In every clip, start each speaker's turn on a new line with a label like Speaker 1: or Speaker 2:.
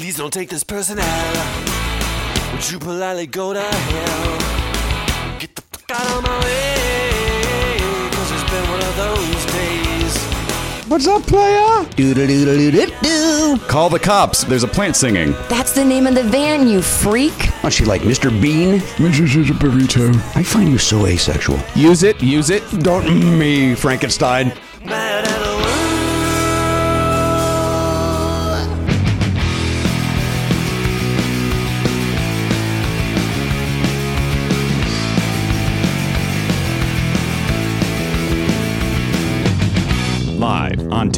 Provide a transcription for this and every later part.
Speaker 1: Please don't take this person out. Would you politely go to hell? Get the fuck out of my way. Cause it's been one of those days.
Speaker 2: What's up, player?
Speaker 3: Doo-doo-doo-doo-doo-doo.
Speaker 4: Call the cops. There's a plant singing.
Speaker 3: That's the name of the van, you freak.
Speaker 2: Aren't you like Mr. Bean?
Speaker 5: Mrs. is a burrito.
Speaker 2: I find you so asexual.
Speaker 5: Use it, use it.
Speaker 2: Don't mm me, Frankenstein.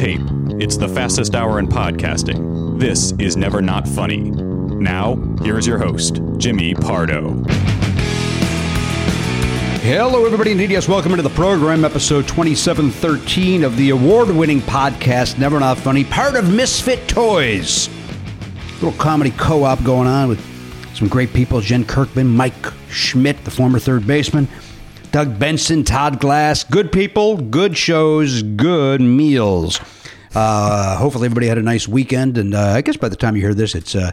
Speaker 4: Tape. It's the fastest hour in podcasting. This is Never Not Funny. Now, here's your host, Jimmy Pardo.
Speaker 2: Hello, everybody. Indeed, yes, welcome into the program, episode 2713 of the award winning podcast, Never Not Funny, part of Misfit Toys. Little comedy co op going on with some great people Jen Kirkman, Mike Schmidt, the former third baseman, Doug Benson, Todd Glass. Good people, good shows, good meals. Uh, hopefully, everybody had a nice weekend. And uh, I guess by the time you hear this, it's uh,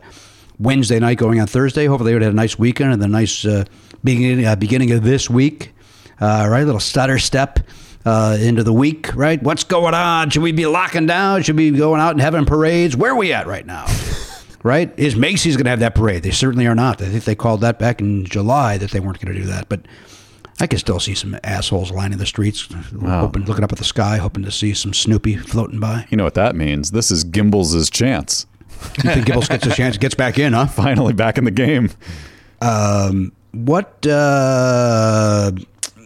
Speaker 2: Wednesday night going on Thursday. Hopefully, everybody had a nice weekend and a nice uh, beginning, uh, beginning of this week. Uh, right? A little stutter step uh, into the week, right? What's going on? Should we be locking down? Should we be going out and having parades? Where are we at right now? right? Is Macy's going to have that parade? They certainly are not. I think they called that back in July that they weren't going to do that. But I can still see some assholes lining the streets, hoping, looking up at the sky, hoping to see some Snoopy floating by.
Speaker 4: You know what that means? This is Gimbels' chance.
Speaker 2: You think Gibbles gets a chance, gets back in, huh?
Speaker 4: Finally back in the game.
Speaker 2: What? Uh,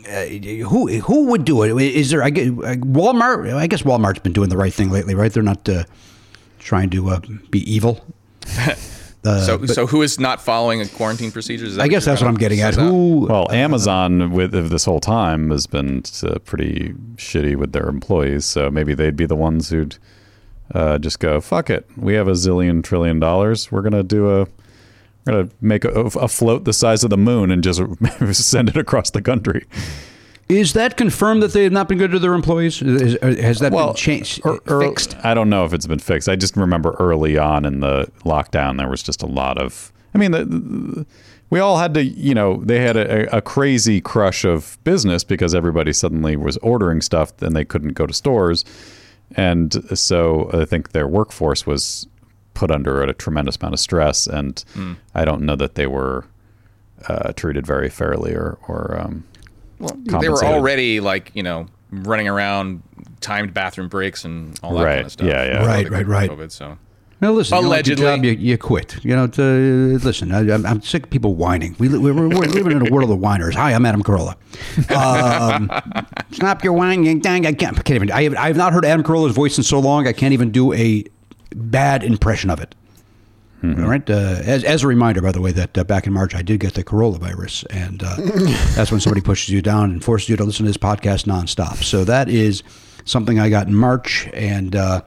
Speaker 2: uh, who who would do it? Is there? I guess, Walmart. I guess Walmart's been doing the right thing lately, right? They're not uh, trying to uh, be evil.
Speaker 6: So, so who is not following quarantine procedures? Is that
Speaker 2: I guess that's what I'm getting at. Who?
Speaker 4: Well, Amazon with this whole time has been uh, pretty shitty with their employees, so maybe they'd be the ones who'd uh, just go, "Fuck it, we have a zillion trillion dollars. We're gonna do a, we're gonna make a, a float the size of the moon and just send it across the country."
Speaker 2: Is that confirmed that they have not been good to their employees? Is, has that been changed,
Speaker 4: er- er-
Speaker 2: fixed?
Speaker 4: I don't know if it's been fixed. I just remember early on in the lockdown, there was just a lot of. I mean, the, the, we all had to, you know, they had a, a crazy crush of business because everybody suddenly was ordering stuff and they couldn't go to stores, and so I think their workforce was put under a tremendous amount of stress, and I don't know that they were uh, treated very fairly or or. Um,
Speaker 6: They were already like you know running around, timed bathroom breaks and all that
Speaker 4: Right.
Speaker 6: kind of stuff.
Speaker 4: Yeah, yeah.
Speaker 2: Right, right, right.
Speaker 6: COVID, so
Speaker 2: No, listen. You
Speaker 6: Allegedly.
Speaker 2: don't job, you, you quit. You know, to, listen. I, I'm, I'm sick of people whining. We, li- we're, we're living in a world of whiners. Hi, I'm Adam Carolla. Um, stop your whining. Dang, I can't. I can't even. I have, I have not heard Adam Carolla's voice in so long. I can't even do a bad impression of it. All right. Uh, as, as a reminder, by the way, that uh, back in March I did get the coronavirus, and uh, that's when somebody pushes you down and forces you to listen to this podcast nonstop. So that is something I got in March, and uh,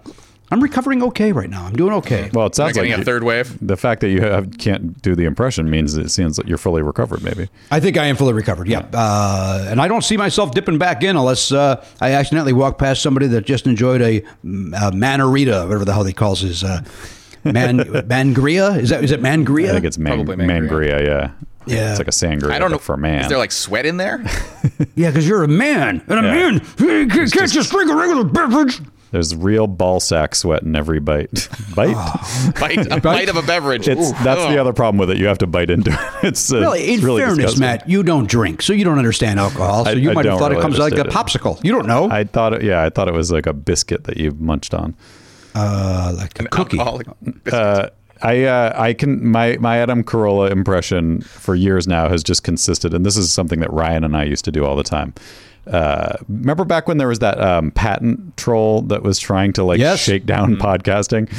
Speaker 2: I'm recovering okay right now. I'm doing okay.
Speaker 4: Well, it sounds like
Speaker 6: getting a
Speaker 4: you-
Speaker 6: third wave?
Speaker 4: The fact that you have, can't do the impression means it seems like you're fully recovered. Maybe.
Speaker 2: I think I am fully recovered. Yeah, uh, and I don't see myself dipping back in unless uh, I accidentally walk past somebody that just enjoyed a, mm, a manarita, whatever the hell he calls his uh, man mangria. Is that is it mangria?
Speaker 4: I think it's man,
Speaker 6: Probably mangria.
Speaker 4: mangria. Yeah.
Speaker 2: Yeah.
Speaker 4: It's like a sangria.
Speaker 6: I don't know
Speaker 4: but for man.
Speaker 6: Is there like sweat in there?
Speaker 2: yeah, because you're a man, and a
Speaker 4: Yeah.
Speaker 2: man you can't can't just drink a regular beverage.
Speaker 4: There's real ball sack sweat in every bite. Bite.
Speaker 6: bite a bite of a beverage.
Speaker 4: It's
Speaker 6: Ooh,
Speaker 4: that's
Speaker 6: ugh.
Speaker 4: the other problem with it. You have to bite into it. It's uh,
Speaker 2: Well,
Speaker 4: it's
Speaker 2: in
Speaker 4: really
Speaker 2: fairness,
Speaker 4: disgusting.
Speaker 2: Matt, you don't drink, so you don't understand alcohol. So
Speaker 4: I-
Speaker 2: you
Speaker 4: I
Speaker 2: might have
Speaker 4: don't
Speaker 2: thought it
Speaker 4: really
Speaker 2: comes like a
Speaker 4: understand
Speaker 2: popsicle. You don't know,
Speaker 4: I thought it. Yeah, I thought it was like a biscuit that you've munched on.
Speaker 2: Uh, like a
Speaker 6: An
Speaker 2: cookie.
Speaker 6: alcoholic.
Speaker 4: Uh, I uh, I can my my Adam Carolla impression for years now has just consisted, and this is something that Ryan and I used to do all the time. Uh, remember back when there was that um, patent troll that was trying to like
Speaker 2: Yes.
Speaker 4: shake down podcasting,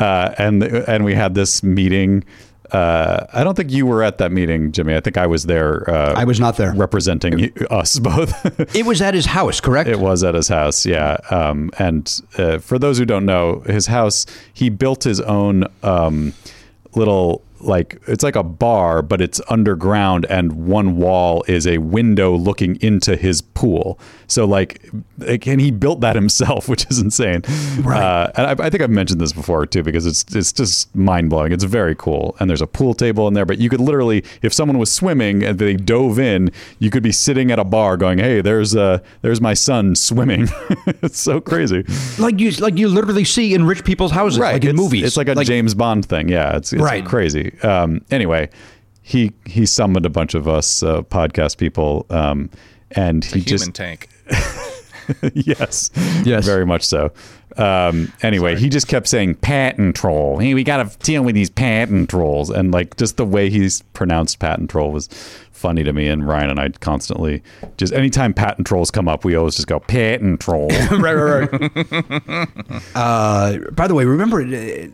Speaker 4: uh, and and we had this meeting. Uh, I don't think you were at that meeting, Jimmy. I think I was there. Uh,
Speaker 2: I was not there.
Speaker 4: representing you, us both.
Speaker 2: It was at his house, correct?
Speaker 4: It was at his house, yeah. Um, and uh, for those who don't know, his house, he built his own um, little like it's like a bar, but it's underground, and one wall is a window looking into his pool. So like, like, and he built that himself, which is insane.
Speaker 2: Right.
Speaker 4: Uh, and I, I think I've mentioned this before too, because it's it's just mind blowing. It's very cool, and there's a pool table in there. But you could literally, if someone was swimming and they dove in, you could be sitting at a bar going, "Hey, there's uh there's my son swimming." it's so crazy.
Speaker 2: like you like you literally see in rich people's houses, like in
Speaker 4: it's,
Speaker 2: movies.
Speaker 4: It's like a James Bond thing. Yeah, it's, it's
Speaker 2: Right.
Speaker 4: crazy. Um, anyway, he he summoned a bunch of us uh, podcast people, um, and he just
Speaker 6: Human
Speaker 4: just
Speaker 6: tank.
Speaker 4: yes,
Speaker 2: Yes.
Speaker 4: very much so. Um, anyway, he just kept saying patent troll. Hey, we got to deal with these patent trolls, and like just the way he's pronounced patent troll was funny to me. And Ryan and I constantly just anytime patent trolls come up, we always just go patent troll.
Speaker 2: right, right, right. uh, by the way, remember uh,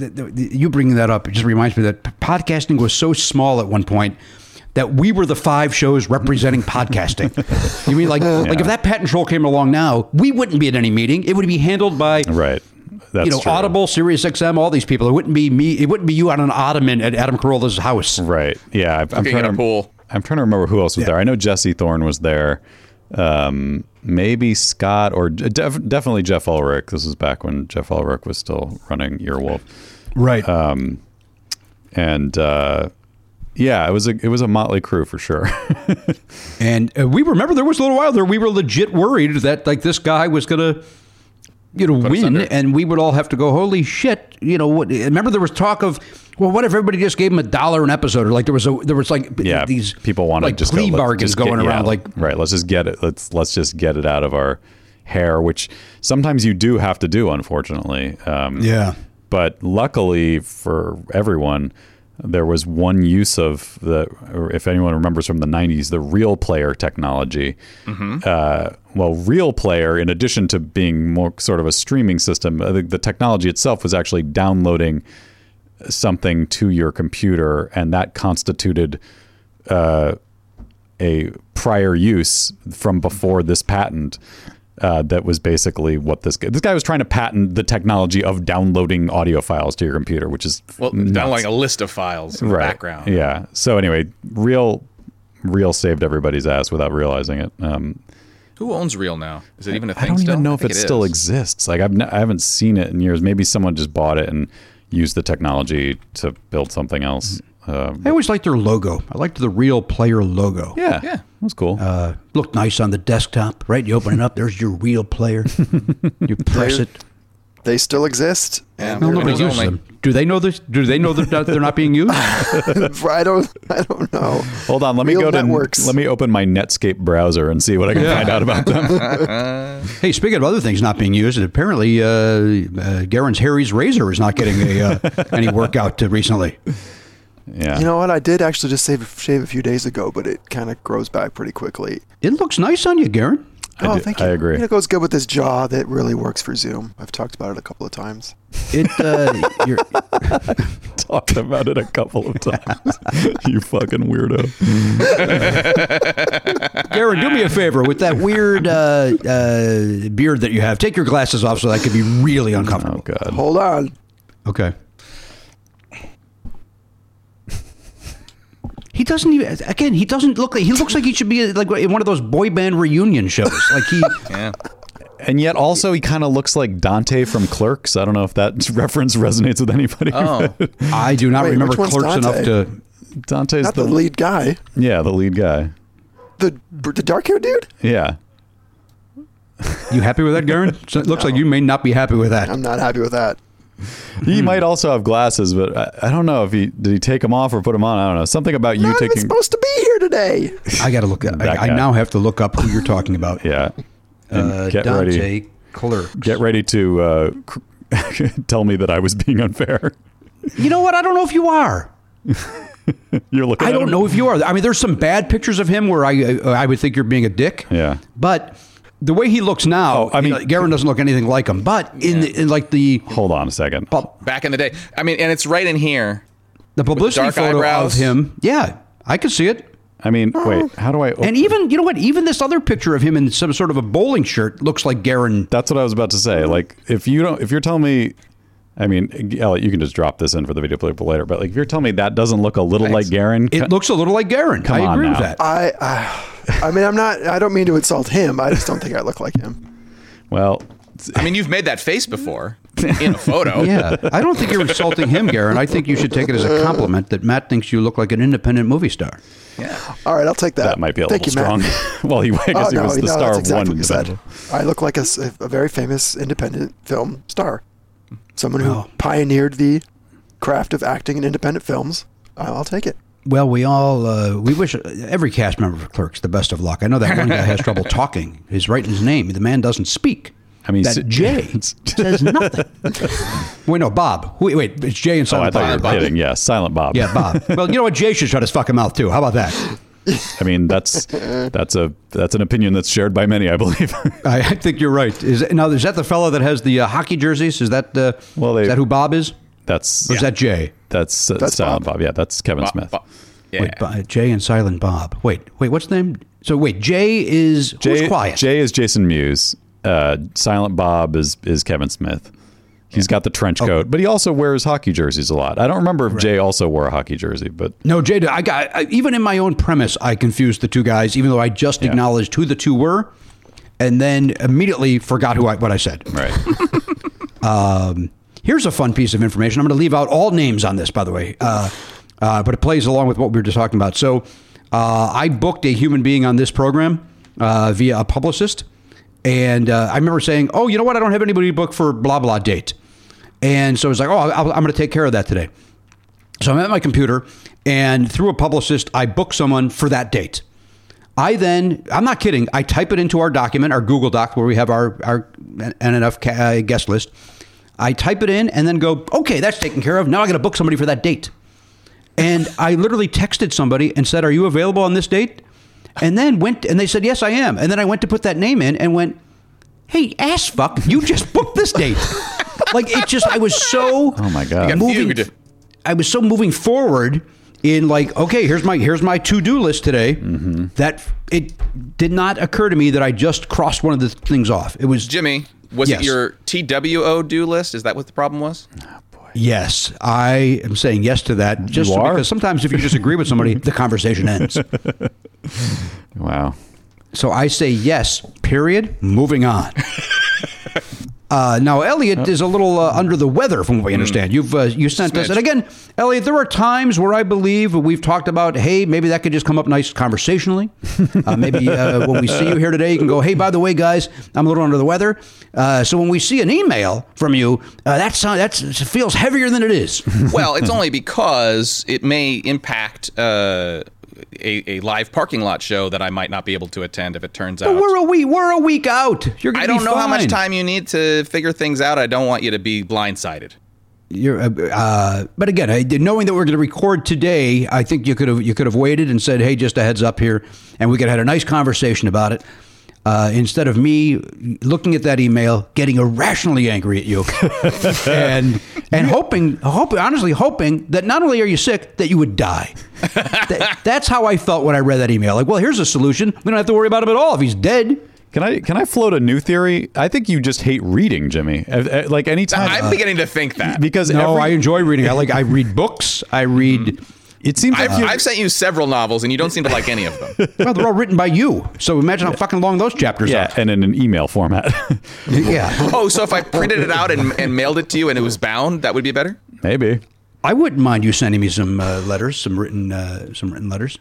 Speaker 2: the, the, the, you bringing that up? It just reminds me that podcasting was so small at one point that we were the five shows representing podcasting. you mean like like if that patent troll came along now, we wouldn't be at any meeting. It would be handled by
Speaker 4: right. That's
Speaker 2: you know
Speaker 4: true.
Speaker 2: Audible, Sirius XM, all these people. It wouldn't be me. It wouldn't be you on an ottoman at Adam Carolla's house.
Speaker 4: Right. Yeah. I- I'm trying to,
Speaker 6: pool.
Speaker 4: I'm trying to remember who else was there. I know Jesse Thorn was there. Um, maybe Scott or def- definitely Jeff Ullrich. This was back when Jeff Ullrich was still running Earwolf.
Speaker 2: Right.
Speaker 4: Um, and uh, yeah, it was a it was a motley crew for sure.
Speaker 2: And uh, we remember there was a little while there we were legit worried that like this guy was gonna you know
Speaker 6: us
Speaker 2: win and we would all have to go holy shit you know what remember there was talk of well what if everybody just gave him a dollar an episode or like there was a there was like
Speaker 4: yeah,
Speaker 2: these
Speaker 4: people want
Speaker 2: like
Speaker 4: to just
Speaker 2: plea
Speaker 4: go,
Speaker 2: bargains
Speaker 4: just get-
Speaker 2: going
Speaker 4: yeah,
Speaker 2: around like
Speaker 4: right. Let's just get it. Let's let's just get it out of our hair, which sometimes you do have to do, unfortunately. Um,
Speaker 2: yeah
Speaker 4: but luckily for everyone there was one use of the or if anyone remembers from the 90s the real player technology uh, well real player in addition to being more sort of a streaming system uh, the, the technology itself was actually downloading something to your computer and that constituted uh, a prior use from before this patent uh, that was basically what this guy, this guy was trying to patent the technology of downloading audio files to your computer, which is
Speaker 6: Well,
Speaker 4: nuts.
Speaker 6: downloading a list of files in the background.
Speaker 4: Yeah. So anyway, real, real saved everybody's ass without realizing it. Um,
Speaker 6: Who owns Real now? Is it even a thing
Speaker 4: I don't
Speaker 6: still?
Speaker 4: even know if
Speaker 6: think
Speaker 4: it, still exists. Like I've n- I haven't seen it in years. Maybe someone just bought it and used the technology to build something else. Uh,
Speaker 2: I always liked their logo I liked the real player logo
Speaker 4: yeah,
Speaker 6: Yeah.
Speaker 4: that's cool.
Speaker 2: uh, looked nice on the desktop right you open it up there's your real player you press
Speaker 7: They're-
Speaker 2: it
Speaker 7: They still exist. And
Speaker 2: no,
Speaker 7: they're-
Speaker 2: nobody uses
Speaker 6: only.
Speaker 2: them do they know this do they know that they're not being used
Speaker 7: I don't. I don't know.
Speaker 4: Hold on, let me
Speaker 7: Real
Speaker 4: go
Speaker 7: networks.
Speaker 4: to let me open my Netscape browser and see what I can find out about them.
Speaker 2: Hey, speaking of other things not being used, apparently uh, uh, Garen's Harry's razor is not getting a, uh, any workout uh, recently.
Speaker 4: Yeah.
Speaker 7: You know what? I did actually just save, shave a few days ago, but it kind of grows back pretty quickly.
Speaker 2: It looks nice on you, Garen.
Speaker 4: I
Speaker 7: oh,
Speaker 4: do-
Speaker 7: thank you.
Speaker 4: I agree.
Speaker 7: It goes good with this jaw that really works for Zoom. I've talked about it a couple of times.
Speaker 2: It uh, you're,
Speaker 4: talked about it a couple of times. you fucking weirdo.
Speaker 2: Garen, do me a favor with that weird uh, uh, beard that you have. Take your glasses off so that could be really uncomfortable.
Speaker 4: Oh god.
Speaker 7: Hold on.
Speaker 2: Okay. He doesn't even. Again, he doesn't look like he looks like he should be like in one of those boy band reunion shows. Like he.
Speaker 6: Yeah.
Speaker 4: And yet also he kind of looks like Dante from Clerks. I don't know if that reference resonates with anybody.
Speaker 6: Oh.
Speaker 2: I do not
Speaker 7: Wait,
Speaker 2: remember
Speaker 7: which one's
Speaker 2: clerks enough to.
Speaker 4: Dante's
Speaker 7: Not the,
Speaker 4: the,
Speaker 7: lead guy.
Speaker 4: Yeah, the lead guy.
Speaker 7: The the dark haired dude.
Speaker 4: Yeah.
Speaker 2: You happy with that, Garen? It looks like you may not be happy with that.
Speaker 7: I'm not happy with that.
Speaker 4: He might also have glasses, but I, I don't know if he did he take them off or put them on. I don't know. Something about you
Speaker 7: Not even
Speaker 4: taking
Speaker 7: supposed to be here today.
Speaker 2: I got to look.
Speaker 4: That
Speaker 2: I, I now have to look up who you're talking about.
Speaker 4: Yeah. And
Speaker 2: uh,
Speaker 4: get
Speaker 2: Dante
Speaker 4: ready.
Speaker 2: Clerks.
Speaker 4: Get ready to uh, cr- tell me that I was being unfair.
Speaker 2: You know what? I don't know if you are.
Speaker 4: You're looking.
Speaker 2: I
Speaker 4: at
Speaker 2: don't
Speaker 4: him?
Speaker 2: know if you are. I mean, there's some bad pictures of him where I uh, I would think you're being a dick.
Speaker 4: Yeah.
Speaker 2: But the way he looks now,
Speaker 4: Oh, I
Speaker 2: I
Speaker 4: mean-
Speaker 2: mean, Garen doesn't look anything like him. But in, the, in like the
Speaker 4: Hold on a second.
Speaker 6: Back in the day. I mean, and it's right in here.
Speaker 2: the publicity
Speaker 6: dark
Speaker 2: photo
Speaker 6: eyebrows.
Speaker 2: of him, yeah, I could see it.
Speaker 4: I mean, wait. Oh. How do I? Open?
Speaker 2: And even you know what? Even this other picture of him in some sort of a bowling shirt looks like Garen.
Speaker 4: That's what I was about to say. Like, if you don't, if you're telling me I mean, Elliot, you can just drop this in for the video play later. But like, if you're telling me that doesn't look a little like Garen,
Speaker 2: It looks a little like Garen.
Speaker 4: Come
Speaker 2: I
Speaker 4: on
Speaker 2: agree with that.
Speaker 7: I, I, I mean, I'm not. I don't mean to insult him. I just don't think I look like him.
Speaker 4: well,
Speaker 6: I mean, you've made that face before in a photo.
Speaker 2: Yeah, I don't think you're insulting him, Garen. I think you should take it as a compliment that Matt thinks you look like an independent movie star. Yeah.
Speaker 7: All right, I'll take that.
Speaker 4: that might be a
Speaker 7: Thank
Speaker 4: little
Speaker 7: you,
Speaker 4: strong. Well, he, I guess
Speaker 7: Oh,
Speaker 4: he
Speaker 7: no,
Speaker 4: was the
Speaker 7: no,
Speaker 4: star
Speaker 7: that's
Speaker 4: of
Speaker 7: exactly
Speaker 4: one.
Speaker 7: what you said. I look like a very famous independent film star, someone who pioneered the craft of acting in independent films. I'll I'll take it.
Speaker 2: Well, we all uh, we wish every cast member for Clerks the best of luck. I know that one guy has trouble talking. He's writing his name. The man doesn't speak.
Speaker 4: I mean,
Speaker 2: that
Speaker 4: s-
Speaker 2: Jay says nothing. wait, no, Bob. Wait, wait, it's Jay and Silent
Speaker 4: Oh, I
Speaker 2: Silent
Speaker 4: thought you
Speaker 2: Bob.
Speaker 4: were kidding. Yeah, Silent Bob.
Speaker 2: Yeah, Bob. Well, you know what? Jay should shut his fucking mouth too. How about that?
Speaker 4: I mean, that's that's a that's an opinion that's shared by many, I believe.
Speaker 2: I, I think you're right. Is it, now is that the fellow that has the uh, hockey jerseys? Is that uh,
Speaker 4: Well, they-
Speaker 2: is that who Bob is?
Speaker 4: that's
Speaker 2: Or is that Jay?
Speaker 4: that's, uh,
Speaker 7: That's
Speaker 4: Silent
Speaker 7: Bob.
Speaker 4: Bob. Yeah, that's Kevin
Speaker 6: Bo-
Speaker 4: Smith.
Speaker 6: bo- yeah.
Speaker 2: Wait, Bo- Jay and Silent Bob. Wait, wait, what's the name? So wait, Jay is who's
Speaker 4: Jay,
Speaker 2: quiet?
Speaker 4: Jay is Jason Mewes. Uh, Silent Bob is is Kevin Smith. He's got the trench coat, but he also wears hockey jerseys a lot. I don't remember if Jay also wore a hockey jersey, but
Speaker 2: No, Jay. I got I, even in my own premise, I confused the two guys, even though I just acknowledged who the two were, and then immediately forgot who I what I said.
Speaker 4: right.
Speaker 2: Here's a fun piece of information. I'm going to leave out all names on this, by the way, uh, uh, but it plays along with what we were just talking about. So, uh, I booked a human being on this program uh, via a publicist, and uh, I remember saying, "Oh, you know what? I don't have anybody booked for blah blah date," and so I was like, "Oh, I'll, I'm going to take care of that today." So I'm at my computer, and through a publicist, I book someone for that date. I then, I'm not kidding, I type it into our document, our Google Doc, where we have our, our NNF uh, guest list. I type it in and then go, okay, that's taken care of. Now I got to book somebody for that date. And I literally texted somebody and said, are you available on this date? And then went, and they said, yes, I am. And then I went to put that name in and went, hey, ass fuck, you just booked this date. Like it just, I was so
Speaker 4: Oh my God.
Speaker 2: Moving.
Speaker 6: fugued.
Speaker 2: I was so moving forward in like, okay, here's my here's my to do list today.
Speaker 4: Mm-hmm.
Speaker 2: That it did not occur to me that I just crossed one of the things off. It was
Speaker 6: Jimmy, was
Speaker 2: Yes.
Speaker 6: it your TWO do list? Is that what the problem was?
Speaker 2: yes. I am saying yes to that just
Speaker 4: You
Speaker 2: so-
Speaker 4: are?
Speaker 2: because sometimes if you disagree with somebody, the conversation ends.
Speaker 4: Wow.
Speaker 2: So I say yes. Period. Moving on. Uh, now Elliot is a little uh, under the weather, from what we understand. You've uh, you sent us, and again, Elliot, there are times where I believe we've talked about, hey, maybe that could just come up nice conversationally. Uh, maybe uh, when we see you here today, you can go, hey, by the way, guys, I'm a little under the weather. Uh, so when we see an email from you, uh, that sound that's feels heavier than it is.
Speaker 6: well, it's only because it may impact uh, a, a live parking lot show that I might not be able to attend if it turns out.
Speaker 2: But we're a week we're a week out. You're gonna
Speaker 6: I don't know how much time you need to figure things out. I don't want you to be blindsided.
Speaker 2: You're, uh, uh, but again, I, knowing that we're going to record today, I think you could have you could have waited and said, "Hey, just a heads up here," and we could have had a nice conversation about it. Uh, instead of me looking at that email, getting irrationally angry at you, and and hoping, hoping, honestly hoping that not only are you sick, that you would die. That- that's how I felt when I read that email. Like, well, here's a solution. We don't have to worry about him at all if he's dead.
Speaker 4: Can I can I float a new theory? I think you just hate reading, Jimmy. Uh, uh, Like anytime
Speaker 6: I'm beginning to think that.
Speaker 4: because
Speaker 2: No,
Speaker 4: every,
Speaker 2: I enjoy reading. I like. I read books. I read.
Speaker 4: It seems like
Speaker 6: I've,
Speaker 4: you,
Speaker 6: I've sent you several novels, and you don't seem to like any of them.
Speaker 2: Well, they're all written by you. So imagine how fucking long those chapters
Speaker 4: yeah,
Speaker 2: are.
Speaker 4: and in an email format.
Speaker 2: Yeah.
Speaker 6: oh, so if I printed it out and, and mailed it to you, and it was bound, that would be better.
Speaker 4: Maybe.
Speaker 2: I wouldn't mind you sending me some uh, letters, some written, uh, some written letters.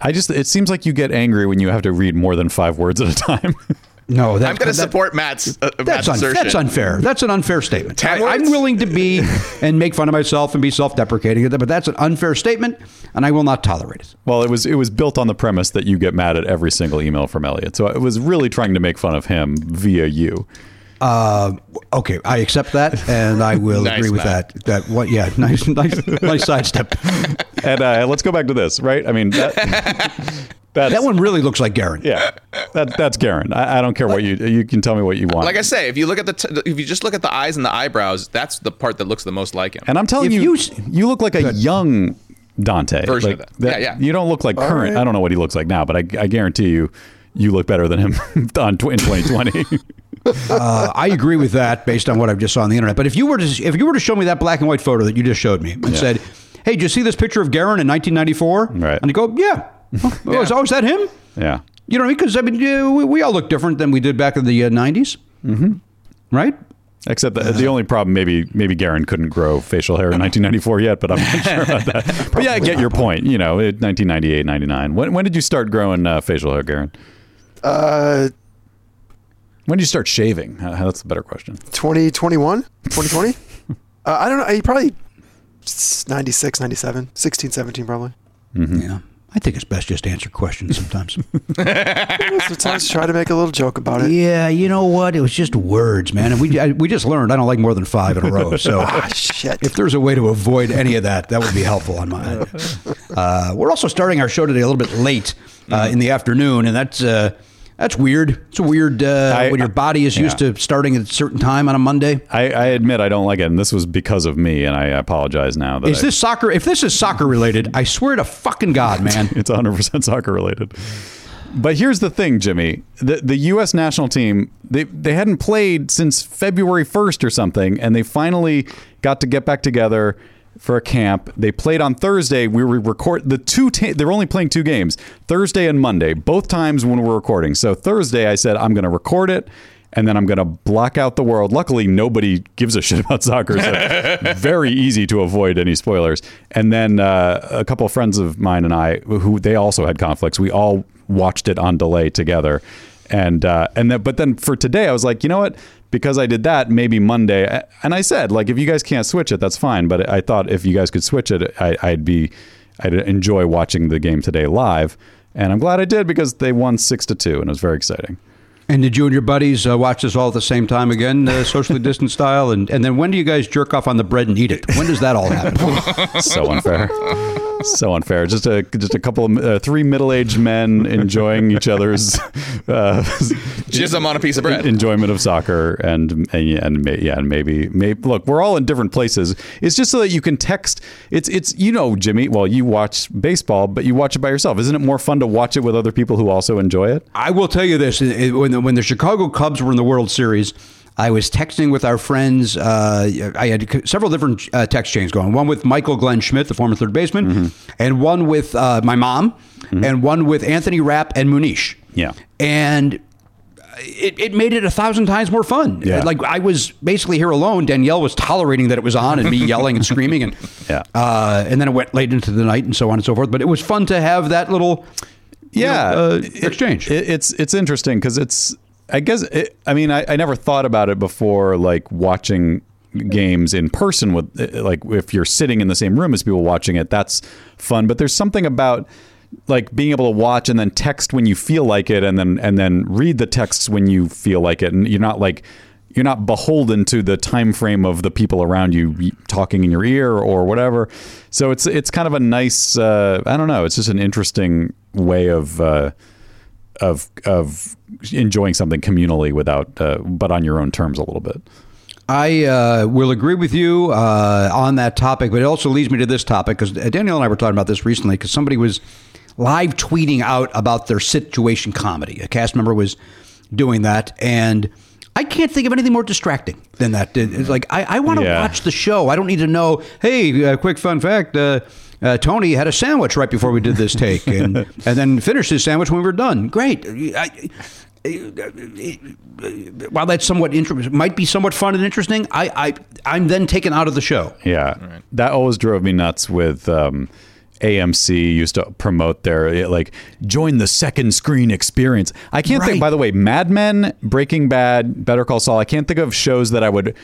Speaker 4: I just it seems like you get angry when you have to read more than five words at a time.
Speaker 2: No, that's
Speaker 6: I'm going to support Matt's, uh,
Speaker 2: That's,
Speaker 6: Matt's
Speaker 2: un-
Speaker 6: assertion.
Speaker 2: that's unfair. That's an unfair statement. I, I'm willing to be and make fun of myself and be self-deprecating, but that's an unfair statement, and I will not tolerate it.
Speaker 4: well, it was it was built on the premise that you get mad at every single email from Elliot. So I was really trying to make fun of him via you.
Speaker 2: Uh, okay, I accept that, and I will
Speaker 6: Nice,
Speaker 2: agree with
Speaker 6: Matt.
Speaker 2: that. That what? Yeah, nice, nice, nice sidestep.
Speaker 4: And uh, let's go back to this, right? I mean, that, that's,
Speaker 2: That one really looks like Garen.
Speaker 4: yeah, that that's Garen. I, I don't care what you you can tell me what you want.
Speaker 6: Like I say, if you look at the, t- if you just look at the eyes and the eyebrows, that's the part that looks the most like him.
Speaker 4: and I'm telling
Speaker 2: If
Speaker 4: you,
Speaker 2: you
Speaker 4: you, look like a young Dante
Speaker 6: Version
Speaker 4: Like,
Speaker 6: of that. Yeah, yeah.
Speaker 4: You don't look like current.
Speaker 7: right.
Speaker 4: I don't know what he looks like now, but I, I guarantee you, you look better than him on tw- in 2020.
Speaker 2: Uh, I agree with that based on what I've just saw on the internet. But if you were to if you were to show me that black and white photo that you just showed me and said, "Hey, did you see this picture of Garen in 1994?"
Speaker 4: Right.
Speaker 2: And you go, "Yeah." Oh, is- oh, is that him?
Speaker 4: Yeah.
Speaker 2: You know what I mean? Because I mean, we, we all look different than we did back in the uh, 90s. Mm-hmm. Right?
Speaker 4: Except the, the only problem, maybe maybe Garen couldn't grow facial hair in 1994 yet, but I'm not sure about that. But yeah, I get your point. You know, it- 1998, 99. When, when did you start growing uh, facial hair, Garen?
Speaker 7: Uh,
Speaker 4: When did you start shaving? Uh, that's a better question.
Speaker 7: 2021, 2020. uh, I don't know. I probably s- 96, 97, 16, 17 probably.
Speaker 2: Yeah. I think it's best just to answer questions sometimes.
Speaker 7: Sometimes try to make a little joke about it.
Speaker 2: yeah, you know what? It was just words, man. And we I, we just learned I don't like more than five in a row. So
Speaker 7: Ah, shit.
Speaker 2: if there's a way to avoid any of that, that would be helpful on my end. Uh, we're also starting our show today a little bit late uh, in the afternoon, and that's uh, that's weird. It's a weird uh,
Speaker 4: I-
Speaker 2: when your body is used
Speaker 4: yeah.
Speaker 2: to starting at a certain time on a Monday.
Speaker 4: I, I admit I don't like it, and this was because of me, and I apologize now. That
Speaker 2: Is this soccer? If this is soccer related, I swear to fucking God, man.
Speaker 4: it's 100% soccer related. But here's the thing, Jimmy. The the US national team, they they hadn't played since February 1st or something and they finally got to get back together for a camp. They played on Thursday. We were record the two ta- they're only playing two games, Thursday and Monday, both times when we're recording. So Thursday I said I'm going to record it and then I'm going to block out the world. Luckily, nobody gives a shit about soccer, so very easy to avoid any spoilers. And then uh, a couple of friends of mine and I, who they also had conflicts, we all watched it on delay together. And uh, and then, but then for today, I was like, you know what? Because I did that, maybe Monday. And I said, like, if you guys can't switch it, that's fine. But I thought if you guys could switch it, I, I'd be, I'd enjoy watching the game today live. And I'm glad I did because they won six to two, and it was very exciting.
Speaker 2: And did you and your buddies uh, watch this all at the same time again, uh, socially distant style? And and then when do you guys jerk off on the bread and eat it? When does that all happen?
Speaker 4: so unfair so unfair. Just a just a couple of uh, three middle-aged men enjoying each other's uh,
Speaker 6: Jism on a piece of bread.
Speaker 4: enjoyment of soccer and and, and yeah and maybe maybe look we're all in different places. It's just so that you can text. It's it's you know Jimmy well you watch baseball but you watch it by yourself. Isn't it more fun to watch it with other people who also enjoy it?
Speaker 2: I will tell you this: it- it- when the, when the Chicago Cubs were in the World Series, I was texting with our friends. Uh, I had several different uh, text chains going. One with Michael Glenn Schmidt, the former third baseman, and one with uh, my mom, and one with Anthony Rapp and Munish.
Speaker 4: Yeah.
Speaker 2: and. It, it made it a thousand times more fun.
Speaker 4: Yeah.
Speaker 2: Like I was basically here alone. Danielle was tolerating that it was on and me yelling and screaming and
Speaker 4: Yeah.
Speaker 2: uh, and then it went late into the night and so on and so forth. But it was fun to have that little you
Speaker 4: yeah
Speaker 2: know, uh,
Speaker 4: It-
Speaker 2: exchange.
Speaker 4: it- it's it's interesting because it's i guess it, i mean I, I never thought about it before like watching games in person with uh, like if you're sitting in the same room as people watching it that's fun but there's something about like being able to watch and then text when you feel like it and then and then read the texts when you feel like it and you're not like you're not beholden to the time frame of the people around you talking in your ear or whatever. So it's it's kind of a nice uh, I don't know. It's just an interesting way of uh, of of enjoying something communally without uh, but on your own terms a little bit.
Speaker 2: I uh, will agree with you uh, on that topic, but it also leads me to this topic because Daniel and I were talking about this recently because somebody was live tweeting out about their situation comedy. A cast member was doing that, and I can't think of anything more distracting than that. It's like I, I want to
Speaker 4: Yeah.
Speaker 2: watch the show. I don't need to know. Hey, uh, quick fun fact. Uh, uh, Tony had a sandwich right before we did this take, and and then finished his sandwich when we were done. Great. I, while that's somewhat interesting, might be somewhat fun and interesting, I, I I'm then taken out of the show.
Speaker 4: Yeah, that always drove me nuts with. Um, AMC used to promote their like join the second screen experience. I can't
Speaker 2: Right.
Speaker 4: think. By the way, Mad Men, Breaking Bad, Better Call Saul. I can't think of shows that I would m-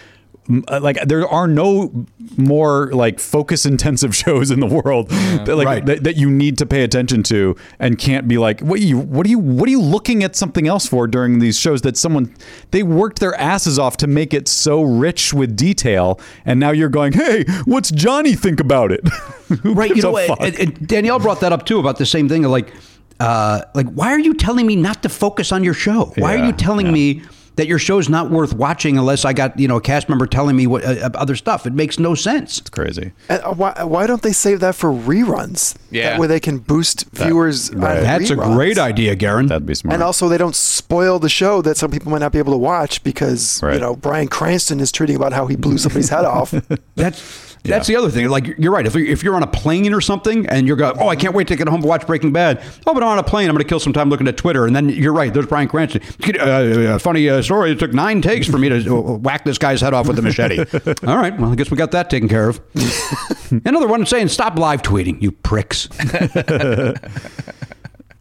Speaker 4: like. There are no more like focus intensive shows in the world that like
Speaker 2: Right.
Speaker 4: that, that you need to pay attention to and can't be like what you what are you what are you looking at something else for during these shows that someone they worked their asses off to make it so rich with detail and now you're going hey what's Johnny think about it Who
Speaker 2: Right, you know,
Speaker 4: fuck?
Speaker 2: and, and Danielle brought that up too about the same thing. Like, uh, like why are you telling me not to focus on your show? Why are you telling
Speaker 4: yeah.
Speaker 2: me that your show's not worth watching unless I got you know a cast member telling me what uh, other stuff. It makes no sense.
Speaker 4: It's crazy.
Speaker 7: And uh, why, why don't they save that for reruns?
Speaker 6: Yeah.
Speaker 7: That way they can boost viewers. on
Speaker 2: That's a great idea, Garen.
Speaker 4: That'd be smart.
Speaker 7: And also, they don't spoil the show that some people might not be able to watch because
Speaker 4: Right.
Speaker 7: you know Bryan Cranston is tweeting about how he blew somebody's head off.
Speaker 2: That's that's the other thing. Like you're right. If you're, if you're on a plane or something and you're going, oh, I can't wait to get home to watch Breaking Bad. Oh, but I'm on a plane. I'm going to kill some time looking at Twitter. And then you're right. There's Bryan Cranston. Uh, a funny uh, story. It took nine takes for me to uh, whack this guy's head off with a machete. All right. Well, I guess we got that taken care of. Another one saying, stop live tweeting, you pricks.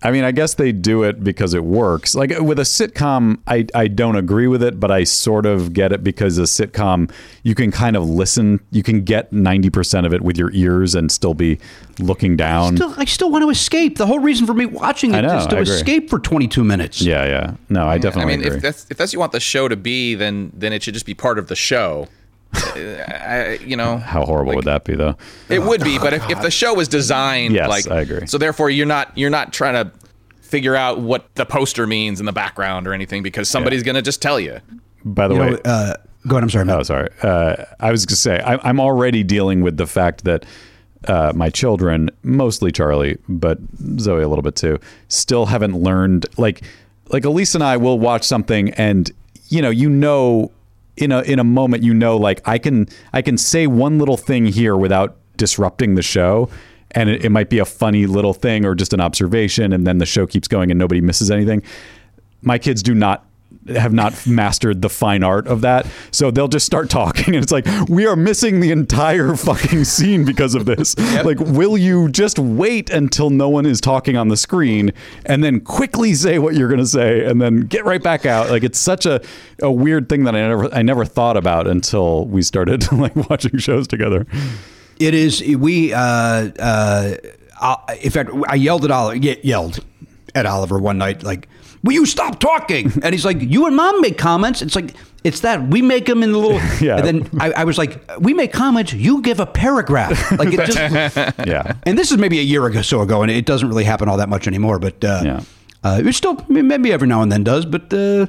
Speaker 4: I mean, I guess they do it because it works. Like uh, with a sitcom, I, I don't agree with it, but I sort of get it because a sitcom, you can kind of listen, you can get 90% of it with your ears and still be looking down.
Speaker 2: Still, I still want to escape. The whole reason for me watching
Speaker 4: I
Speaker 2: it
Speaker 4: know,
Speaker 2: is to escape for 22 minutes.
Speaker 4: yeah, yeah. No, I definitely
Speaker 6: I
Speaker 4: definitely
Speaker 6: mean,
Speaker 4: agree.
Speaker 6: if that's if that's what you want the show to be, then then it should just be part of the show. I, you know,
Speaker 4: How horrible would that be, though?
Speaker 6: It would be, but if, if the show was designed
Speaker 4: Yes,
Speaker 6: like
Speaker 4: I agree.
Speaker 6: So therefore you're not you're not trying to figure out what the poster means in the background or anything because somebody's going to just tell you.
Speaker 4: By the
Speaker 2: You
Speaker 4: way,
Speaker 2: know, uh, go ahead. I'm sorry, Matt.
Speaker 4: Oh, sorry. Uh, I was going to say, I, I'm already dealing with the fact that uh, my children, mostly Charlie, but Zoe a little bit too, still haven't learned. Like, like Elise and I will watch something, and you know, you know, in a in a moment, you know, like I can I can say one little thing here without disrupting the show. And it, it might be a funny little thing or just an observation, and then the show keeps going and nobody misses anything my kids do not have not mastered the fine art of that. So they'll just start talking and it's like, we are missing the entire fucking scene because of this. Like, will you just wait until no one is talking on the screen and then quickly say what you're going to say and then get right back out? Like, it's such a, a weird thing that I never, I never thought about until we started like watching shows together.
Speaker 2: It is. We. Uh, uh, I- in fact, I yelled at Oliver. ye- Yelled at Oliver one night, like, "Will you stop talking?" And he's like, "You and Mom make comments." It's like it's that we make them in the little.
Speaker 4: Yeah.
Speaker 2: And then I, I was like, "We make comments. You give a paragraph." Like it just.
Speaker 4: Yeah.
Speaker 2: and this is maybe a year ago, so ago, and it doesn't really happen all that much anymore. But uh,
Speaker 4: Yeah.
Speaker 2: uh, it still maybe every now and then does, but. Uh,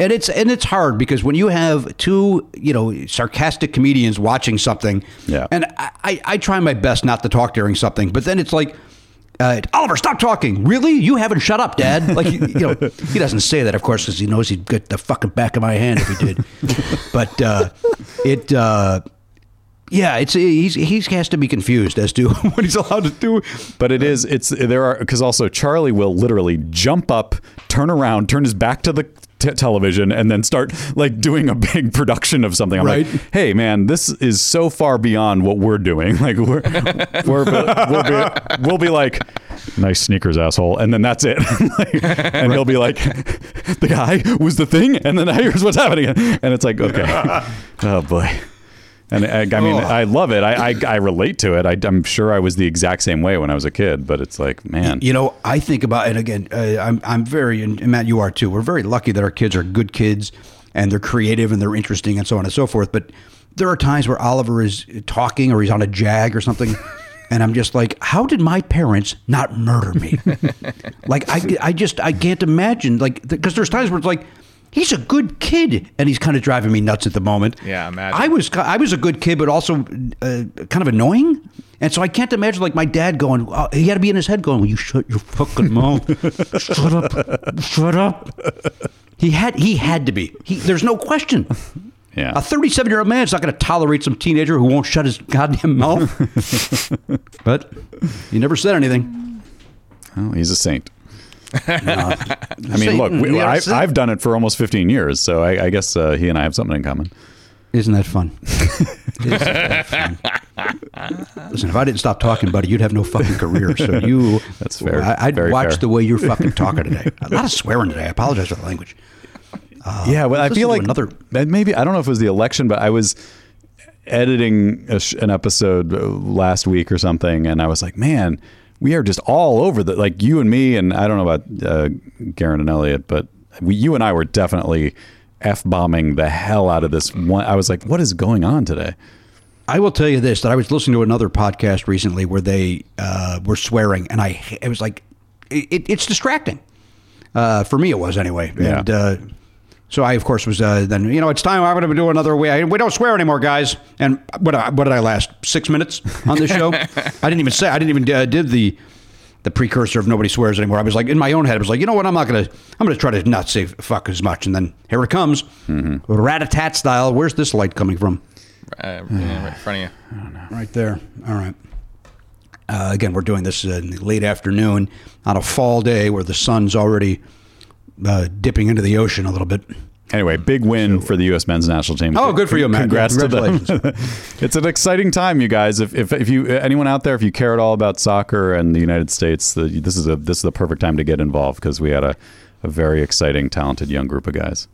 Speaker 2: and it's and it's hard because when you have two you know sarcastic comedians watching something,
Speaker 4: Yeah.
Speaker 2: and I, I, I try my best not to talk during something, but then it's like, uh, Oliver, stop talking. Really? You haven't shut up, Dad. Like, you, you know, he doesn't say that, of course, because he knows he'd get the fucking back of my hand if he did. but uh, it, uh, yeah, it's he's he has to be confused as to what he's allowed to do.
Speaker 4: But it is, it's, there are, because also Charlie will literally jump up, turn around, turn his back to the t- television, and then start like doing a big production of something. I'm
Speaker 2: Right.
Speaker 4: like, hey, man, this is so far beyond what we're doing. Like, we're, we're we'll, be, we'll be like, nice sneakers, asshole. And then that's it. Like, and he'll be like, the guy was the thing. And then here's what's happening. And it's like, okay. Oh, boy. And I, I mean,
Speaker 2: Oh.
Speaker 4: I love it. I, I, I relate to it. I, I'm sure I was the exact same way when I was a kid, but it's like, man,
Speaker 2: You know, I think about it again. Uh, I'm I'm very and Matt, you are too. We're very lucky that our kids are good kids and they're creative and they're interesting and so on and so forth. But there are times where Oliver is talking or he's on a jag or something. And I'm just like, how did my parents not murder me? like, I, I just, I can't imagine. Like, because there's times where it's like, he's a good kid, and he's kind of driving me nuts at the moment.
Speaker 6: Yeah, imagine.
Speaker 2: I was, I was a good kid, but also uh, kind of annoying. And so I can't imagine like my dad going. Uh, he had to be in his head going, "Will you shut your fucking mouth? shut up, shut up." He had, he had to be. He, there's no question.
Speaker 4: yeah.
Speaker 2: A 37 year old man is not going to tolerate some teenager who won't shut his goddamn mouth. but he never said anything.
Speaker 4: Well, he's a saint.
Speaker 2: I
Speaker 4: I mean, look, we, I, I've done it for almost 15 years, so I, I guess uh, he and I have something in common.
Speaker 2: Isn't that fun? Isn't that fun? Listen, if I didn't stop talking, buddy, you'd have no fucking career. So you,
Speaker 4: That's fair.
Speaker 2: I, I'd
Speaker 4: Very
Speaker 2: watch
Speaker 4: fair.
Speaker 2: the way you're fucking talking today. A lot of swearing today. I apologize for the language.
Speaker 4: yeah, well, I feel like
Speaker 2: another-
Speaker 4: maybe I don't know if it was the election, but I was editing a sh- an episode uh, last week or something, and I was like, man, we are just all over the like you and me, and I don't know about uh, Garen and Elliot, but we, you and I were definitely f bombing the hell out of this one. I was like, what is going on today?
Speaker 2: I will tell you this: that I was listening to another podcast recently where they uh, were swearing, and I it was like it, it's distracting. Uh, for me, it was anyway.
Speaker 4: Yeah.
Speaker 2: And uh, So I, of course, was uh, then you know it's time I'm going to do another way. We don't swear anymore, guys. And what what did I last six minutes on this show? I didn't even say I didn't even uh, did the the precursor of nobody swears anymore. I was like in my own head. I was like, you know what? I'm not gonna I'm gonna try to not say fuck as much. And then here it comes, rat a tat style. Where's this light coming from?
Speaker 6: Uh, yeah, right in front of you.
Speaker 2: Right there. All right. Uh, again, we're doing this in the late afternoon on a fall day where the sun's already uh, dipping into the ocean a little bit.
Speaker 4: Anyway, big win for the U.S. men's national team.
Speaker 2: Oh, good for you, Matt.
Speaker 4: Congrats to them. it's an exciting time, you guys. If, if if you anyone out there, if you care at all about soccer and the United States, the, this is a this is the perfect time to get involved because we had a, a very exciting, talented young group of guys.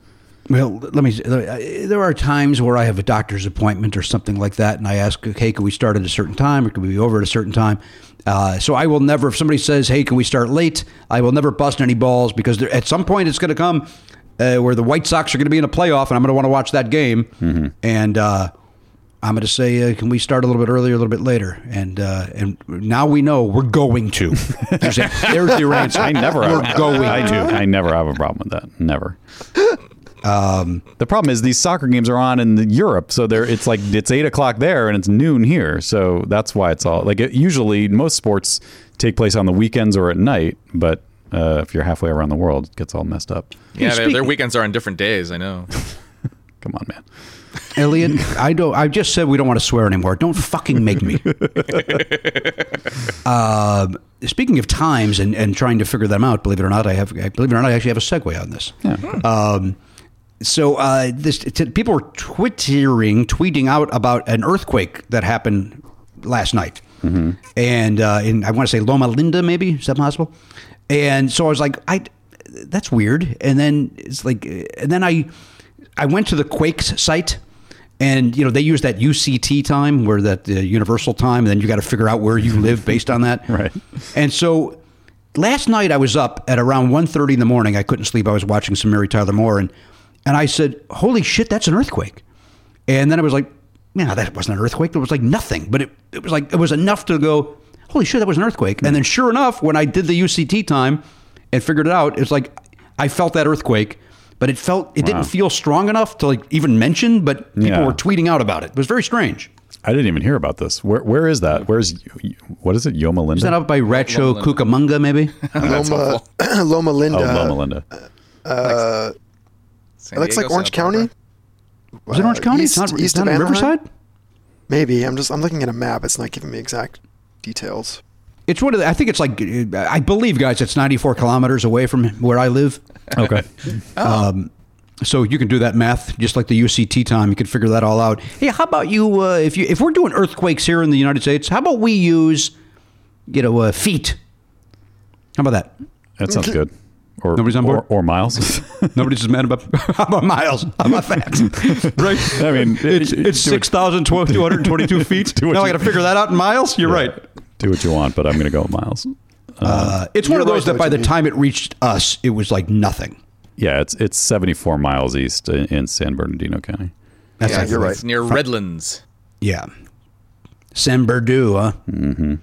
Speaker 2: Well, let me. There are times where I have a doctor's appointment or something like that, and I ask, "Okay, can we start at a certain time, or can we be over at a certain time?" Uh, so I will never. If somebody says, "Hey, can we start late?" I will never bust any balls because there, at some point it's going to come uh, where the White Sox are going to be in a playoff, and I'm going to want to watch that game, and uh, I'm going to say, uh, "Can we start a little bit earlier, a little bit later?" And uh, and now we know we're going to. There's, a, there's your answer.
Speaker 4: I never.
Speaker 2: We're
Speaker 4: have,
Speaker 2: going
Speaker 4: I do. I never have a problem with that. Never. the problem is these soccer games are on in the Europe, so they're it's like it's eight o'clock there and it's noon here, so that's why it's all like it, usually most sports take place on the weekends or at night, but uh, if you're halfway around the world, it gets all messed up.
Speaker 6: Yeah, their, their weekends are on different days. I know.
Speaker 4: Come on, man.
Speaker 2: Elliot, I don't. I just said we don't want to swear anymore. Don't fucking make me. uh, speaking of times and, and trying to figure them out, believe it or not, I have. Believe it or not, I actually have a segue on this. Um, so uh, this t- people were twittering, tweeting out about an earthquake that happened last night, and uh, in I want to say Loma Linda, maybe is that possible? And so I was like, I that's weird. And then it's like, and then I I went to the Quakes site. And you know they use that UCT time, where that uh, universal time, and then you got to figure out where you live based on that.
Speaker 4: Right.
Speaker 2: And so last night I was up at around 1.30 in the morning. I couldn't sleep. I was watching some Mary Tyler Moore, and and I said, "Holy shit, that's an earthquake!" And then I was like, "Yeah, that wasn't an earthquake. It was like nothing, but it it was like it was enough to go, holy shit, that was an earthquake." And then sure enough, when I did the UCT time and figured it out, it's like I felt that earthquake. But it felt it
Speaker 4: Wow.
Speaker 2: didn't feel strong enough to like even mention, but people
Speaker 4: Yeah.
Speaker 2: were tweeting out about it. It was very strange.
Speaker 4: I didn't even hear about this. Where where is that? Where's what is it? Yoma Linda?
Speaker 2: Is that up by Rancho Cucamonga, maybe?
Speaker 7: Loma, Loma Linda.
Speaker 4: Oh, Loma Linda.
Speaker 6: Uh, San
Speaker 7: It looks like Orange
Speaker 6: Santa Barbara.
Speaker 7: County.
Speaker 2: Was it Orange
Speaker 7: Uh,
Speaker 2: County?
Speaker 7: East,
Speaker 2: it's not,
Speaker 7: east
Speaker 2: it's
Speaker 7: of
Speaker 2: not in Riverside?
Speaker 7: Maybe I'm just I'm looking at a map. It's not giving me exact details.
Speaker 2: It's one of the, I think it's like, I believe, guys, it's 94 kilometers away from where I live.
Speaker 4: Okay. Oh.
Speaker 2: So you can do that math just like the UCT time. You can figure that all out. Hey, how about you, uh, if you, if we're doing earthquakes here in the United States, how about we use, you know, uh, feet? How about that?
Speaker 4: That sounds good. Or
Speaker 2: Nobody's on board?
Speaker 4: Or, or miles.
Speaker 2: Nobody's as mad about, how about miles? How about that? right?
Speaker 4: I mean,
Speaker 2: It's,
Speaker 4: do
Speaker 2: it's 6,222 feet.
Speaker 4: Do what
Speaker 2: now I got to figure that out in miles? You're right.
Speaker 4: Do what you want, but I'm going to go with miles.
Speaker 2: Uh, it's one of those
Speaker 7: right,
Speaker 2: that by the
Speaker 7: Jimmy.
Speaker 2: time it reached us, it was like nothing.
Speaker 4: Yeah, it's it's 74 miles east in, in San Bernardino County.
Speaker 2: That's
Speaker 6: Yeah,
Speaker 2: like-
Speaker 7: you're right.
Speaker 6: It's near Redlands.
Speaker 2: Yeah. San Berdoo, huh? Mm-hmm.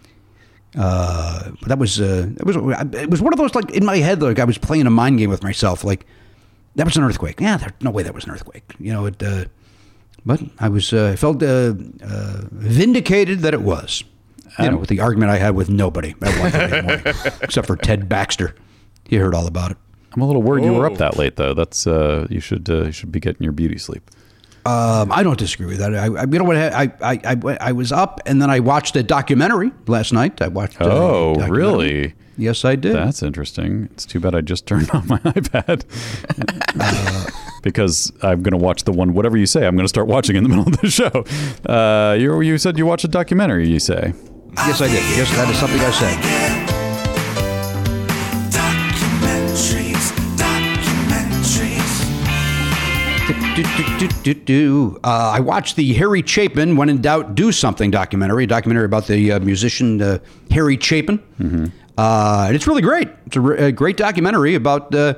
Speaker 2: Uh, but that was uh, it was it was one of those like in my head like I was playing a mind game with myself like that was an earthquake. Yeah, there, no way that was an earthquake. You know it. Uh, but I was uh, I felt uh, uh, vindicated that it was. You know, with the argument I had with nobody at 1:30 morning, except for Ted Baxter. He heard all about it.
Speaker 4: I'm a little worried you were up
Speaker 6: Oh.
Speaker 4: that late though. That's uh, you should uh, you should be getting your beauty sleep.
Speaker 2: Um, I don't disagree with that. I, I you know what? I, I, I, I was up and then I watched a documentary last night. I watched.
Speaker 4: Oh,
Speaker 2: documentary.
Speaker 4: really?
Speaker 2: Yes, I did.
Speaker 4: That's interesting. It's too bad I just turned on my iPad. because I'm going to watch the one, whatever you say, I'm going to start watching in the middle of the show. Uh, you, you said you watched a documentary, you say.
Speaker 2: yes, I did. Yes, that is something I said.
Speaker 1: Documentaries, documentaries.
Speaker 2: Do, do, do, do, do. Uh, I watched the Harry Chapin "When in Doubt, Do Something" documentary. A documentary about the uh, musician uh, Harry Chapin, uh, and it's really great. It's a, re- a great documentary about. Uh,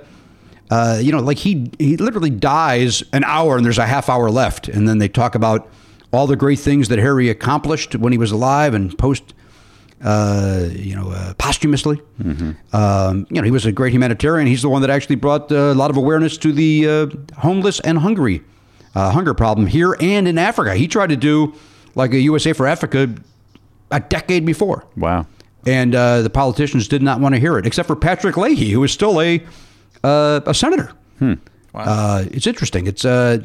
Speaker 2: uh, you know, like he he literally dies an hour and there's a half hour left, and then they talk about all the great things that Harry accomplished when he was alive and post uh, you know, uh, posthumously. Um, you know, he was a great humanitarian. He's the one that actually brought uh, a lot of awareness to the uh, homeless and hungry uh, hunger problem here and in Africa. He tried to do like a USA for Africa a decade before.
Speaker 4: Wow.
Speaker 2: And uh, the politicians did not want to hear it, except for Patrick Leahy, who is still a uh, a senator. Uh, it's interesting. It's uh,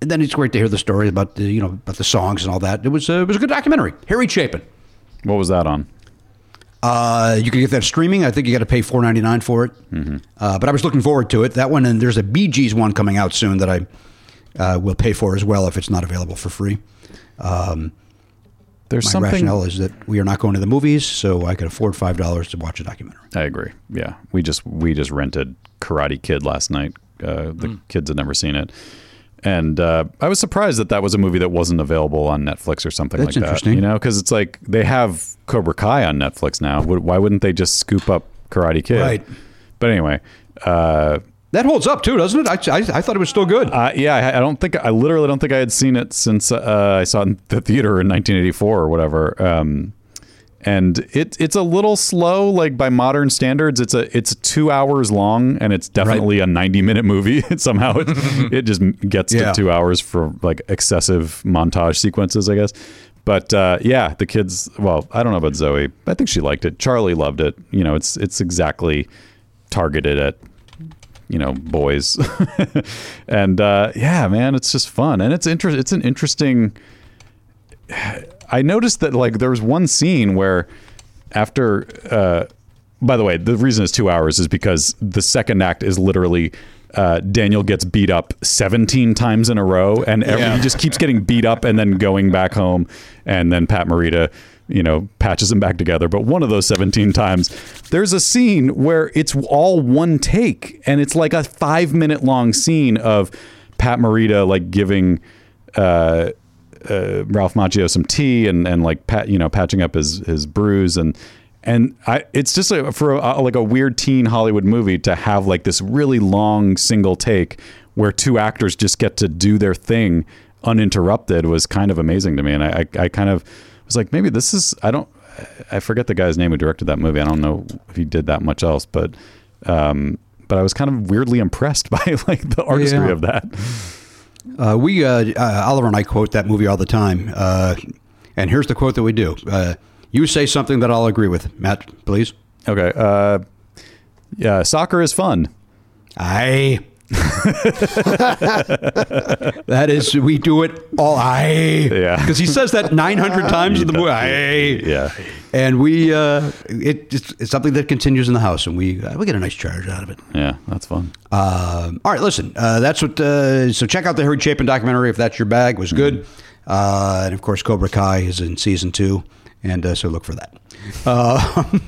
Speaker 2: and then it's great to hear the story about the you know about the songs and all that. It was uh, it was a good documentary. Harry Chapin.
Speaker 4: What was that on?
Speaker 2: Uh, you can get that streaming. I think you got to pay four ninety nine for it. Uh, but I was looking forward to it. That one, and there's a Bee Gees one coming out soon that I uh, will pay for as well if it's not available for free. Um,
Speaker 4: There's
Speaker 2: my
Speaker 4: something.
Speaker 2: rationale is that we are not going to the movies, so I could afford five dollars to watch a documentary.
Speaker 4: I agree. Yeah, we just we just rented Karate Kid last night. Uh, the kids had never seen it, and uh, I was surprised that that was a movie that wasn't available on Netflix or something
Speaker 2: That's
Speaker 4: like that.
Speaker 2: interesting.
Speaker 4: You know, because it's like they have Cobra Kai on Netflix now. Why wouldn't they just scoop up Karate Kid?
Speaker 2: Right.
Speaker 4: But anyway, uh,
Speaker 2: That holds up too, doesn't it? I, I, I thought it was still good.
Speaker 4: uh, yeah, I, I don't think I literally don't think I had seen it since uh, I saw it in the theater in 1984 or whatever. Um, and it it's a little slow, like by modern standards. It's a it's two hours long, and it's definitely a 90 minute movie. Somehow it it just gets
Speaker 2: Yeah.
Speaker 4: to two hours for like excessive montage sequences, I guess. But uh, yeah, the kids. Well, I don't know about Zoe. I think she liked it. Charlie loved it. You know, it's it's exactly targeted at you know boys. And uh yeah man it's just fun. And it's inter- it's an interesting i noticed that like there was one scene where after uh by the way the reason it's two hours is because the second act is literally uh, Daniel gets beat up 17 times in a row, and every, he just keeps getting beat up and then going back home. And then Pat Morita, you know, patches him back together. But one of those 17 times, there's a scene where it's all one take, and it's like a five minute long scene of Pat Morita like giving uh, uh, Ralph Macchio some tea and and like pat you know patching up his his bruise and and I it's just for a, like a weird teen Hollywood movie to have like this really long single take where two actors just get to do their thing uninterrupted was kind of amazing to me and I I, I kind of was like maybe this is I don't I forget the guy's name who directed that movie I don't know if he did that much else but um but I was kind of weirdly impressed by like the artistry
Speaker 2: Yeah.
Speaker 4: of that.
Speaker 2: Uh, we uh, uh, Oliver and I quote that movie all the time. Uh, and here's the quote that we do: uh, "You say something that I'll agree with." Matt, please.
Speaker 4: Okay. Uh, yeah, soccer is fun.
Speaker 2: Aye. that is, we do it all. Aye.
Speaker 4: Yeah.
Speaker 2: Because he says that 900 times in the movie. Aye.
Speaker 4: Yeah.
Speaker 2: And we, uh, it, it's, it's something that continues in the house, and we uh, we get a nice charge out of it.
Speaker 4: Yeah, that's fun.
Speaker 2: Um, all right, listen. Uh, that's what. Uh, so check out the Harry Chapin documentary if that's your bag. It was good. Uh, and of course, Cobra Kai is in season two, and uh, so look for that.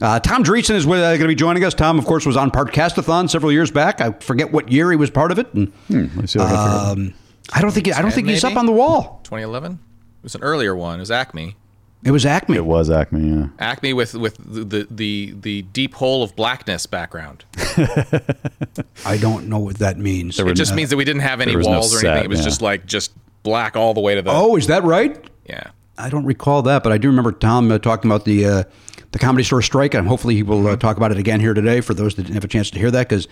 Speaker 2: Uh, Tom Dreesen is uh, going to be joining us. Tom, of course, was on Podcastathon several years back. I forget what year he was part of it. And,
Speaker 4: Let's see what I can figure out.
Speaker 2: um, I don't think I don't think he's up on the wall.
Speaker 6: 2011. It was an earlier one. It was Acme.
Speaker 2: It was Acme.
Speaker 4: It was Acme, yeah.
Speaker 6: Acme with with the the the, the deep hole of blackness background.
Speaker 2: I don't know what that means.
Speaker 6: It just means that we didn't have any
Speaker 4: There was no
Speaker 6: walls or anything.
Speaker 4: set,
Speaker 6: it was
Speaker 4: yeah.
Speaker 6: just like just black all the way to the.
Speaker 2: Oh, is that right?
Speaker 6: yeah.
Speaker 2: I don't recall that, but I do remember Tom uh, talking about the uh, the comedy store strike, and hopefully he will uh, talk about it again here today for those that didn't have a chance to hear that. Because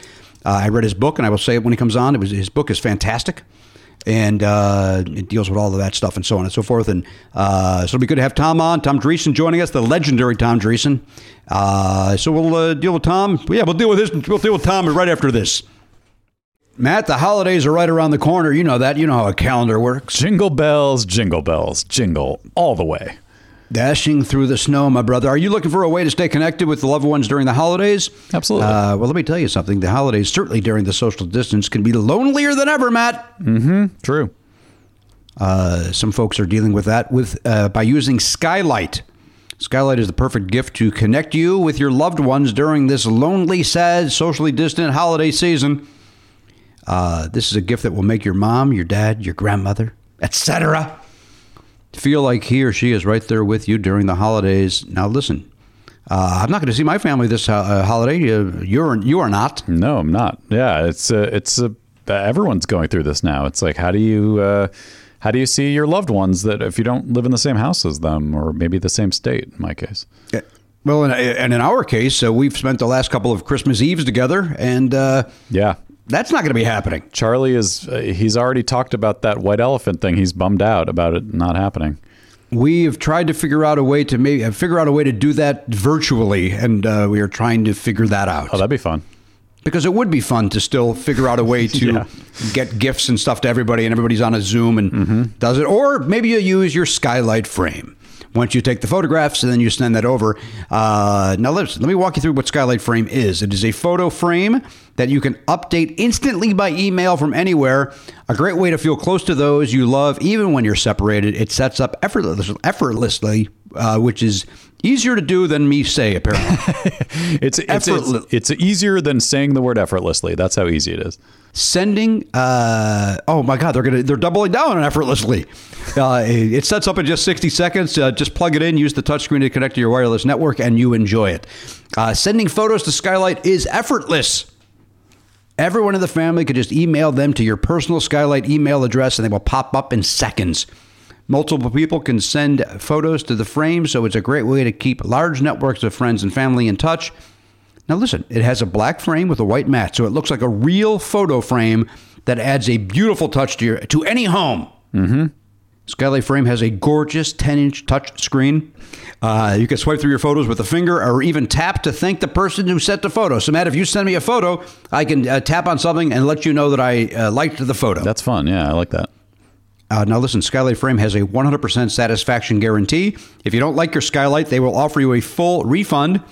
Speaker 2: uh, I read his book, and I will say it when he comes on. It was his book is fantastic, and uh, it deals with all of that stuff and so on and so forth. And uh, so it'll be good to have Tom on. Tom Dreesen joining us, the legendary Tom Dreesen. Uh, so we'll uh, deal with Tom. Yeah, we'll deal with this. We'll deal with Tom right after this. Matt, the holidays are right around the corner. You know that. You know how a calendar works.
Speaker 4: Jingle bells, jingle bells, jingle all the way.
Speaker 2: Dashing through the snow, my brother. Are you looking for a way to stay connected with the loved ones during the holidays?
Speaker 4: Absolutely.
Speaker 2: Uh, well, let me tell you something. The holidays, certainly during the social distance, can be lonelier than ever, Matt. Mm-hmm.
Speaker 4: True.
Speaker 2: Uh, some folks are dealing with that with uh, by using Skylight. Skylight is the perfect gift to connect you with your loved ones during this lonely, sad, socially distant holiday season. Uh, this is a gift that will make your mom, your dad, your grandmother, etc. feel like he or she is right there with you during the holidays. Now, listen, uh, I'm not going to see my family this uh, holiday. Uh, you're you are not.
Speaker 4: No, I'm not. Yeah, it's uh, it's uh, everyone's going through this now. It's like how do you uh, how do you see your loved ones that if you don't live in the same house as them or maybe the same state in my case?
Speaker 2: Well, and, and in our case, uh, we've spent the last couple of Christmas Eves together, and uh,
Speaker 4: Yeah.
Speaker 2: That's not going to be happening.
Speaker 4: Charlie is uh, he's already talked about that white elephant thing. He's bummed out about it not happening.
Speaker 2: We have tried to figure out a way to maybe uh, figure out a way to do that virtually, and uh, we are trying to figure that out.
Speaker 4: Oh, that'd be fun.
Speaker 2: because it would be fun to still figure out a way to
Speaker 4: Yeah.
Speaker 2: get gifts and stuff to everybody, and everybody's on a Zoom and does it. Or maybe you use your skylight frame. Once you take the photographs and then you send that over. Uh, now, let's, let me walk you through what Skylight Frame is. It is a photo frame that you can update instantly by email from anywhere. A great way to feel close to those you love, even when you're separated. It sets up effortless, effortlessly, uh, which is easier to do than me say, apparently.
Speaker 4: It's it's, it's it's easier than saying the word effortlessly. That's how easy it is.
Speaker 2: sending uh, oh my god they're gonna they're doubling down on effortlessly uh, it sets up in just 60 seconds uh, just plug it in use the touchscreen to connect to your wireless network and you enjoy it uh, sending photos to skylight is effortless everyone in the family could just email them to your personal skylight email address and they will pop up in seconds multiple people can send photos to the frame so it's a great way to keep large networks of friends and family in touch now, listen, it has a black frame with a white mat, so it looks like a real photo frame that adds a beautiful touch to your to any home. Mm-hmm. Skylight Frame has a gorgeous 10 inch touch screen. Uh, you can swipe through your photos with a finger or even tap to thank the person who sent the photo. So, Matt, if you send me a photo, I can uh, tap on something and let you know that I uh, liked the photo.
Speaker 4: That's fun. Yeah, I like that.
Speaker 2: Uh, now, listen, Skylight Frame has a 100% satisfaction guarantee. If you don't like your Skylight, they will offer you a full refund.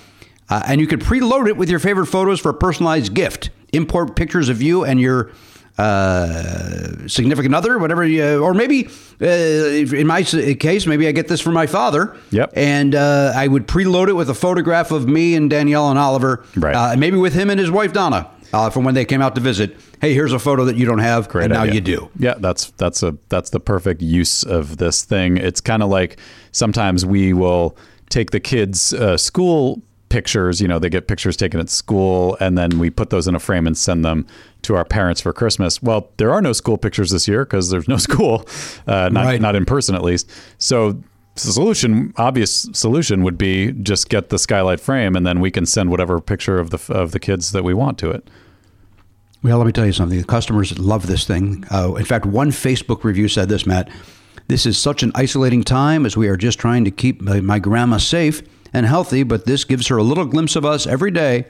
Speaker 2: Uh, and you can preload it with your favorite photos for a personalized gift. Import pictures of you and your uh, significant other, whatever, you, or maybe uh, in my case, maybe I get this from my father.
Speaker 4: Yep.
Speaker 2: And uh, I would preload it with a photograph of me and Danielle and Oliver.
Speaker 4: Right.
Speaker 2: Uh, maybe with him and his wife Donna uh, from when they came out to visit. Hey, here's a photo that you don't have,
Speaker 4: Great
Speaker 2: and now
Speaker 4: idea.
Speaker 2: you do.
Speaker 4: Yeah, that's that's a that's the perfect use of this thing. It's kind of like sometimes we will take the kids' uh, school pictures. You know, they get pictures taken at school, and then we put those in a frame and send them to our parents for Christmas. Well, there are no school pictures this year because there's no school, uh, not
Speaker 2: Right.
Speaker 4: not in person at least. So. The solution, obvious solution, would be just get the skylight frame, and then we can send whatever picture of the of the kids that we want to it.
Speaker 2: Well, let me tell you something. The customers love this thing. Uh, in fact, one Facebook review said this, Matt. This is such an isolating time as we are just trying to keep my, my grandma safe and healthy, but this gives her a little glimpse of us every day.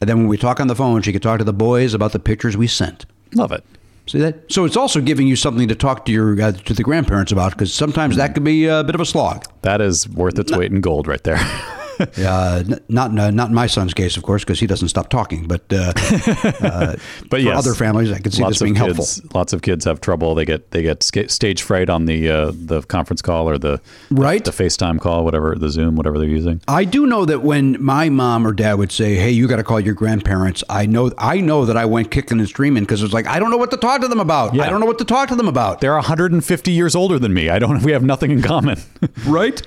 Speaker 2: And then when we talk on the phone, she can talk to the boys about the pictures we sent.
Speaker 4: Love it.
Speaker 2: See that? So it's also giving you something to talk to your uh, to the grandparents about because sometimes that could be a bit of a slog.
Speaker 4: That is worth its weight in gold, right there.
Speaker 2: Uh, n- not uh, not in my son's case, of course, because he doesn't stop talking. But uh,
Speaker 4: but
Speaker 2: for
Speaker 4: yes,
Speaker 2: other families, I can see
Speaker 4: lots
Speaker 2: this being
Speaker 4: of
Speaker 2: helpful.
Speaker 4: kids, Lots of kids have trouble. They get they get stage fright on the uh, the conference call or the
Speaker 2: Right.
Speaker 4: the FaceTime call, whatever the Zoom, whatever they're using.
Speaker 2: I do know that when my mom or dad would say, "Hey, you got to call your grandparents," I know I know that I went kicking and screaming because it was like I don't know what to talk to them about.
Speaker 4: Yeah.
Speaker 2: I don't know what to talk to them about.
Speaker 4: They're 150 years older than me. I don't. We have nothing in common.
Speaker 2: right?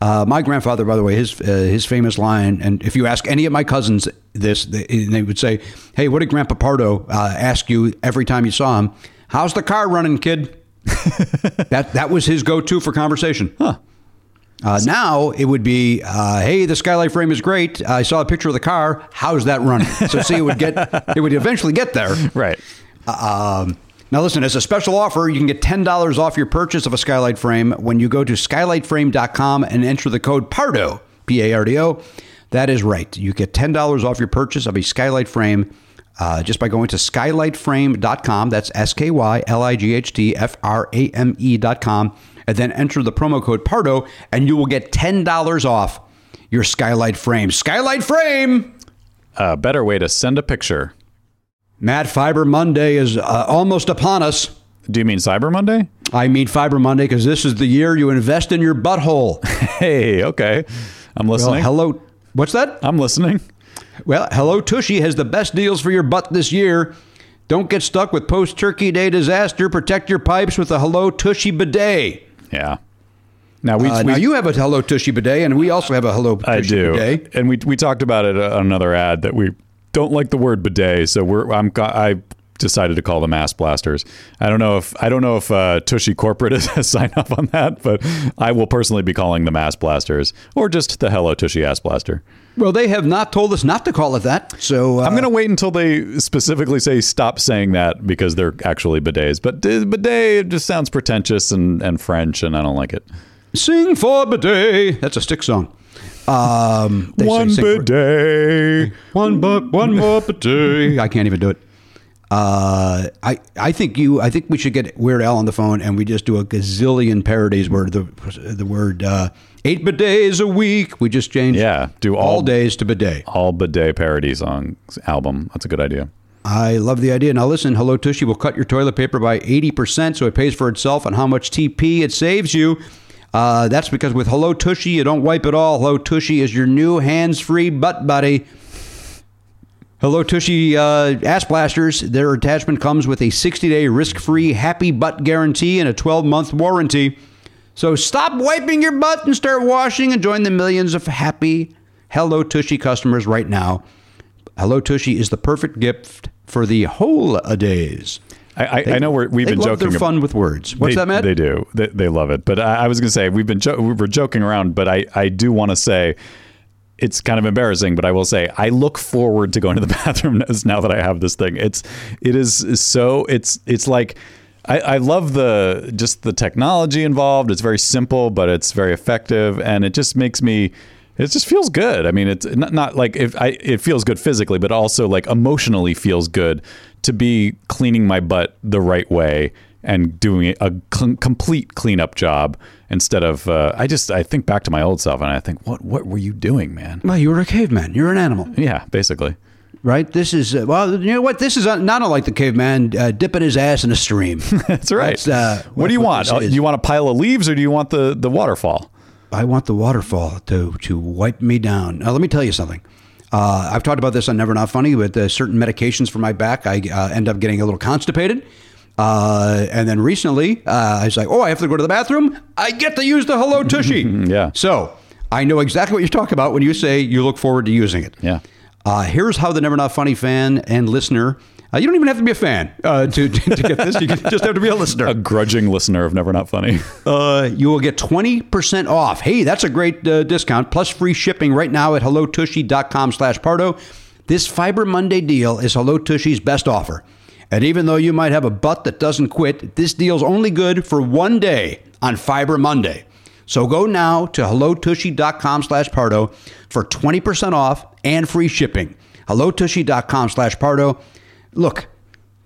Speaker 2: Uh, my grandfather, by the way, his uh, his famous line, and if you ask any of my cousins this, they, they would say, "Hey, what did Grandpa Pardo uh, ask you every time you saw him? How's the car running, kid?" that that was his go-to for conversation. Huh. Uh, now it would be, uh, "Hey, the skylight frame is great. I saw a picture of the car. How's that running?" So see, it would get it would eventually get there.
Speaker 4: right.
Speaker 2: Um, now, listen, as a special offer, you can get $10 off your purchase of a skylight frame when you go to skylightframe.com and enter the code PARDO, P A R D O. That is right. You get $10 off your purchase of a skylight frame uh, just by going to skylightframe.com. That's S K Y L I G H T F R A M E.com. And then enter the promo code PARDO, and you will get $10 off your skylight frame. Skylight frame!
Speaker 4: A better way to send a picture.
Speaker 2: Matt Fiber Monday is uh, almost upon us.
Speaker 4: Do you mean Cyber Monday?
Speaker 2: I mean Fiber Monday because this is the year you invest in your butthole.
Speaker 4: Hey, okay. I'm
Speaker 2: well,
Speaker 4: listening.
Speaker 2: hello. What's that?
Speaker 4: I'm listening.
Speaker 2: Well, Hello Tushy has the best deals for your butt this year. Don't get stuck with post Turkey Day disaster. Protect your pipes with a Hello Tushy bidet.
Speaker 4: Yeah. Now we,
Speaker 2: Uh,
Speaker 4: we
Speaker 2: now you have a Hello Tushy bidet, and we also have a Hello Tushy
Speaker 4: I do,
Speaker 2: bidet.
Speaker 4: and we we talked about it on another ad that we don't like the word bidet, so we're I'm I decided to call them ass blasters. I don't know if I don't know if uh, Tushy Corporate has signed up on that, but I will personally be calling them ass blasters or just the Hello Tushy ass blaster.
Speaker 2: Well, they have not told us not to call it that. So uh,
Speaker 4: I'm going to wait until they specifically say stop saying that because they're actually bidets. But uh, bidet just sounds pretentious and, and French, and I don't like it.
Speaker 2: sing for bidet. That's a Styx song. Um, they say
Speaker 4: One
Speaker 2: sing for-
Speaker 4: bidet.
Speaker 2: one but one more bidet. I can't even do it. Uh, I I think you. I think we should get Weird Al on the phone and we just do a gazillion parodies where the the word uh, eight bidets a week. We just change
Speaker 4: Yeah, do
Speaker 2: all,
Speaker 4: all-
Speaker 2: days to bidet.
Speaker 4: All bidet parody songs album. That's a good idea.
Speaker 2: I love the idea. Now listen, Hello Tushy will cut your toilet paper by 80%, so it pays for itself and how much TP it saves you. Uh, that's because with Hello Tushy, you don't wipe it all. Hello Tushy is your new hands-free butt buddy. Hello Tushy uh, Ass Blasters. Their attachment comes with a 60-day risk-free happy butt guarantee and a 12-month warranty. So stop wiping your butt and start washing and join the millions of happy Hello Tushy customers right now. Hello Tushy is the perfect gift for the whole days.
Speaker 4: I, I, I know we're, we've
Speaker 2: they
Speaker 4: been joking.
Speaker 2: their
Speaker 4: ab-
Speaker 2: fun with words. What's
Speaker 4: they,
Speaker 2: that, Matt?
Speaker 4: They do. They, they love it. But I, I was going to say we've been jo- we were joking around, but I I do want to say it's kind of embarrassing, but I will say I look forward to going to the bathroom now that I have this thing. It's it is so it's it's like. I, I love the just the technology involved. It's very simple, but it's very effective, and it just makes me. It just feels good. I mean, it's not, not like if I it feels good physically, but also like emotionally feels good to be cleaning my butt the right way and doing a cl- complete cleanup job instead of uh, I just I think back to my old self and I think what what were you doing, man?
Speaker 2: well, you were a caveman. You're an animal,
Speaker 4: Yeah, basically.
Speaker 2: right? This is uh, well, you know what? This is uh, not unlike the caveman uh, dipping his ass in a stream.
Speaker 4: That's right.
Speaker 2: That's, uh,
Speaker 4: what do you
Speaker 2: what
Speaker 4: want?
Speaker 2: this
Speaker 4: Uh. Do you want a pile of leaves or do you want the the waterfall?
Speaker 2: I want the waterfall to to wipe me down. Now, let me tell you something. Uh, I've talked about this on Never Not Funny with uh, certain medications for my back. I uh, end up getting a little constipated. Uh, and then recently, uh, I was like, oh, I have to go to the bathroom. I get to use the Hello Tushy.
Speaker 4: Yeah.
Speaker 2: So I know exactly what you're talking about when you say you look forward to using it.
Speaker 4: Yeah.
Speaker 2: Uh, here's how the Never Not Funny fan and listener. Uh, you don't even have to be a fan uh, to, to, to get this. You can just have to be a listener
Speaker 4: A grudging listener of Never Not Funny.
Speaker 2: uh, you will get 20% off. Hey, that's a great uh, discount, plus free shipping right now at hellotushy.com slash Pardo. This Fiber Monday deal is Hello Tushy's best offer. And even though you might have a butt that doesn't quit, this deal's only good for one day on Fiber Monday. So go now to hellotushy.com slash Pardo for 20% off and free shipping. hellotushy.com slash Pardo. Look,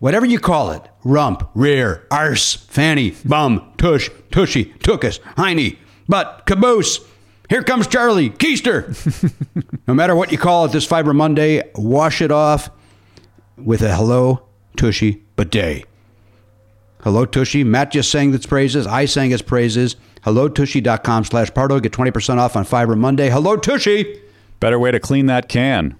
Speaker 2: Whatever you call it rump, rear, arse, fanny, bum, tush, tushy, tookus, hiney, butt, caboose. Here comes Charlie, keister. no matter what you call it this Fiber Monday, wash it off with a hello, tushy, bidet. Hello Tushy. Matt just sang its praises. I sang its praises. HelloTushy.com slash Pardo. Get 20% off on Fiber Monday. Hello Tushy.
Speaker 4: Better way to clean that can.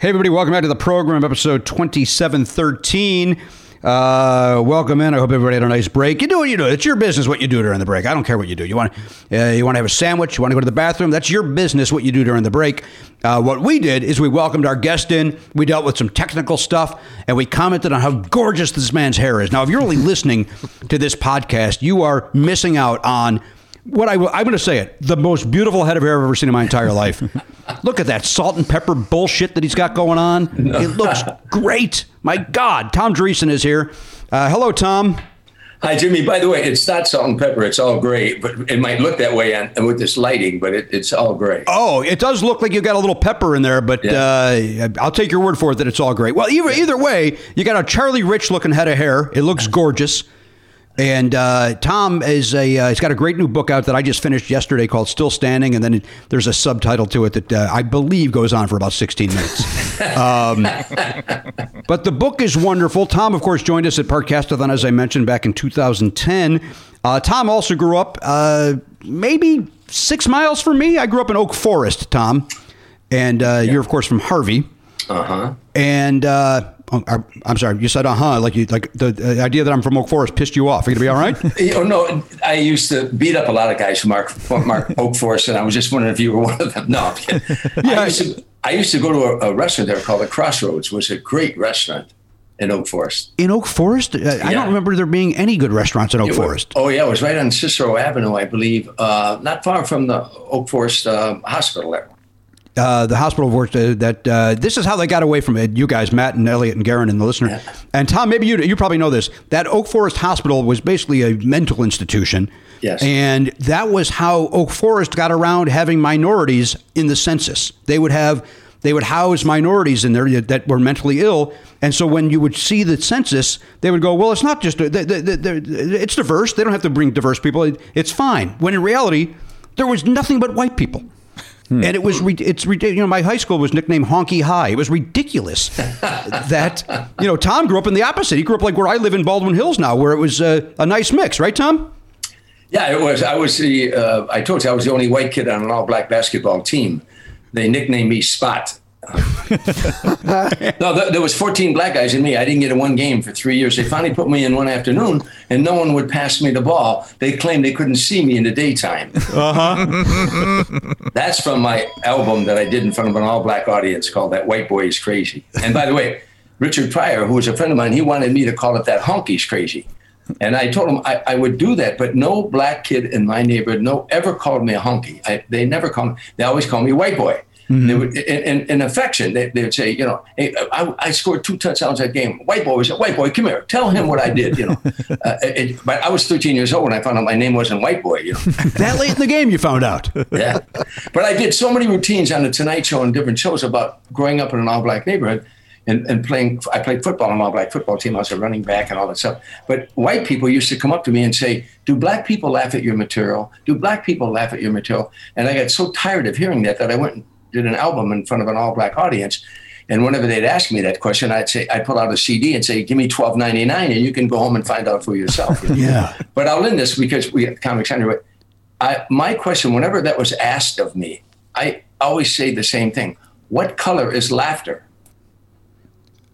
Speaker 2: Hey, everybody, welcome back to the program, episode 2713. Uh, welcome in. I hope everybody had a nice break. You do what you do. It's your business what you do during the break. I don't care what you do. You want uh, you want to have a sandwich? You want to go to the bathroom? That's your business what you do during the break. Uh, what we did is we welcomed our guest in. We dealt with some technical stuff, and we commented on how gorgeous this man's hair is. Now, if you're only listening to this podcast, you are missing out on what I will, I'm going to say it the most beautiful head of hair I've ever seen in my entire life. Look at that salt and pepper bullshit that he's got going on. It looks great. My God, Tom Dreesen is here. Uh, hello, Tom.
Speaker 8: Hi, Jimmy. By the way, it's not salt and pepper. It's all gray, but it might look that way on, with this lighting, but it, it's all gray.
Speaker 2: Oh, it does look like you got a little pepper in there, but uh, I'll take your word for it that it's all great. Well, either either way, you got a Charlie Rich looking head of hair. It looks gorgeous. And uh, Tom is a uh, he's got a great new book out that I just finished yesterday called Still Standing, and then there's a subtitle to it that uh, I believe goes on for about 16 minutes. um, but the book is wonderful. Tom, of course, joined us at Podcastathon as I mentioned back in 2010. Uh, Tom also grew up uh, maybe six miles from me. I grew up in Oak Forest, Tom, and uh, you're of course from Harvey.
Speaker 8: Uh huh.
Speaker 2: And uh, oh, I- I'm sorry, you said uh huh, like you like the, the idea that I'm from Oak Forest pissed you off. Are you gonna be all right?
Speaker 8: You know, no, I used to beat up a lot of guys from Mark, from Mark Oak Forest, and I was just wondering if you were one of them. No, kidding. I, used to, I used to go to a, a restaurant there called the Crossroads. It was a great restaurant. in Oak Forest.
Speaker 2: In Oak Forest, Uh, I
Speaker 8: Yeah.
Speaker 2: don't remember there being any good restaurants in Oak Forest.
Speaker 8: Oh yeah, it was right on Cicero Avenue, I believe, uh, not far from the Oak Forest uh, Hospital there.
Speaker 2: Uh, the hospital worked uh, that uh, this is how they got away from it. You guys, Matt and Elliot and Garen and the listener, and Tom. Maybe you you probably know this. That Oak Forest Hospital was basically a mental institution.
Speaker 8: Yes.
Speaker 2: and that was how Oak Forest got around having minorities in the census. They would have they would house minorities in there that were mentally ill, and so when you would see the census, they would go, "Well, it's not just they, they, they, it's diverse. They don't have to bring diverse people. It, it's fine." When in reality, there was nothing but white people. And it was it's ridiculous. You know, my high school was nicknamed Honky High. It was ridiculous that you know Tom grew up in the opposite. He grew up like where I live in Baldwin Hills now, where it was uh, a nice mix, right, Tom?
Speaker 8: Yeah, it was. I was the. Uh, I told you I was the only white kid on an all-black basketball team. They nicknamed me Spot. no, th- there was 14 black guys in me. I didn't get in one game for three years. They finally put me in one afternoon, and no one would pass me the ball. They claimed they couldn't see me in the daytime. Uh huh. That's from my album that I did in front of an all-black audience called "That White Boy Is Crazy." And by the way, Richard Pryor, who was a friend of mine, he wanted me to call it "That Honky's Crazy." And I told him I, I would do that, but no black kid in my neighborhood no ever called me a honky. I, they never called me. They always called me white boy. They would, in, in, affection, they, they would say, you know, hey, I, I scored two touchdowns that game. White boy was white boy. Come here, tell him what I did. You know, uh, it, but I was 13 years old when I found out my name wasn't white boy. You know,
Speaker 2: That late in the game, you found out.
Speaker 8: yeah. But I did so many routines on the Tonight Show and different shows about growing up in an all-black neighborhood and, and playing. I played football on an all-black football team. I was a running back and all that stuff. But white people used to come up to me and say, "Do black people laugh at your material? Do black people laugh at your material?" And I got so tired of hearing that that I went and did an album in front of an all-black audience. And whenever they'd ask me that question, I'd say, I'd pull out a CD and say, "Give me twelve ninety nine, and you can go home and find out for yourself."
Speaker 2: Yeah.
Speaker 8: But I'll end this because we at Comic Center. But I, my question, whenever that was asked of me, I always say the same thing: What color is laughter?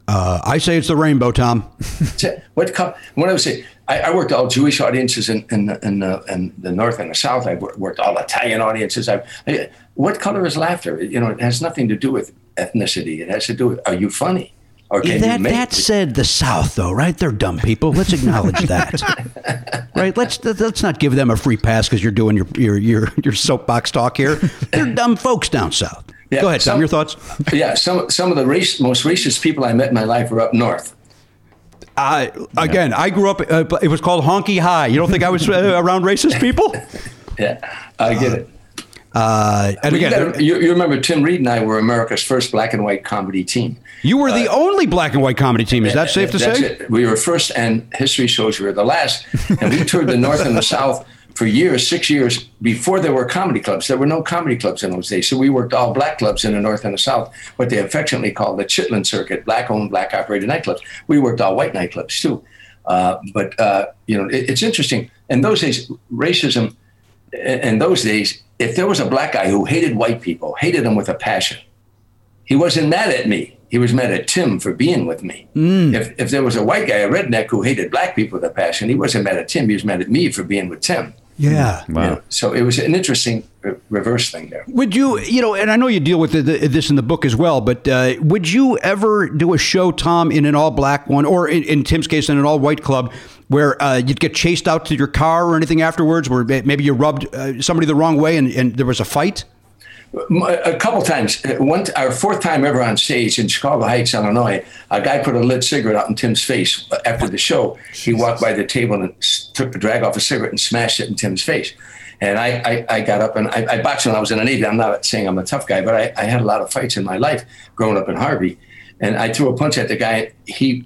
Speaker 2: Uh, I say it's the rainbow, Tom.
Speaker 8: What color? When I was saying, I, I worked all Jewish audiences in in, the- in, the, in the North and the South. I wor- worked all Italian audiences. I, I, what color is laughter? You know, it has nothing to do with ethnicity. It has to do with are you funny or can
Speaker 2: that
Speaker 8: you make
Speaker 2: that said, the South, though, right? They're dumb people. Let's acknowledge that, right? Let's let's not give them a free pass because you're doing your your your your soapbox talk here. They're dumb folks down south.
Speaker 8: Yeah,
Speaker 2: Go ahead, Tom.
Speaker 8: some-
Speaker 2: Your thoughts?
Speaker 8: yeah, some some of the race, most racist people I met in my life were up north.
Speaker 2: I again, I grew up. Uh, it was called Honky High. You don't think I was uh, around racist people?
Speaker 8: Yeah, I get it.
Speaker 2: Uh, and
Speaker 8: you,
Speaker 2: again,
Speaker 8: gotta- you, you remember Tim Reid and I were America's first black and white comedy team.
Speaker 2: you were the only black and white comedy team. Is that safe to
Speaker 8: That's
Speaker 2: say?
Speaker 8: it. We were first, and history shows we were the last. And we toured the North and the South for years, six years before there were comedy clubs. There were no comedy clubs in those days. So we worked all black clubs in the North and the South, what they affectionately called the Chitlin Circuit, black owned, black operated nightclubs. We worked all white nightclubs too. Uh, but, uh, you know, it, it's interesting. In those days, racism, in those days, if there was a black guy who hated white people, hated them with a passion, he wasn't mad at me. He was mad at Tim for being with me. If, if there was a white guy, a redneck, who hated black people with a passion, he wasn't mad at Tim. He was mad at me for being with Tim.
Speaker 2: Yeah.
Speaker 8: You know, so it was an interesting re- reverse thing there.
Speaker 2: Would you, you know, and I know you deal with the, the, this in the book as well, but uh, would you ever do a show, Tom, in an all black one, or in, in Tim's case, in an all white club, where uh, you'd get chased out to your car or anything afterwards, where maybe you rubbed uh, somebody the wrong way and, and there was a fight?
Speaker 8: A couple times. Uh, One, our fourth time ever on stage in Chicago Heights, Illinois, a guy put a lit cigarette out in Tim's face uh, after the show. He walked by the table and took the drag off a cigarette and smashed it in Tim's face. And I, I, I got up and I, I boxed when I was in the Navy. I'm not saying I'm a tough guy, but I, I had a lot of fights in my life growing up in Harvey. And I threw a punch at the guy. He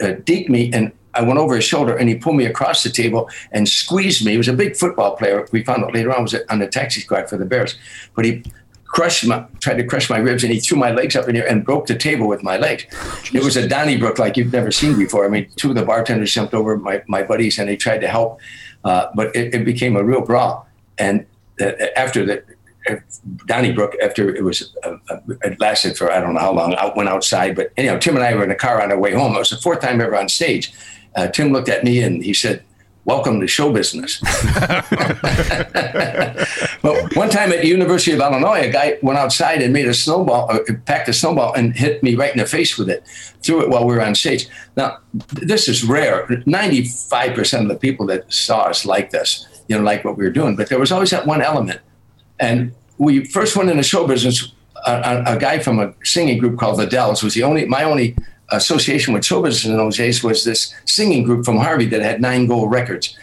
Speaker 8: uh, deked me and I went over his shoulder and he pulled me across the table and squeezed me. He was a big football player. We found out later on was on the taxi squad for the Bears, but he crushed my, tried to crush my ribs and he threw my legs up in here and broke the table with my legs. It was a Donnybrook like you've never seen before. I mean, two of the bartenders jumped over my, my buddies and they tried to help, uh, but it, it became a real brawl. And uh, after the, uh, Donnybrook, after it was, uh, uh, it lasted for I don't know how long. I went outside, but anyhow, Tim and I were in the car on our way home. It was the fourth time ever on stage. Uh, Tim looked at me and he said, "Welcome to show business." but one time at the University of Illinois, a guy went outside and made a snowball, uh, packed a snowball, and hit me right in the face with it. Threw it while we were on stage. Now, this is rare. Ninety-five percent of the people that saw us liked us, you know, like what we were doing. But there was always that one element. And we first went into show business. A, a, a guy from a singing group called the Dells was the only my only association with show business in those days was this singing group from Harvey that had nine gold records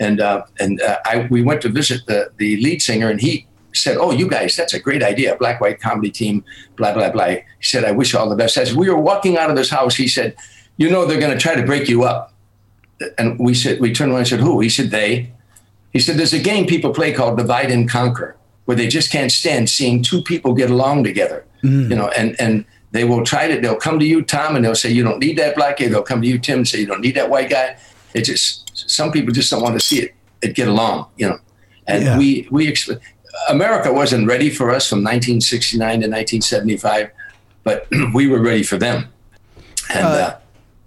Speaker 8: and uh, and uh, I, we went to visit the the lead singer, and he said, "Oh, you guys, that's a great idea, black white comedy team, blah blah blah." He said, "I wish you all the best." As we were walking out of this house, he said, "You know, they're going to try to break you up," and we said, we turned around and said, "Who?" He said, "They." He said, "There's a game people play called divide and conquer, where they just can't stand seeing two people get along together, you know, and and." They will try to. They'll come to you, Tom, and they'll say you don't need that black guy. They'll come to you, Tim, and say you don't need that white guy. It just some people just don't want to see it, it get along, you know. And
Speaker 2: Yeah.
Speaker 8: we we America wasn't ready for us from 1969 to 1975, but we were ready for them. And uh,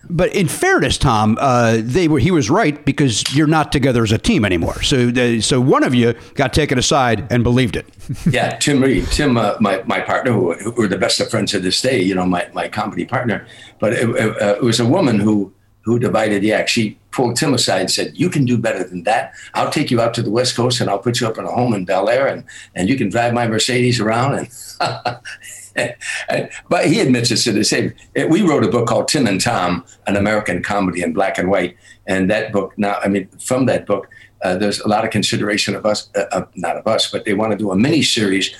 Speaker 2: But in fairness, Tom, uh, they were he was right because you're not together as a team anymore. So the, so one of you got taken aside and believed it.
Speaker 8: yeah, Tim Reid, Tim, uh, my my partner, who, who we're the best of friends to this day. You know, my my comedy partner. But it, uh, it was a woman who who divided the act. She pulled Tim aside and said, "You can do better than that. I'll take you out to the West Coast and I'll put you up in a home in Bel Air, and and you can drive my Mercedes around." And but he admits it's to the same. We wrote a book called Tim and Tom: An American Comedy in Black and White, and that book now, I mean, from that book. Uh, there's a lot of consideration of us, uh, uh, not of us, but they want to do a mini series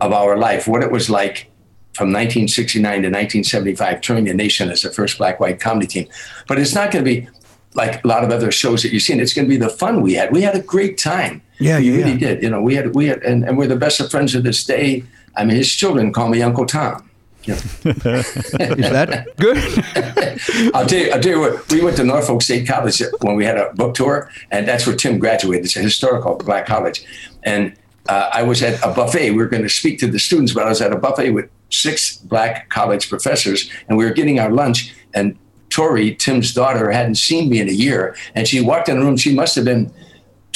Speaker 8: of our life, what it was like from 1969 to 1975, touring the nation as the first black white comedy team. But it's not going to be like a lot of other shows that you've seen. It's going to be the fun we had. We had a great time.
Speaker 2: Yeah,
Speaker 8: we
Speaker 2: yeah,
Speaker 8: really
Speaker 2: yeah.
Speaker 8: did. You know, we had we had, and, and we're the best of friends to this day. I mean, his children call me Uncle Tom. Know.
Speaker 2: Is that good?
Speaker 8: I'll tell you. I'll tell you what. We went to Norfolk State College when we had a book tour, and that's where Tim graduated. It's a historical black college, and uh, I was at a buffet. We were going to speak to the students, but I was at a buffet with six black college professors, and we were getting our lunch. And Tori, Tim's daughter, hadn't seen me in a year, and she walked in the room. She must have been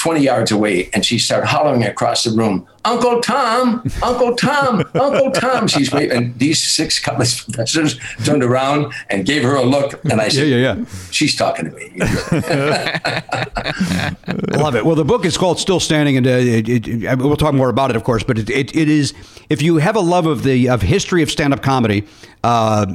Speaker 8: 20 yards away and she started hollering across the room, Uncle Tom, Uncle Tom, Uncle Tom. She's waving. And these six college professors turned around and gave her a look. And I said,
Speaker 2: yeah, yeah, yeah.
Speaker 8: She's talking to me.
Speaker 2: Love it. Well, the book is called Still Standing, and uh, it, it, we'll talk more about it, of course. But it, it, it is if you have a love of the of history of stand up comedy, uh,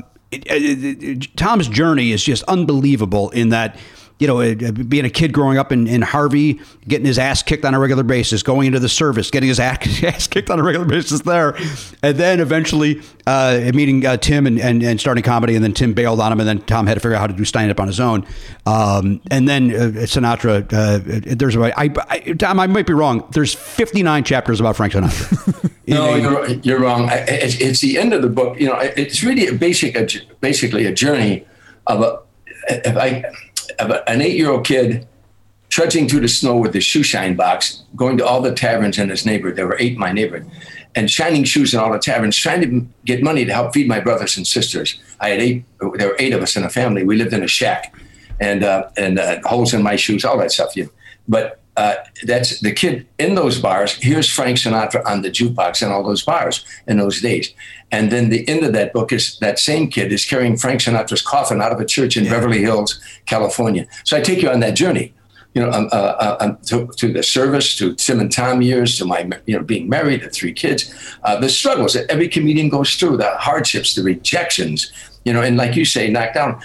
Speaker 2: Tom's journey is just unbelievable. In that. You know, uh, being a kid growing up in, in Harvey, getting his ass kicked on a regular basis, going into the service, getting his ass, ass kicked on a regular basis there, and then eventually uh, meeting uh, Tim and, and, and starting comedy, and then Tim bailed on him, and then Tom had to figure out how to do stand up on his own. Um, and then uh, Sinatra, uh, there's a, I, I, Tom, I might be wrong. There's 59 chapters about Frank Sinatra.
Speaker 8: No, you're, you're wrong. It's, it's the end of the book. You know, it's really a basic, a, basically a journey of a, if I, an eight-year-old kid trudging through the snow with his shoe shine box, going to all the taverns in his neighborhood. There were eight in my neighborhood, and shining shoes in all the taverns, trying to get money to help feed my brothers and sisters. I had eight. There were eight of us in a family. We lived in a shack, and uh, and uh, holes in my shoes, all that stuff. Yeah. But uh, that's the kid in those bars. Here's Frank Sinatra on the jukebox in all those bars in those days. And then the end of that book is that same kid is carrying Frank Sinatra's coffin out of a church in Beverly Hills, California. So I take you on that journey, you know, um, uh, uh, um, to, to the service, to Tim and Tom years, to my, you know, being married, to three kids, uh, the struggles that every comedian goes through, the hardships, the rejections, you know, and like you say, knocked down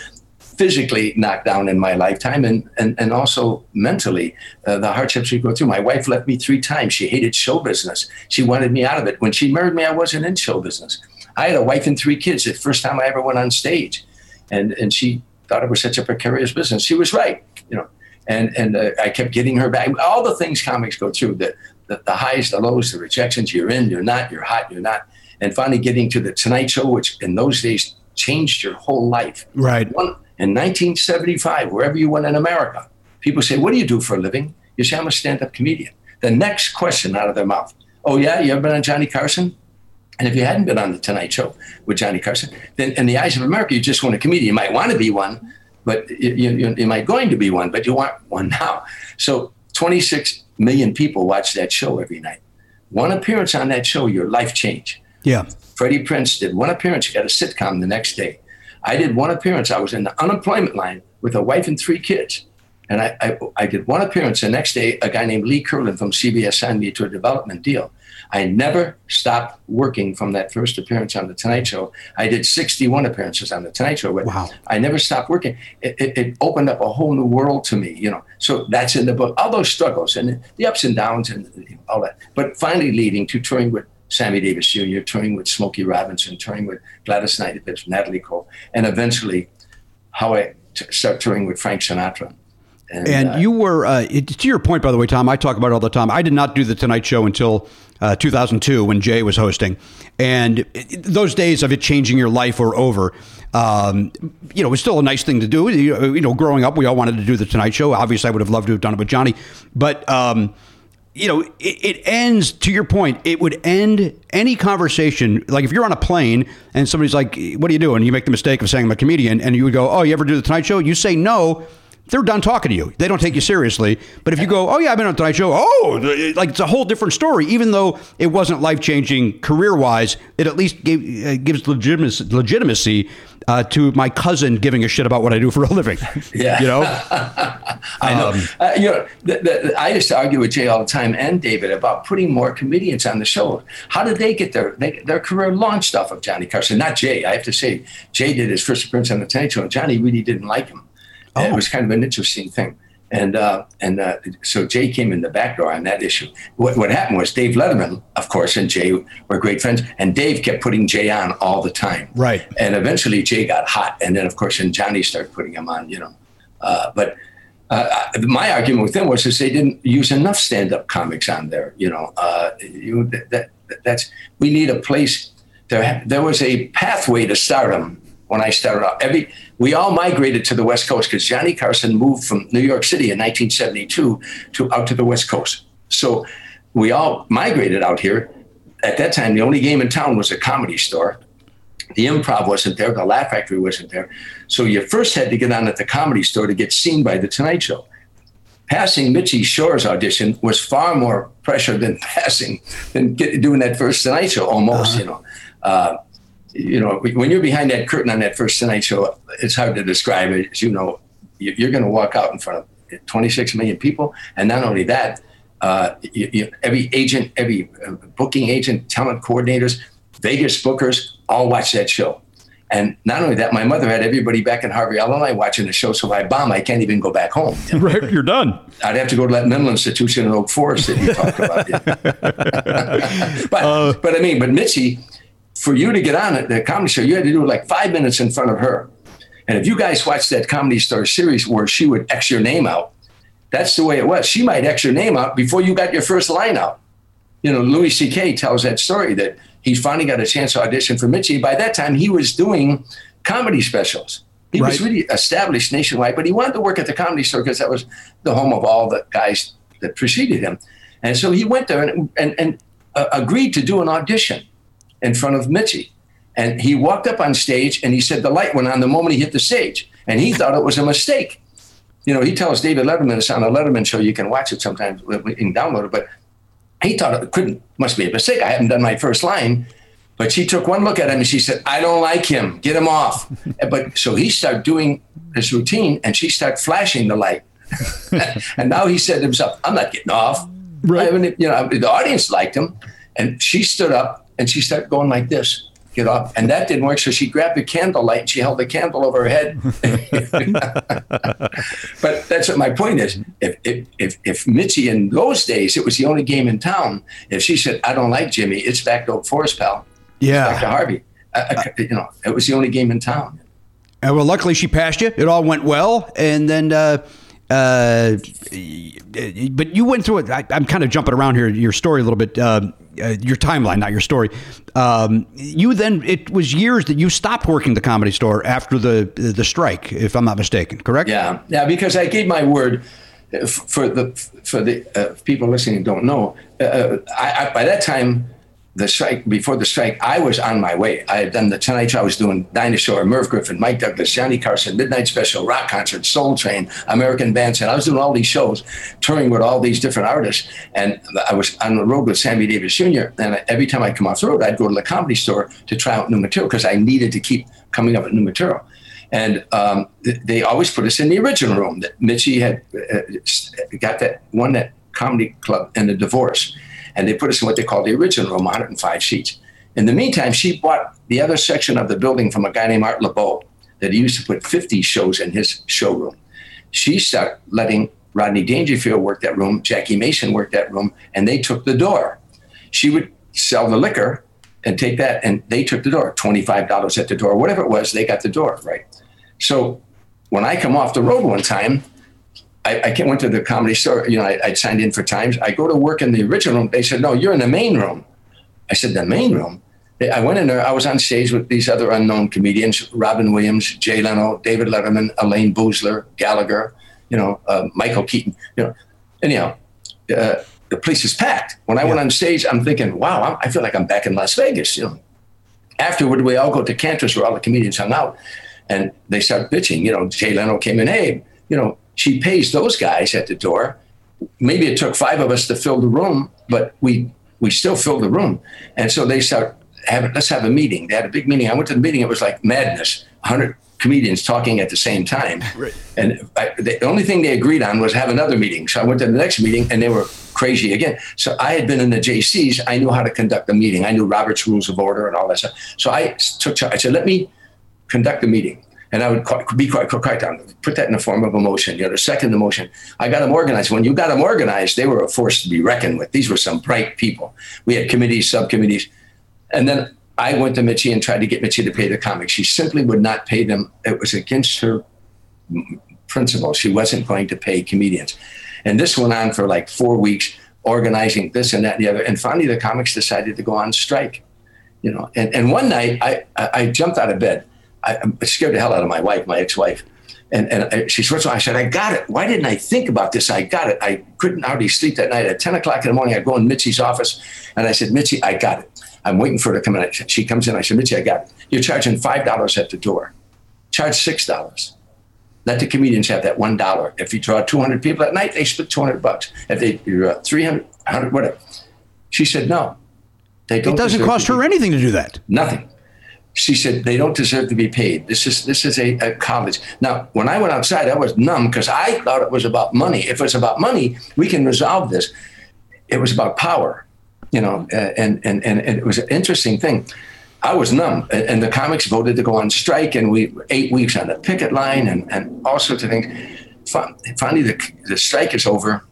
Speaker 8: physically knocked down in my lifetime and, and, and also mentally uh, the hardships we go through. My wife left me three times. She hated show business. She wanted me out of it. When she married me, I wasn't in show business. I had a wife and three kids the first time I ever went on stage. And, and she thought it was such a precarious business. She was right, you know. And, and uh, I kept getting her back. All the things comics go through, the, the, the highs, the lows, the rejections, you're in, you're not, you're hot, you're not. And finally getting to the Tonight Show, which in those days changed your whole life.
Speaker 2: Right.
Speaker 8: One, in 1975, wherever you went in America, people say, What do you do for a living? You say, I'm a stand up comedian. The next question out of their mouth, Oh, yeah, you ever been on Johnny Carson? And if you hadn't been on the Tonight Show with Johnny Carson, then in the eyes of America, you just want a comedian. You might want to be one, but you, you, you might going to be one, but you want one now. So 26 million people watch that show every night. One appearance on that show, your life changed.
Speaker 2: Yeah.
Speaker 8: Freddie Prinze did one appearance. Got a sitcom the next day. I did one appearance. I was in the unemployment line with a wife and three kids. And I, I, I did one appearance. The next day, a guy named Lee Currlin from CBS signed me to a development deal. I never stopped working from that first appearance on The Tonight Show. I did 61 appearances on The Tonight Show. But
Speaker 2: Wow.
Speaker 8: I never stopped working. It, it, it opened up a whole new world to me, you know. So that's in the book. All those struggles and the ups and downs and all that. But finally leading to touring with Sammy Davis Jr., touring with Smokey Robinson, touring with Gladys Knight, Natalie Cole, and eventually how I t- start touring with Frank Sinatra.
Speaker 2: And
Speaker 8: uh,
Speaker 2: you were, uh, it, to your point, by the way, Tom, I talk about it all the time. I did not do the Tonight Show until uh, 2002 when Jay was hosting. And it, those days of it changing your life were over. Um, you know, it was still a nice thing to do. You, you know, growing up, we all wanted to do the Tonight Show. Obviously, I would have loved to have done it with Johnny. But, um, you know, it, it ends, to your point, it would end any conversation. Like if you're on a plane and somebody's like, What are you doing? You make the mistake of saying I'm a comedian, and you would go, Oh, you ever do the Tonight Show? You say no. They're done talking to you. They don't take you seriously. But if you go, oh yeah, I've been on the Tonight Show. Oh, like it's a whole different story. Even though it wasn't life changing career wise, it at least gave, uh, gives legitimacy, legitimacy uh, to my cousin giving a shit about what I do for a living.
Speaker 8: Yeah.
Speaker 2: you know.
Speaker 8: I know.
Speaker 2: Um,
Speaker 8: uh, you know, the, the, I used to argue with Jay all the time and David about putting more comedians on the show. How did they get their they, their career launched off of Johnny Carson? Not Jay. I have to say, Jay did his first appearance on the Tonight Show, and Johnny really didn't like him. And It was kind of an interesting thing. And uh, and uh, so Jay came in the back door on that issue. What, what happened was Dave Letterman, of course, and Jay were great friends, and Dave kept putting Jay on all the time.
Speaker 2: Right.
Speaker 8: And eventually Jay got hot, and then of course, and Johnny started putting him on. You know, uh, but uh, my argument with them was that they didn't use enough stand-up comics on there. You know, uh, you, that, that that's we need a place. There, there was a pathway to stardom when I started out. Every we all migrated to the West Coast because Johnny Carson moved from New York City in 1972 to out to the West Coast. So we all migrated out here. At that time, the only game in town was a comedy store. The improv wasn't there. The Laugh Factory wasn't there. So you first had to get on at the comedy store to get seen by the Tonight Show. Passing Mitzi Shore's audition was far more pressure than passing than get, doing that first Tonight Show. Almost, you know. Uh, you know, when you're behind that curtain on that first Tonight Show, it's hard to describe it. As you know, you- you're going to walk out in front of 26 million people, and not only that, uh, you, you, every agent, every uh, booking agent, talent coordinators, Vegas bookers, all watch that show. And not only that, my mother had everybody back in Harvey, Illinois, watching the show. So if I bomb, I can't even go back home.
Speaker 2: right, you're done.
Speaker 8: I'd have to go to that mental institution in Oak Forest that you talked about. but but I mean, but Mitzi, for you to get on it, the comedy show, you had to do it like five minutes in front of her. And if you guys watched that Comedy Store series where she would X your name out, that's the way it was. She might X your name out before you got your first line out. You know, Louis C.K. tells that story that he finally got a chance to audition for Mitzi. By that time, he was doing comedy specials. He was really established nationwide, but he wanted to work at the comedy store because that was the home of all the guys that preceded him. And so he went there and, and, and uh, agreed to do an audition in front of Mitzi. And he walked up on stage and he said the light went on the moment he hit the stage. And he thought it was a mistake. You know, he tells David Letterman, it's on the Letterman show, you can watch it sometimes, you can download it, but he thought it couldn't, must be a mistake. I haven't done my first line. But she took one look at him and she said, I don't like him. Get him off. but so he started doing his routine and she started flashing the light. and now he said to himself, I'm not getting off.
Speaker 2: Right.
Speaker 8: I mean, you know, the audience liked him. And she stood up and she started going like this, get off. And that didn't work. So she grabbed a candlelight and she held the candle over her head. but that's what my point is. If, if, if, if Mitzi in those days, it was the only game in town, if she said, I don't like Jimmy, it's back to Oak Forest, pal. Yeah. Back to Harvey. I, I, you know, it was the only game in town.
Speaker 2: Uh, well, luckily she passed you. It all went well, and then. Uh, uh, but you went through it. I, I'm kind of jumping around here. Your story a little bit. Uh, uh, your timeline, not your story. Um, you then. It was years that you stopped working the comedy store after the the strike, if I'm not mistaken. Correct?
Speaker 8: Yeah, yeah, because I gave my word uh, for the for the uh, people listening don't know. Uh, I, I, by that time, the strike before the strike, I was on my way. I had done the Tonight Show. I was doing Dinah Shore, Merv Griffin, Mike Douglas, Johnny Carson, Midnight Special, Rock Concert, Soul Train, American Bandstand. I was doing all these shows, touring with all these different artists, and I was on the road with Sammy Davis Jr. And every time I come off the road, I'd go to the comedy store to try out new material because I needed to keep coming up with new material. And um, they always put us in the original room that Mitzi had uh, got that one that comedy club and the divorce and they put us in what they call the original room, 105 seats. In the meantime, she bought the other section of the building from a guy named Art LeBeau that he used to put 50 shows in his showroom. She started letting Rodney Dangerfield work that room, Jackie Mason worked that room, and they took the door. She would sell the liquor and take that, and they took the door, $25 at the door, whatever it was, they got the door, right? So when I come off the road one time, I, I went to the comedy store. You know, I, I signed in for Times. I go to work in the original room. They said, "No, you're in the main room." I said, "The main room." I went in there. I was on stage with these other unknown comedians: Robin Williams, Jay Leno, David Letterman, Elayne Boosler, Gallagher. You know, uh, Michael Keaton. You know, anyhow, uh, the place is packed. When I yeah. went on stage, I'm thinking, "Wow, I'm, I feel like I'm back in Las Vegas." You know. Afterward, we all go to Canter's where all the comedians hung out, and they start bitching. You know, Jay Leno came in, "Hey, you know." She pays those guys at the door. Maybe it took five of us to fill the room, but we we still filled the room. And so they start having let's have a meeting. They had a big meeting. I went to the meeting. It was like madness. hundred comedians talking at the same time. Right. And I, the only thing they agreed on was have another meeting. So I went to the next meeting, and they were crazy again. So I had been in the JCs. I knew how to conduct a meeting. I knew Robert's Rules of Order and all that stuff. So I took. I said, let me conduct the meeting and I would be quite, quite down, put that in the form of emotion. You know, second emotion, I got them organized. When you got them organized, they were a force to be reckoned with. These were some bright people. We had committees, subcommittees, and then I went to Mitzi and tried to get Mitzi to pay the comics. She simply would not pay them. It was against her principle. She wasn't going to pay comedians, and this went on for like four weeks, organizing this and that and the other. And finally, the comics decided to go on strike. You know, and, and one night I, I jumped out of bed I, I scared the hell out of my wife, my ex-wife. And, and she said, I said, I got it. Why didn't I think about this? I got it. I couldn't hardly sleep that night. At 10 o'clock in the morning, I go in Mitzi's office and I said, Mitzi, I got it. I'm waiting for her to come in. She comes in. I said, Mitzi, I got it. You're charging $5 at the door. Charge $6. Let the comedians have that $1. If you draw 200 people at night, they split 200 bucks. If they draw 300, 100, whatever. She said, no.
Speaker 2: They don't it doesn't cost her anything to do that.
Speaker 8: Nothing she said they don't deserve to be paid. This is this is a, a college. Now, when I went outside, I was numb because I thought it was about money. If it's about money, we can resolve this. It was about power, you know, and and and, and it was an interesting thing. I was numb, and the comics voted to go on strike, and we eight weeks on the picket line, and and all sorts of things. Finally, the the strike is over.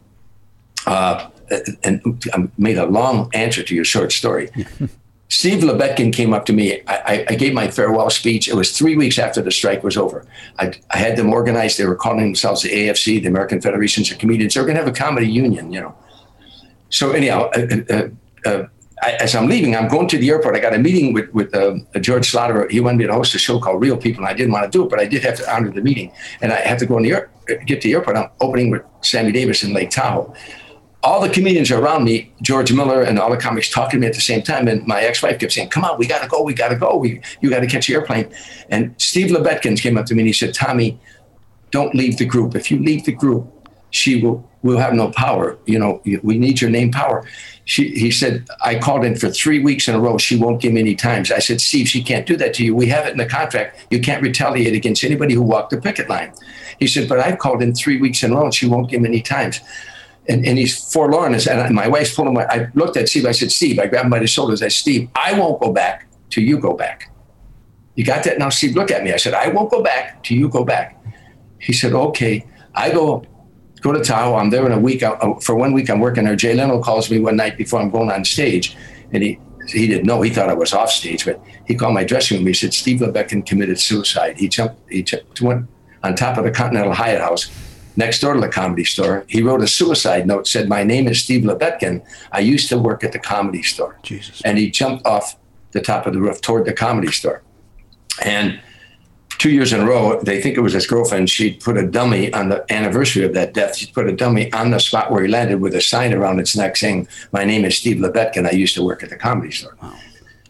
Speaker 8: Uh, and I made a long answer to your short story. Steve Lebetkin came up to me. I, I, gave my farewell speech. It was three weeks after the strike was over. I, I, had them organized. They were calling themselves the AFC, the American Federations of Comedians. They were going to have a comedy union, you know. So anyhow, uh, uh, uh, I, as I'm leaving, I'm going to the airport. I got a meeting with with uh, George Schlatter. He wanted me to host a show called Real People, and I didn't want to do it, but I did have to honor the meeting. And I have to go in the air, get to the airport. I'm opening with Sammy Davis in Lake Tahoe all the comedians around me, George Miller and all the comics talking to me at the same time. And my ex-wife kept saying, come on, we got to go. We got to go. We, you got to catch the airplane. And Steve Lebetkins came up to me and he said, Tommy, don't leave the group. If you leave the group, she will, will have no power. You know, we need your name power. She, he said, I called in for three weeks in a row. She won't give me any times. I said, Steve, she can't do that to you. We have it in the contract. You can't retaliate against anybody who walked the picket line. He said, but I've called in three weeks in a row and she won't give me any times and, and he's forlorn. And my wife's pulling my, I looked at Steve. I said, Steve, I grabbed him by the shoulders. I said, Steve, I won't go back till you go back. You got that? Now, Steve, look at me. I said, I won't go back till you go back. He said, okay. I go go to Tahoe. I'm there in a week. I, for one week, I'm working there. Jay Leno calls me one night before I'm going on stage, and he he didn't know. He thought I was off stage, but he called my dressing room. He said Steve Lebetkin committed suicide. He jumped. He jumped, went on top of the Continental Hyatt House next door to the comedy store. He wrote a suicide note, said, My name is Steve Lebetkin. I used to work at the comedy store.
Speaker 2: Jesus.
Speaker 8: And he jumped off the top of the roof toward the comedy store. And two years in a row, they think it was his girlfriend. She'd put a dummy on the anniversary of that death. She'd put a dummy on the spot where he landed with a sign around its neck saying, "My name is Steve Lebetkin. I used to work at the comedy store." Wow.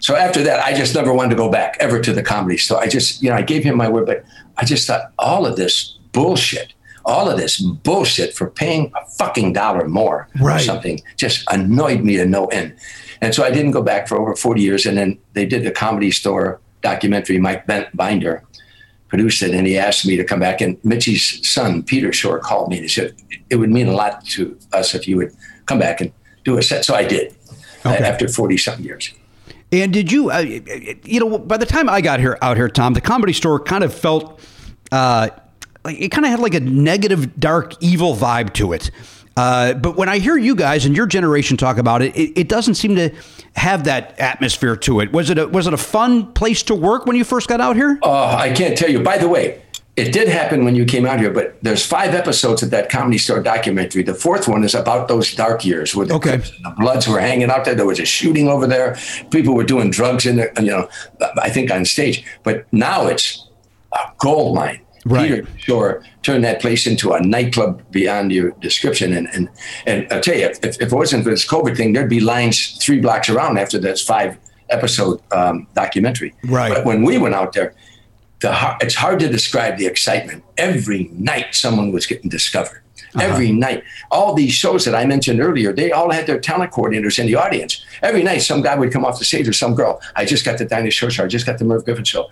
Speaker 8: So after that, I just never wanted to go back ever to the comedy store. I just, you know, I gave him my word, but I just thought all of this bullshit, all of this bullshit for paying a fucking dollar more
Speaker 2: Right.
Speaker 8: or something just annoyed me to no end. And so I didn't go back for over 40 years. And then they did the comedy store documentary. Mike Bent Binder produced it, and he asked me to come back. And Mitzi's son, Peter Shore, called me and he said, It would mean a lot to us if you would come back and do a set. So I did uh,
Speaker 2: Okay.
Speaker 8: after 40 something years.
Speaker 2: And did you, uh, you know, by the time I got here out here, Tom, the comedy store kind of felt uh, like it kind of had like a negative, dark, evil vibe to it. Uh, but when I hear you guys and your generation talk about it, it, it doesn't seem to have that atmosphere to it. Was it a, was it a fun place to work when you first got out here?
Speaker 8: Oh, I can't tell you. By the way, it did happen when you came out here, but there's five episodes of that comedy store documentary. The fourth one is about those dark years where the,
Speaker 2: Okay.
Speaker 8: The Bloods were hanging out there. There was a shooting over there. People were doing drugs in there, you know, I think on stage. But now it's a gold mine.
Speaker 2: Right.
Speaker 8: Peter Shore turned that place into a nightclub beyond your description. And and and I'll tell you, if, if it wasn't for this COVID thing, there'd be lines three blocks around after this five episode um, documentary.
Speaker 2: Right.
Speaker 8: But when we went out there, the it's hard to describe the excitement. Every night, someone was getting discovered. Every night, all these shows that I mentioned earlier, they all had their talent coordinators in the audience. Every night, some guy would come off the stage or some girl. I just got the Dinah Shore show. I just got the Merv Griffin show.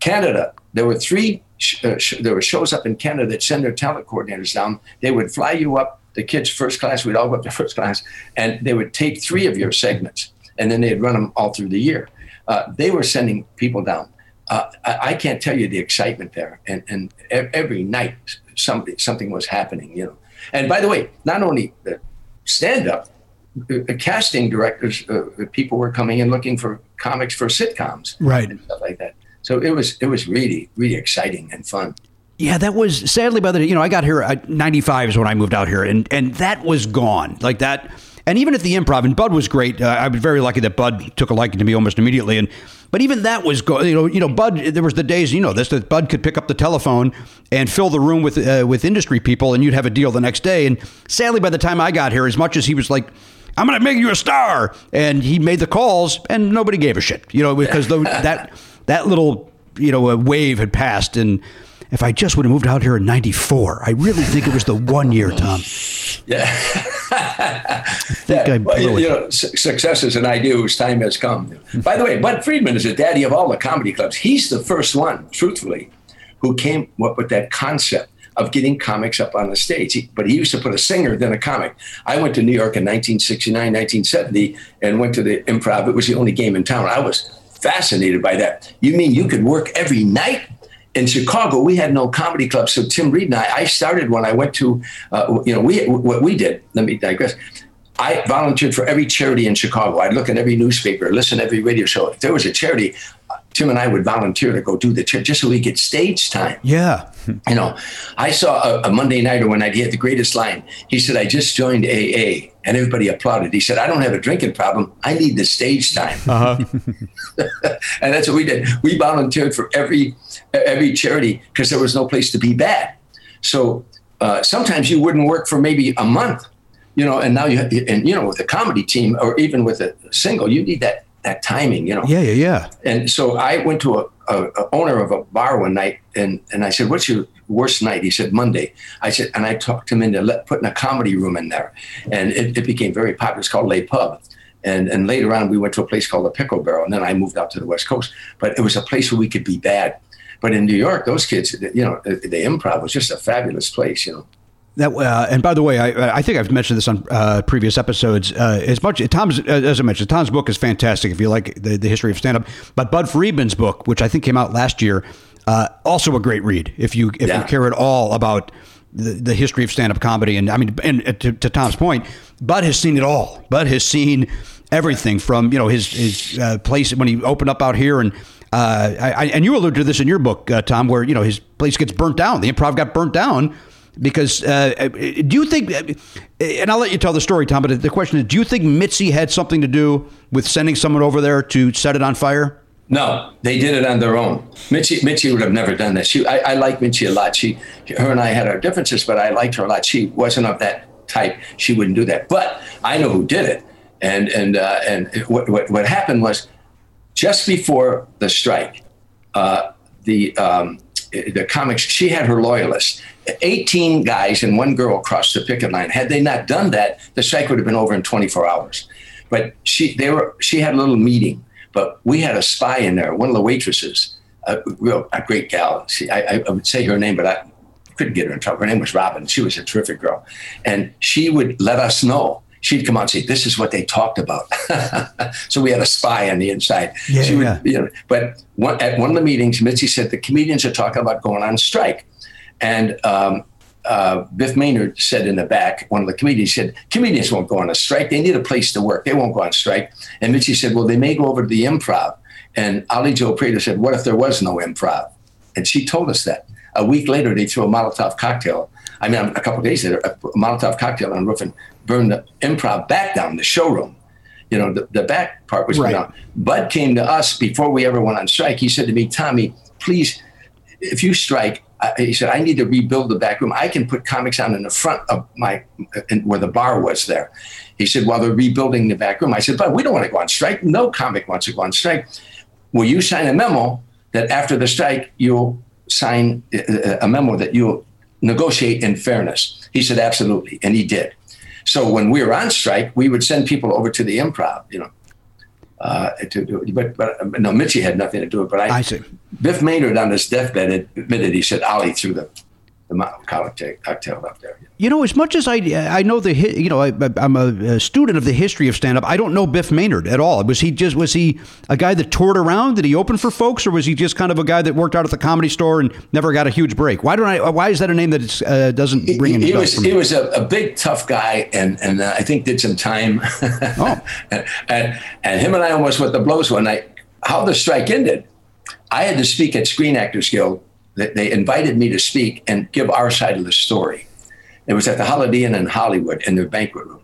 Speaker 8: Canada, there were three. Sh- uh, sh- there were shows up in Canada that send their talent coordinators down. They would fly you up, the kids first class. We'd all go up to first class, and they would take three of your segments, and then they'd run them all through the year. Uh, they were sending people down. Uh, I, I can't tell you the excitement there, and and every night something something was happening, you know. And by the way, not only the stand up, uh, casting directors, uh, people were coming in looking for comics for sitcoms,
Speaker 2: Right.
Speaker 8: and stuff like that. So it was it was really really exciting and fun.
Speaker 2: Yeah, that was sadly by the you know I got here at 95 is when I moved out here and and that was gone like that and even at the improv and Bud was great uh, I was very lucky that Bud took a liking to me almost immediately and but even that was go you know you know Bud there was the days you know this that Bud could pick up the telephone and fill the room with uh, with industry people and you'd have a deal the next day and sadly by the time I got here as much as he was like I'm going to make you a star and he made the calls and nobody gave a shit you know because the, that that little you know a wave had passed and if I just would have moved out here in 94, I really think it was the one year, Tom.
Speaker 8: Yeah.
Speaker 2: I think I
Speaker 8: Well, you, you know, su- success is an idea whose time has come. By the way, Bud Friedman is the daddy of all the comedy clubs. He's the first one, truthfully, who came up with that concept of getting comics up on the stage. He- but he used to put a singer then a comic. I went to New York in 1969, 1970, and went to the improv. It was the only game in town. I was fascinated by that. You mean you could work every night? in Chicago, we had no comedy club. So Tim Reid and I, I started when I went to, uh, you know, we what we did. Let me digress. I volunteered for every charity in Chicago. I'd look at every newspaper, listen to every radio show. If there was a charity, Tim and I would volunteer to go do the charity just so we get stage time.
Speaker 2: Yeah.
Speaker 8: You know, I saw a, a Monday nighter when I had the greatest line. He said, I just joined AA, and everybody applauded. He said, I don't have a drinking problem. I need the stage time. and that's what we did. We volunteered for every every charity because there was no place to be bad. So uh, sometimes you wouldn't work for maybe a month, you know, and now you and you know with a comedy team or even with a single, you need that that timing, you know.
Speaker 2: Yeah, yeah, yeah.
Speaker 8: And so I went to a, a, a owner of a bar one night, and and I said, "What's your worst night?" He said, "Monday." I said, and I talked him into let, putting a comedy room in there, and it, it became very popular. It's called Lay Pub. And, and later on, we went to a place called the Pickle Barrel, and then I moved out to the West Coast. But it was a place where we could be bad. But in New York, those kids, you know, the improv was just a fabulous place, you know.
Speaker 2: That uh, and by the way, I, I think I've mentioned this on uh, previous episodes. Uh, as much Tom's as I mentioned, Tom's book is fantastic if you like the, the history of stand up. But Bud Friedman's book, which I think came out last year, uh, also a great read if you if
Speaker 8: Yeah.
Speaker 2: you care at all about the, the history of stand up comedy. And I mean, and uh, to, to Tom's point, Bud has seen it all. Bud has seen everything from you know his his uh, place when he opened up out here and. Uh, I, I- and you alluded to this in your book, uh, Tom, where you know his place gets burnt down. The improv got burnt down because uh, do you think? And I'll let you tell the story, Tom. But the question is, do you think Mitzi had something to do with sending someone over there to set it on fire?
Speaker 8: No, they did it on their own. Mitzi, Mitzi would have never done this. She, I, I like Mitzi a lot. She, her and I had our differences, but I liked her a lot. She wasn't of that type. She wouldn't do that. But I know who did it. And and uh, and what, what what happened was just before the strike, uh, the um, the comics. She had her loyalists. 18 guys and one girl crossed the picket line. Had they not done that, the strike would have been over in 24 hours. But she, they were, she had a little meeting. But we had a spy in there, one of the waitresses, a real, a great gal. She, I, I would say her name, but I couldn't get her in trouble. Her name was Robin. She was a terrific girl, and she would let us know. She'd come out and say, "This is what they talked about." so we had a spy on the inside.
Speaker 2: Yeah,
Speaker 8: She would-
Speaker 2: yeah.
Speaker 8: you know, but one, at one of the meetings, Mitzi said the comedians are talking about going on strike, and um, uh, Biff Maynard said in the back, one of the comedians said, comedians won't go on a strike. They need a place to work. They won't go on strike. And Mitzi said, well, they may go over to the improv. And Ollie Joe Prater said, what if there was no improv? And she told us that. A week later, they threw a Molotov cocktail. I mean, a couple of days later, a Molotov cocktail on the roof and burned the improv back down, the showroom. You know, the, the back part was
Speaker 2: Right.
Speaker 8: down. Bud came to us before we ever went on strike. He said to me, Tommy, please, if you strike, I, he said, I need to rebuild the back room. I can put comics on in the front of my, where the bar was there. He said, while they're rebuilding the back room. I said, but we don't want to go on strike. No comic wants to go on strike. Will you sign a memo that after the strike, you'll sign uh, a memo that you'll negotiate in fairness? He said, absolutely. And he did. So when we were on strike, we would send people over to the improv, you know. Uh, to do it. But, but um, no, Mitzi had nothing to do with it. But I,
Speaker 2: I see.
Speaker 8: Biff Maynard on his deathbed admitted he said Ollie threw the the cocktail cocktail up there.
Speaker 2: You know, as much as I I know the you know I, I'm a, student of the history of stand up. I don't know Biff Maynard at all. Was he just was he a guy that toured around? Did he open for folks, or was he just kind of a guy that worked out at the comedy store and never got a huge break? Why don't I? Why is that a name that uh, doesn't ring
Speaker 8: he,
Speaker 2: any
Speaker 8: he
Speaker 2: bells
Speaker 8: was he was a, a big tough guy and and uh, I think did some time.
Speaker 2: Oh.
Speaker 8: and, and and him and I almost went the blows one night. How the strike ended, I had to speak at Screen Actors Guild. They, invited me to speak and give our side of the story. It was at the Holiday Inn in Hollywood in their banquet room,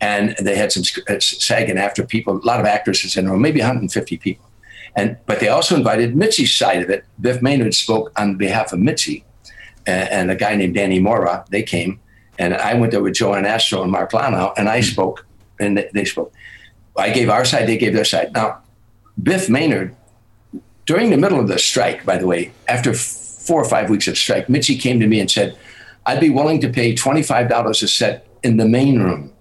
Speaker 8: and they had some uh, SAG and AFTRA people, a lot of actresses in the room, maybe 150 people. And but they also invited Mitzi's side of it. Biff Maynard spoke on behalf of Mitzi, and, a guy named Danny Mora. They came, and I went there with Joanne Astrow and Mark Lonow, and I spoke, and they, spoke. I gave our side, they gave their side. Now, Biff Maynard, during the middle of the strike, by the way, after four or five weeks of strike, Mitzi came to me and said, "I'd be willing to pay twenty-five dollars a set in the main room,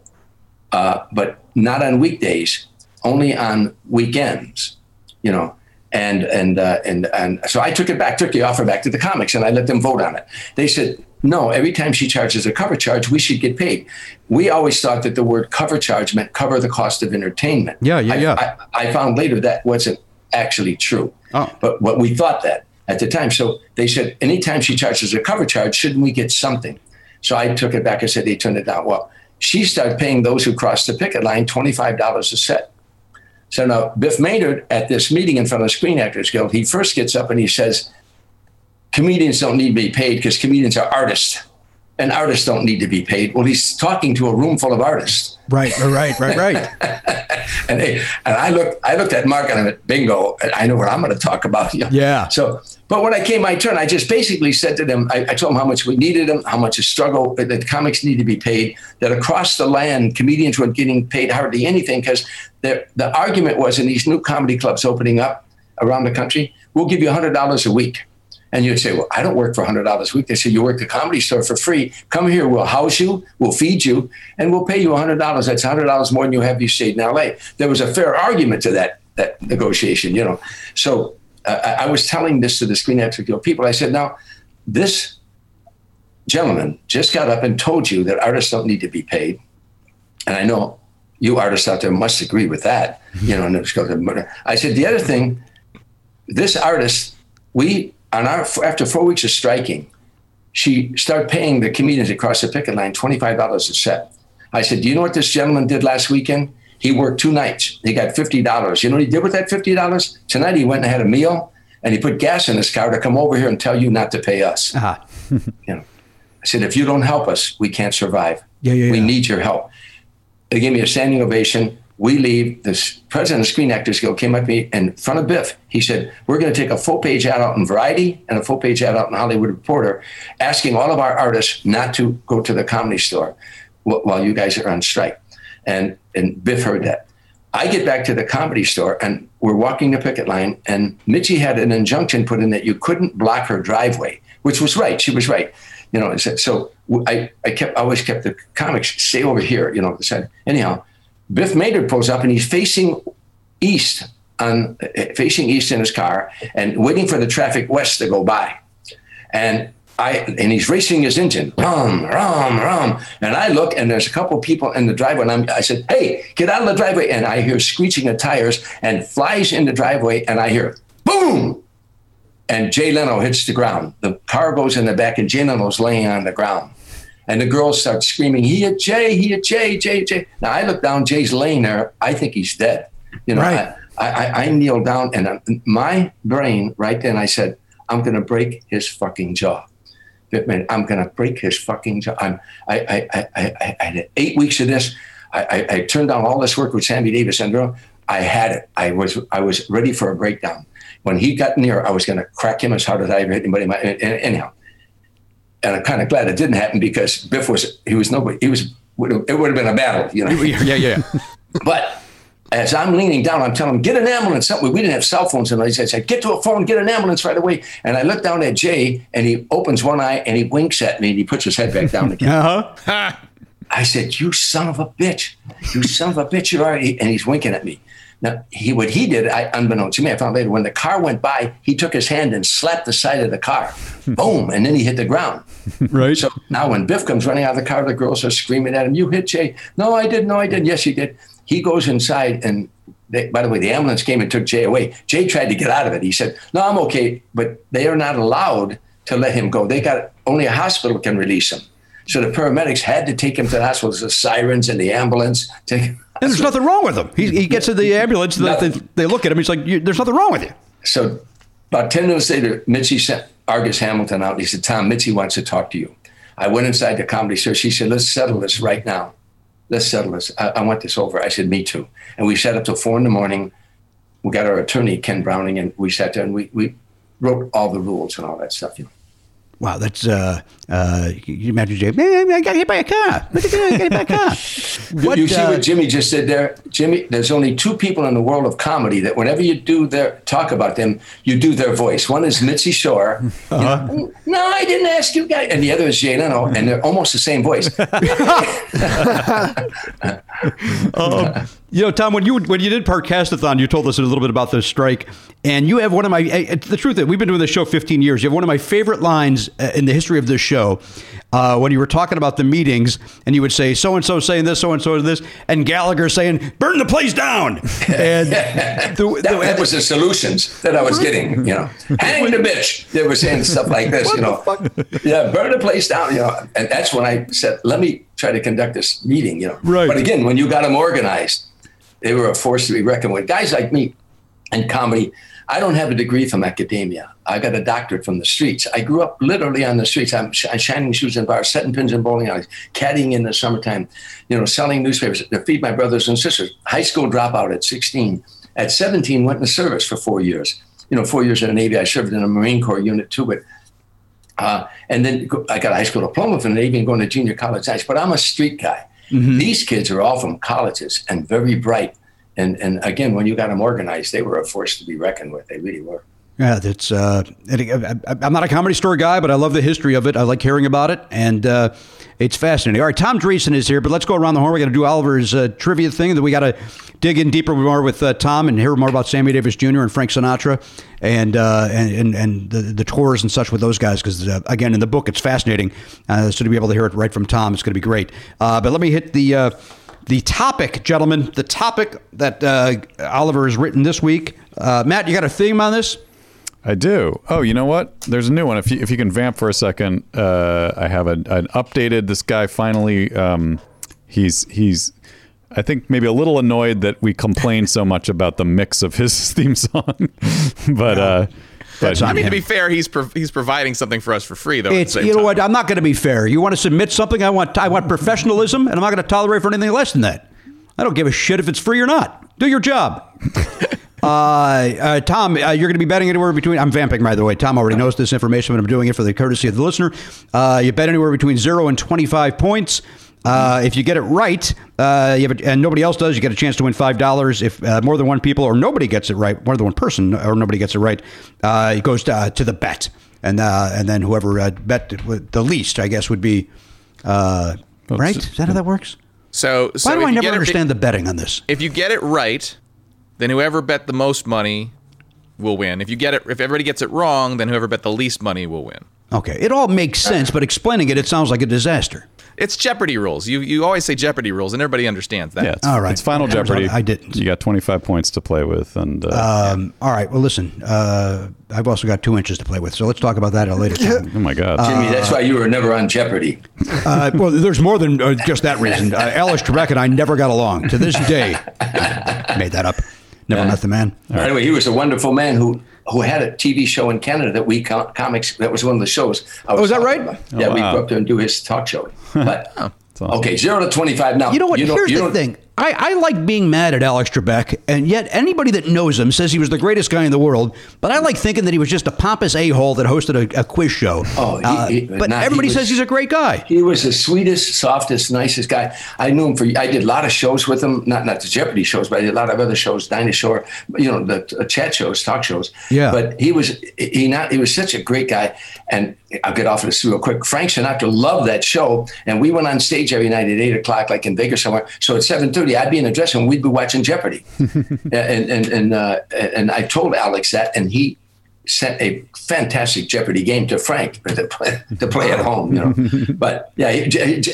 Speaker 8: uh, but not on weekdays, only on weekends." You know, and and uh, and and so I took it back, took the offer back to the comics, and I let them vote on it. They said, "No, every time she charges a cover charge, we should get paid." We always thought that the word cover charge meant cover the cost of entertainment.
Speaker 2: Yeah, yeah,
Speaker 8: I-
Speaker 2: yeah.
Speaker 8: I, I found later that wasn't actually true.
Speaker 2: Oh.
Speaker 8: But what we thought that at the time. So they said, anytime she charges a cover charge, shouldn't we get something? So I took it back and said they turned it down. Well, she started paying those who crossed the picket line $25 a set. So now Biff Maynard at this meeting in front of the Screen Actors Guild, he first gets up and he says, comedians don't need to be paid because comedians are artists and artists don't need to be paid. Well, he's talking to a room full of artists.
Speaker 2: Right, right, right, right.
Speaker 8: And, they, and I looked, I looked at Mark and I went, bingo, I know what I'm going to talk about. you know.
Speaker 2: Yeah.
Speaker 8: So, but when I came my turn, I just basically said to them, I, I told them how much we needed them, how much a struggle, that the comics need to be paid, that across the land, comedians weren't getting paid hardly anything because the, the argument was in these new comedy clubs opening up around the country, we'll give you $100 a week. And you'd say, well, I don't work for $100 a week. They say, you work the comedy store for free. Come here, we'll house you, we'll feed you, and we'll pay you $100. That's $100 more than you have you stayed in LA. There was a fair argument to that, that negotiation, you know. So uh, I I was telling this to the Screen Actors Guild people. I said, now, this gentleman just got up and told you that artists don't need to be paid. And I know you artists out there must agree with that. You know, and it's got to- I said, the other thing, this artist, we, on our, after four weeks of striking, she started paying the comedians across the picket line $25 a set. I said, Do you know what this gentleman did last weekend? He worked two nights. He got $50. You know what he did with that $50? Tonight he went and had a meal and he put gas in his car to come over here and tell you not to pay us.
Speaker 2: Ah,
Speaker 8: You know, I said, if you don't help us, we can't survive.
Speaker 2: Yeah, yeah,
Speaker 8: We
Speaker 2: yeah.
Speaker 8: need your help. They gave me a standing ovation. We leave. The president of Screen Actors Guild came up to me in front of Biff. He said, "We're going to take a full page ad out in Variety and a full page ad out in Hollywood Reporter, asking all of our artists not to go to the comedy store while you guys are on strike." And and Biff heard that. I get back to the comedy store and we're walking the picket line, and Mitzi had an injunction put in that you couldn't block her driveway, which was right. She was right. You know, so- I, I kept always kept the comics stay over here. You know, said anyhow. Biff Maynard pulls up and he's facing east facing east in his car and waiting for the traffic west to go by. And I and he's racing his engine, rum, rum, rum. And I look and there's a couple people in the driveway, and I'm, I said, "Hey, get out of the driveway!" And I hear screeching of tires and flies in the driveway, and I hear boom, and Jay Leno hits the ground. The car goes in the back, and Jay Leno's laying on the ground. And the girls start screaming, "He hit Jay! He hit Jay! Jay! Jay!" Now I look down. Jay's laying there. I think he's dead. You know,
Speaker 2: Right.
Speaker 8: I, I, I kneel down, and uh, my brain right then I said, "I'm going to break his fucking jaw." I'm going to break his fucking jaw. I'm, I, I, I, I, I had eight weeks of this. I, I, I turned down all this work with Sammy Davis syndrome. I had it. I was, I was ready for a breakdown. When he got near, I was going to crack him as hard as I ever hit anybody. in my- and- and- Anyhow, and I'm kind of glad it didn't happen because Biff was, he was nobody. He was, it would have been a battle, you know.
Speaker 2: Yeah, yeah.
Speaker 8: But as I'm leaning down, I'm telling him, get an ambulance. Something. We didn't have cell phones. And I said, get to a phone, get an ambulance right away. And I look down at Jay and he opens one eye and he winks at me and he puts his head back down again.
Speaker 2: Uh-huh.
Speaker 8: I said, you son of a bitch. You son of a bitch. You are. And he's winking at me. Now, he what he did, I, unbeknownst to me, I found later, when the car went by, he took his hand and slapped the side of the car. Hmm. Boom. And then he hit the ground.
Speaker 2: Right.
Speaker 8: So now when Biff comes running out of the car, the girls are screaming at him, You hit Jay. No, I didn't. No, I didn't. Yes, he did. He goes inside and they, by the way, the ambulance came and took Jay away. Jay tried to get out of it. He said, No, I'm okay. But they are not allowed to let him go. They got only a hospital can release him. So the paramedics had to take him to the hospital. The sirens and the ambulance. Take,
Speaker 2: And there's nothing wrong with him. He, he gets in the ambulance. They, they, they look at him. He's like, "You- "There's nothing wrong with you."
Speaker 8: So about 10 minutes later, Mitzi sent Argus Hamilton out. He said, Tom, Mitzi wants to talk to you. I went inside the comedy store. She said, let's settle this right now. Let's settle this. I, I want this over. I said, me too. And we sat up till four in the morning. We got our attorney, Ken Browning, and we sat there and we, we wrote all the rules and all that stuff. You know.
Speaker 2: Wow, that's uh, uh, you imagine Jay. Man, I got hit by a car. Look at that, I got hit by a car. What,
Speaker 8: you see
Speaker 2: uh,
Speaker 8: what Jimmy just said there? Jimmy, there's only two people in the world of comedy that whenever you do their talk about them, you do their voice. One is Mitzi Shore.
Speaker 2: Uh-huh.
Speaker 8: know, no, I didn't ask you guys. And the other is Jay Leno, and they're almost the same voice.
Speaker 2: You know, Tom, when you when you did Podcastathon, you told us a little bit about the strike, and you have one of my. eh, The truth is, we've been doing this show 15 years. You have one of my favorite lines uh, in the history of this show. Uh, when you were talking about the meetings, and you would say so and so saying this, so and so this, and Gallagher saying "burn the place down," and the,
Speaker 8: That, that was the solutions that I was getting. You know, hang the bitch. They were saying stuff like this. you know, yeah, burn the place down. You know, and that's when I said, let me try to conduct this meeting. You know,
Speaker 2: Right.
Speaker 8: But again, when you got them organized, they were a force to be reckoned with. Guys like me in comedy, I don't have a degree from academia. I got a doctorate from the streets. I grew up literally on the streets. I'm sh- shining shoes in bars, setting pins in bowling alleys, caddying in the summertime, you know, selling newspapers to feed my brothers and sisters. High school dropout at 16. At 17, went in the service for four years. You know, four years in the Navy. I served in a Marine Corps unit too, but uh, and then I got a high school diploma from the Navy and going to junior college. But I'm a street guy. These kids are all from colleges and very bright. And and again, when you got them organized, they were a force to be reckoned with. They really were.
Speaker 2: Yeah, that's. Uh, I'm not a comedy store guy, but I love the history of it. I like hearing about it, and uh, it's fascinating. All right, Tom Dreesen is here, but let's go around the horn. We got to do Oliver's uh, trivia thing, and then we got to dig in deeper more with uh, Tom and hear more about Sammy Davis Jr. and Frank Sinatra, and uh, and and, the, the tours and such with those guys. Because uh, again, in the book, it's fascinating. Uh, so to be able to hear it right from Tom, it's going to be great. Uh, but let me hit the. Uh, the topic, gentlemen, the topic that Oliver has written this week. Matt, you got a theme on this?
Speaker 4: I do. Oh, you know what? There's a new one. If you if you can vamp for a second, uh, I have a, an updated. This guy finally, um, he's he's. I think maybe a little annoyed that we complain so much about the mix of his theme song, but uh, but
Speaker 6: I mean, to be fair, he's prov- he's providing something for us for free, though.
Speaker 2: It's you know
Speaker 6: time.
Speaker 2: what? I'm not going to be fair. You want to submit something? I want I want professionalism, and I'm not going to tolerate for anything less than that. I don't give a shit if it's free or not. Do your job. uh, uh, Tom, uh, you're going to be betting anywhere between. I'm vamping, by the way. Tom already knows this information, but I'm doing it for the courtesy of the listener. Uh, you bet anywhere between zero and 25 points. Uh, if you get it right, uh, you have a, and nobody else does, you get a chance to win five dollars. If uh, more than one people or nobody gets it right, more than one person or nobody gets it right, uh, it goes to, uh, to the bet, and uh, and then whoever uh, bet the least, I guess, would be uh, right. Is that how that works?
Speaker 6: So, so
Speaker 2: Why do I never
Speaker 6: get it-
Speaker 2: understand the betting on this?
Speaker 6: If you get it right, then whoever bet the most money will win. If you get it, if everybody gets it wrong, then whoever bet the least money will win.
Speaker 2: Okay, it all makes sense, but explaining it, it sounds like a disaster.
Speaker 6: It's Jeopardy rules. You you always say Jeopardy rules, and everybody understands that.
Speaker 4: Yeah, it's,
Speaker 2: All right.
Speaker 4: it's Final
Speaker 2: That
Speaker 4: Jeopardy.
Speaker 2: I didn't.
Speaker 4: You got 25 points to play with, and uh,
Speaker 2: Um, all right. Well, listen. Uh, I've also got two inches to play with, so let's talk about that at a later time.
Speaker 4: oh my god,
Speaker 8: Jimmy, that's why you were never on Jeopardy.
Speaker 2: Uh, well, there's more than uh, just that reason. Uh, Alex Trebek and I never got along to this day. Made that up. Never met the man.
Speaker 8: Anyway, he was a wonderful man who who had a TV show in Canada that we com- comics. That was one of the shows. I oh, was
Speaker 2: Oh, is that right?
Speaker 8: about. Oh, yeah,
Speaker 4: Oh,
Speaker 8: we
Speaker 4: wow.
Speaker 8: go up there and do his talk show. But
Speaker 4: awesome.
Speaker 8: okay, zero to twenty-five now.
Speaker 2: You know what?
Speaker 8: don't-
Speaker 2: Here's
Speaker 8: you
Speaker 2: the thing. I, I like being mad at Alex Trebek, and yet anybody that knows him says he was the greatest guy in the world. But I like thinking that he was just a pompous a hole that hosted a, a quiz show.
Speaker 8: Oh, he-
Speaker 2: Uh,
Speaker 8: he-
Speaker 2: but
Speaker 8: nah, he
Speaker 2: everybody
Speaker 8: was-
Speaker 2: says he's a great guy.
Speaker 8: He was the sweetest, softest, nicest guy. I knew him for. I did a lot of shows with him. Not not the Jeopardy shows, but I did a lot of other shows, Dinah Shore, you know, the uh, chat shows, talk shows.
Speaker 2: Yeah.
Speaker 8: But he was he not he was such a great guy. And I'll get off of this real quick. Frank Sinatra loved that show, and we went on stage every night at eight o'clock, like in Vegas somewhere. So at seven thirty, I'd be in the dressing room. We'd be watching Jeopardy, and and and uh, and I told Alex that, and he sent a fantastic Jeopardy game to Frank to play, to play at home, you know. but yeah,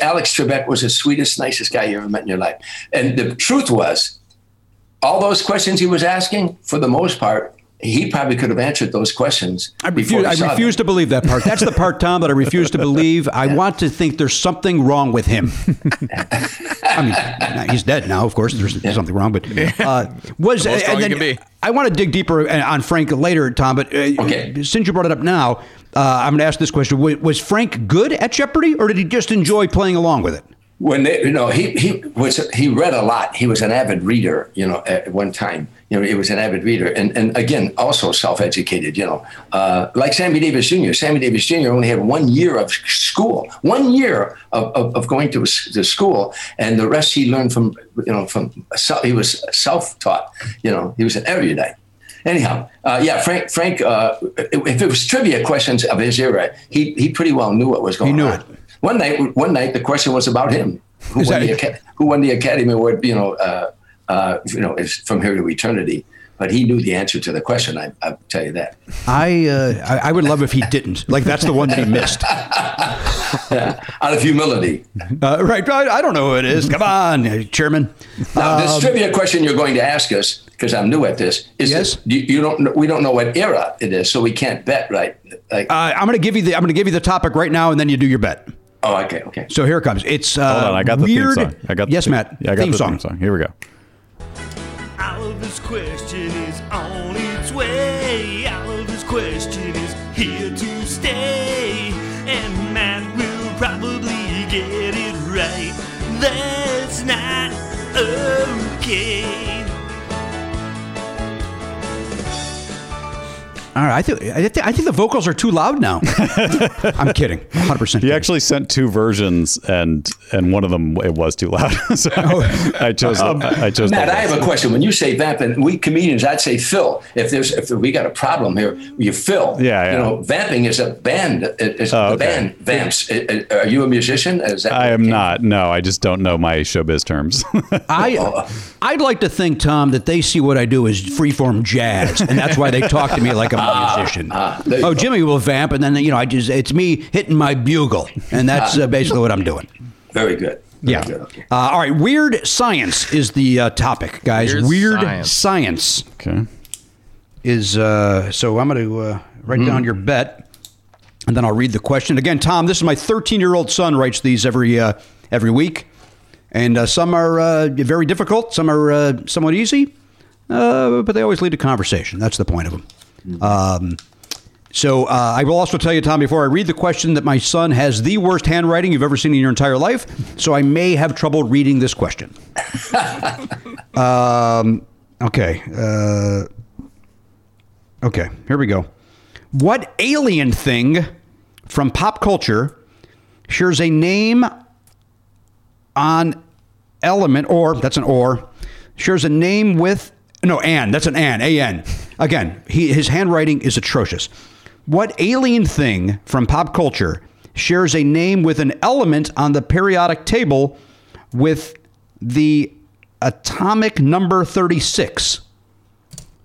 Speaker 8: Alex Trebek was the sweetest, nicest guy you ever met in your life. And the truth was, all those questions he was asking, for the most part, he probably could have answered those questions.
Speaker 2: I refuse, I
Speaker 8: saw
Speaker 2: refuse to believe that part. That's the part, Tom, that I refuse to believe. I want to think there's something wrong with him. I mean, he's dead now, of course. There's something wrong, but uh, was
Speaker 6: The most
Speaker 2: and
Speaker 6: you can be.
Speaker 2: I want to dig deeper on Frank later, Tom. But uh,
Speaker 8: Okay.
Speaker 2: since you brought it up now, uh, I'm going to ask this question: was, was Frank good at Jeopardy, or did he just enjoy playing along with it?
Speaker 8: when they, you know he he was he read a lot. He was an avid reader. You know, at one time, you know, he was an avid reader, and and again, also self-educated. You know, uh, like Sammy Davis Jr. Sammy Davis Jr. only had one year of school, one year of, of, of going to, to school, and the rest he learned from you know from self, he was self-taught. You know, he was an erudite. Anyhow, uh, yeah, Frank. Frank. Uh, if it was trivia questions of his era, he he pretty well knew what was going on.
Speaker 2: He knew
Speaker 8: on.
Speaker 2: it.
Speaker 8: One night, one night, the question was about him. Who won, the, who won the Academy Award? You know, uh, uh, you know, is from here to eternity. But he knew the answer to the question. I, I'll tell you that.
Speaker 2: I, uh, I I would love if he didn't. Like that's the one that he missed.
Speaker 8: Out of humility.
Speaker 2: Uh, right? I, I don't know who it is. Come on, uh, Chairman.
Speaker 8: Now, this
Speaker 2: Um,
Speaker 8: trivia question you're going to ask us, because I'm new at this, is
Speaker 2: Yes.
Speaker 8: this, you, you don't. We don't know what era it is, so we can't bet, right? Like,
Speaker 2: Uh, I'm going to give you the I'm going to give you the topic right now, and then you do your bet.
Speaker 8: oh, okay, okay.
Speaker 2: So here it comes. It's uh,
Speaker 4: Hold on, I got the
Speaker 2: weird.
Speaker 4: theme song. I got the
Speaker 2: yes,
Speaker 4: theme-
Speaker 2: Matt.
Speaker 4: Yeah, I got
Speaker 2: theme
Speaker 4: the
Speaker 2: song.
Speaker 4: theme song. Here we go.
Speaker 1: Oliver's question is on its way. Oliver's question is here to stay. And Matt will probably get it right. That's not okay.
Speaker 2: All right, I think I think I think the vocals are too loud now. I'm kidding. 100. percent
Speaker 4: He actually sent two versions, and and one of them it was too loud. so oh. I chose. I I chose.
Speaker 8: Matt,
Speaker 4: the
Speaker 8: I have a question. When you say vamping, we comedians, I'd say fill. If there's if we got a problem here, you fill.
Speaker 4: Yeah, yeah.
Speaker 8: You know, vamping is a band. It's
Speaker 4: Oh,
Speaker 8: the
Speaker 4: okay.
Speaker 8: band vamps. It- it- Are you a musician? Is that
Speaker 4: I am
Speaker 8: came
Speaker 4: not. No, I just don't know my showbiz terms.
Speaker 2: I oh. I'd like to think, Tom, that they see what I do as freeform jazz, and that's why they talk to me like I'm a musician.
Speaker 8: ah,
Speaker 2: oh,
Speaker 8: go.
Speaker 2: Jimmy will vamp, and then you know I just it's me hitting my bugle, and that's uh, basically what I'm doing.
Speaker 8: Very good. Very
Speaker 2: Yeah.
Speaker 8: Good. Okay.
Speaker 2: Uh, all right. Weird science is the uh, topic, guys.
Speaker 6: Weird
Speaker 2: Weird,
Speaker 6: science.
Speaker 2: science.
Speaker 4: okay.
Speaker 2: is uh, so I'm going to uh, write down your bet, and then I'll read the question again. Tom, this is my 13 year old son writes these every uh, every week, and uh, some are uh, very difficult, some are uh, somewhat easy, uh, but they always lead to conversation. That's the point of them. Um, So uh, I will also tell you, Tom, before I read the question, that my son has the worst handwriting you've ever seen in your entire life. So I may have trouble reading this question. um, okay. Uh, okay. Here we go. What alien thing from pop culture shares a name on element, or that's an or, shares a name with no an. That's an an. A n. Again, he, his handwriting is atrocious. What alien thing from pop culture shares a name with an element on the periodic table with the atomic number thirty six?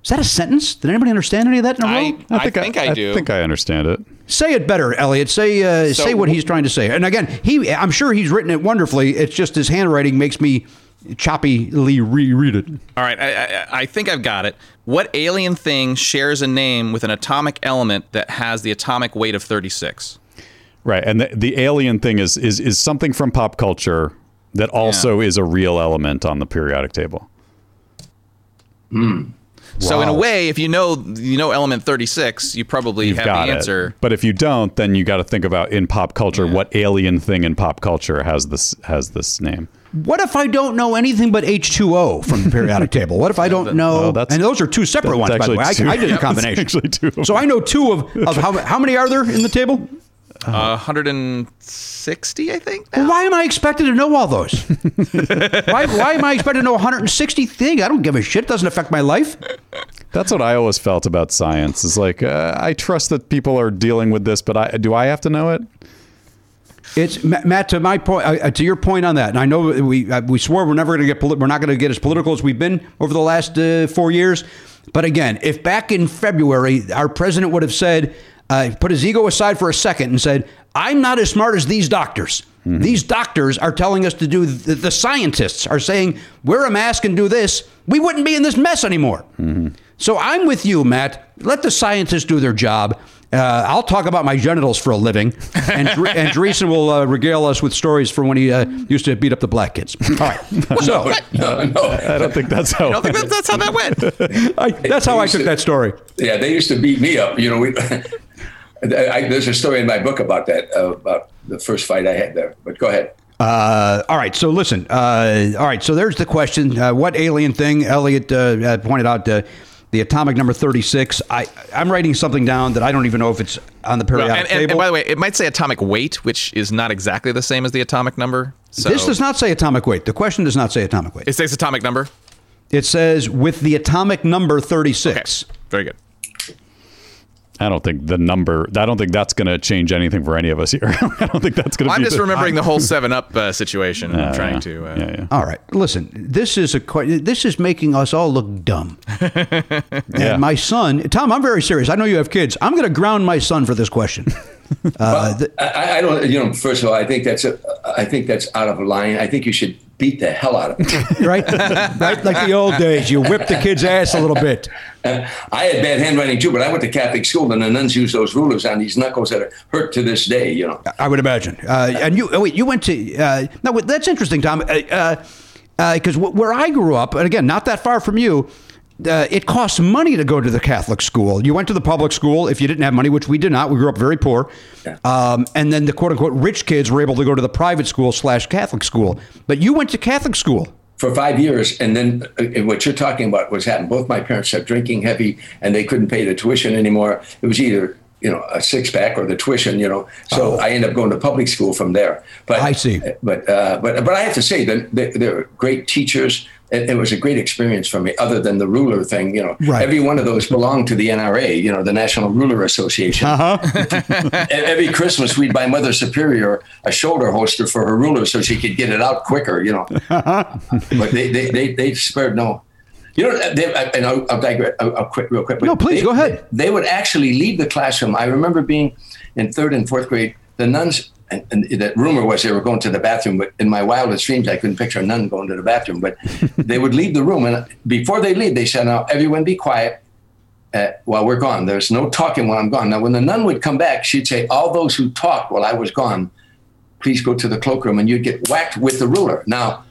Speaker 2: Is that a sentence? Did anybody understand any of that in a row?
Speaker 6: I, I think I, do.
Speaker 4: I think I understand it.
Speaker 2: Say it better, Elliot. Say uh,
Speaker 6: So-
Speaker 2: say what he's trying to say. And again, he I'm sure he's written it wonderfully. It's just his handwriting makes me choppily reread it.
Speaker 6: All right, I, I, I think I've got it. What alien thing shares a name with an atomic element that has the atomic weight of 36?
Speaker 4: Right, and the, the alien thing is is is something from pop culture that also is a real element on the periodic table. Hmm.
Speaker 6: So in a way, if you know you know element 36, you probably
Speaker 4: You've
Speaker 6: have
Speaker 4: got
Speaker 6: the
Speaker 4: it.
Speaker 6: answer.
Speaker 4: But if you don't, then you got to think about in pop culture what alien thing in pop culture has this has this name.
Speaker 2: What if I don't know anything but H2O from the periodic table? What if I don't know?
Speaker 4: That's-
Speaker 2: and those are two separate
Speaker 4: that's
Speaker 2: ones, by the way. I,
Speaker 4: two.
Speaker 2: I did a combination.
Speaker 4: actually two
Speaker 2: So I know two of, of how, how many are there in the table?
Speaker 6: Uh, 160, I think.
Speaker 2: Well, why am I expected to know all those? why, why am I expected to know 160 things? I don't give a shit. It doesn't affect my life.
Speaker 4: That's what I always felt about science. Is like uh, I trust that people are dealing with this, but I do I have to know it?
Speaker 2: It's Matt to my point uh, to your point on that, and I know we uh, we swore we're never going to get poli- we're not going to get as political as we've been over the last uh, four years. But again, if back in February our president would have said, uh, put his ego aside for a second and said, "I'm not as smart as these doctors. These doctors are telling us to do. The, the scientists are saying wear a mask and do this. We wouldn't be in this mess anymore." So I'm with you, Matt. Let the scientists do their job. Uh, I'll talk about my genitals for a living, and Dre- and Dreesen will uh, regale us with stories from when he uh, used to beat up the black kids. All right, so
Speaker 8: No, no.
Speaker 4: I don't think that's how.
Speaker 6: I don't think that's, that's how that went.
Speaker 2: I, that's how I took that story.
Speaker 8: Yeah, they used to beat me up. You know, we, I, there's a story in my book about that, uh, about the first fight I had there. But go ahead.
Speaker 2: Uh, all right, so listen. Uh, all right, so there's the question: uh, What alien thing? Elliot uh, uh, pointed out uh, the atomic number thirty-six. I I'm writing something down that I don't even know if it's on the
Speaker 6: Well,
Speaker 2: periodic
Speaker 6: and, and,
Speaker 2: table.
Speaker 6: and by the way, it might say atomic weight, which is not exactly the same as the atomic number. So
Speaker 2: this does not say atomic weight. The question does not say atomic weight.
Speaker 6: It says atomic number.
Speaker 2: It says with the atomic number thirty-six.
Speaker 6: Very good.
Speaker 4: I don't think the number. I don't think that's going to change anything for any of us here. I don't think that's going to.
Speaker 6: I'm just
Speaker 4: the,
Speaker 6: remembering the whole Seven Up uh, situation. and I'm trying
Speaker 4: yeah.
Speaker 6: to. Uh,
Speaker 4: yeah, yeah.
Speaker 2: All right, listen. This is a que- this is making us all look dumb.
Speaker 4: Yeah.
Speaker 2: And my son, Tom, I'm very serious. I know you have kids. I'm going to ground my son for this question. Uh, th-
Speaker 8: I, I don't. You know, first of all, I think that's a. I think that's out of line. I think you should beat the hell out of them.
Speaker 2: right, right, like the old days. You whip the kid's ass a little bit.
Speaker 8: Uh, I had bad handwriting too, but I went to Catholic school, and the nuns used those rulers on these knuckles that are hurt to this day. You know.
Speaker 2: I would imagine. Uh, and you, oh, wait, you went to. Uh, no, that's interesting, Tom. Because uh, uh 'cause where I grew up, and again, not that far from you, uh, it costs money to go to the Catholic school. You went to the public school if you didn't have money, which we did not. We grew up very poor.
Speaker 8: Yeah.
Speaker 2: Um, and then the quote unquote rich kids were able to go to the private school slash Catholic school. But you went to Catholic school.
Speaker 8: for five years, and then uh, what you're talking about was happened. Both my parents started drinking heavy, and they couldn't pay the tuition anymore. It was either you know a six pack or the tuition. You know, so I ended up going to public school from there. But
Speaker 2: I see.
Speaker 8: But uh, but but I have to say that they- they're great teachers. It, it was a great experience for me, other than the ruler thing. You know,
Speaker 2: Right.
Speaker 8: every one of those belonged to the NRA. You know, the National Ruler Association. Uh-huh. E- Every Christmas, we'd buy Mother Superior a shoulder holster for her ruler so she could get it out quicker. You know but they they they, they spared no. You know, they, and I'll, I'll digress. I'll, I'll quit real quick. but
Speaker 2: No, please,
Speaker 8: they-
Speaker 2: go ahead.
Speaker 8: They, would actually leave the classroom. I remember being in third and fourth grade. The nuns, and, and the rumor was they were going to the bathroom, but in my wildest dreams, I couldn't picture a nun going to the bathroom. But they would leave the room, and before they leave, they said, "Now, everyone, be quiet." Uh, while we're gone, there's no talking while I'm gone. Now, when the nun would come back, she'd say, "All those who talked while I was gone, please go to the cloakroom and you'd get whacked with the ruler. Now,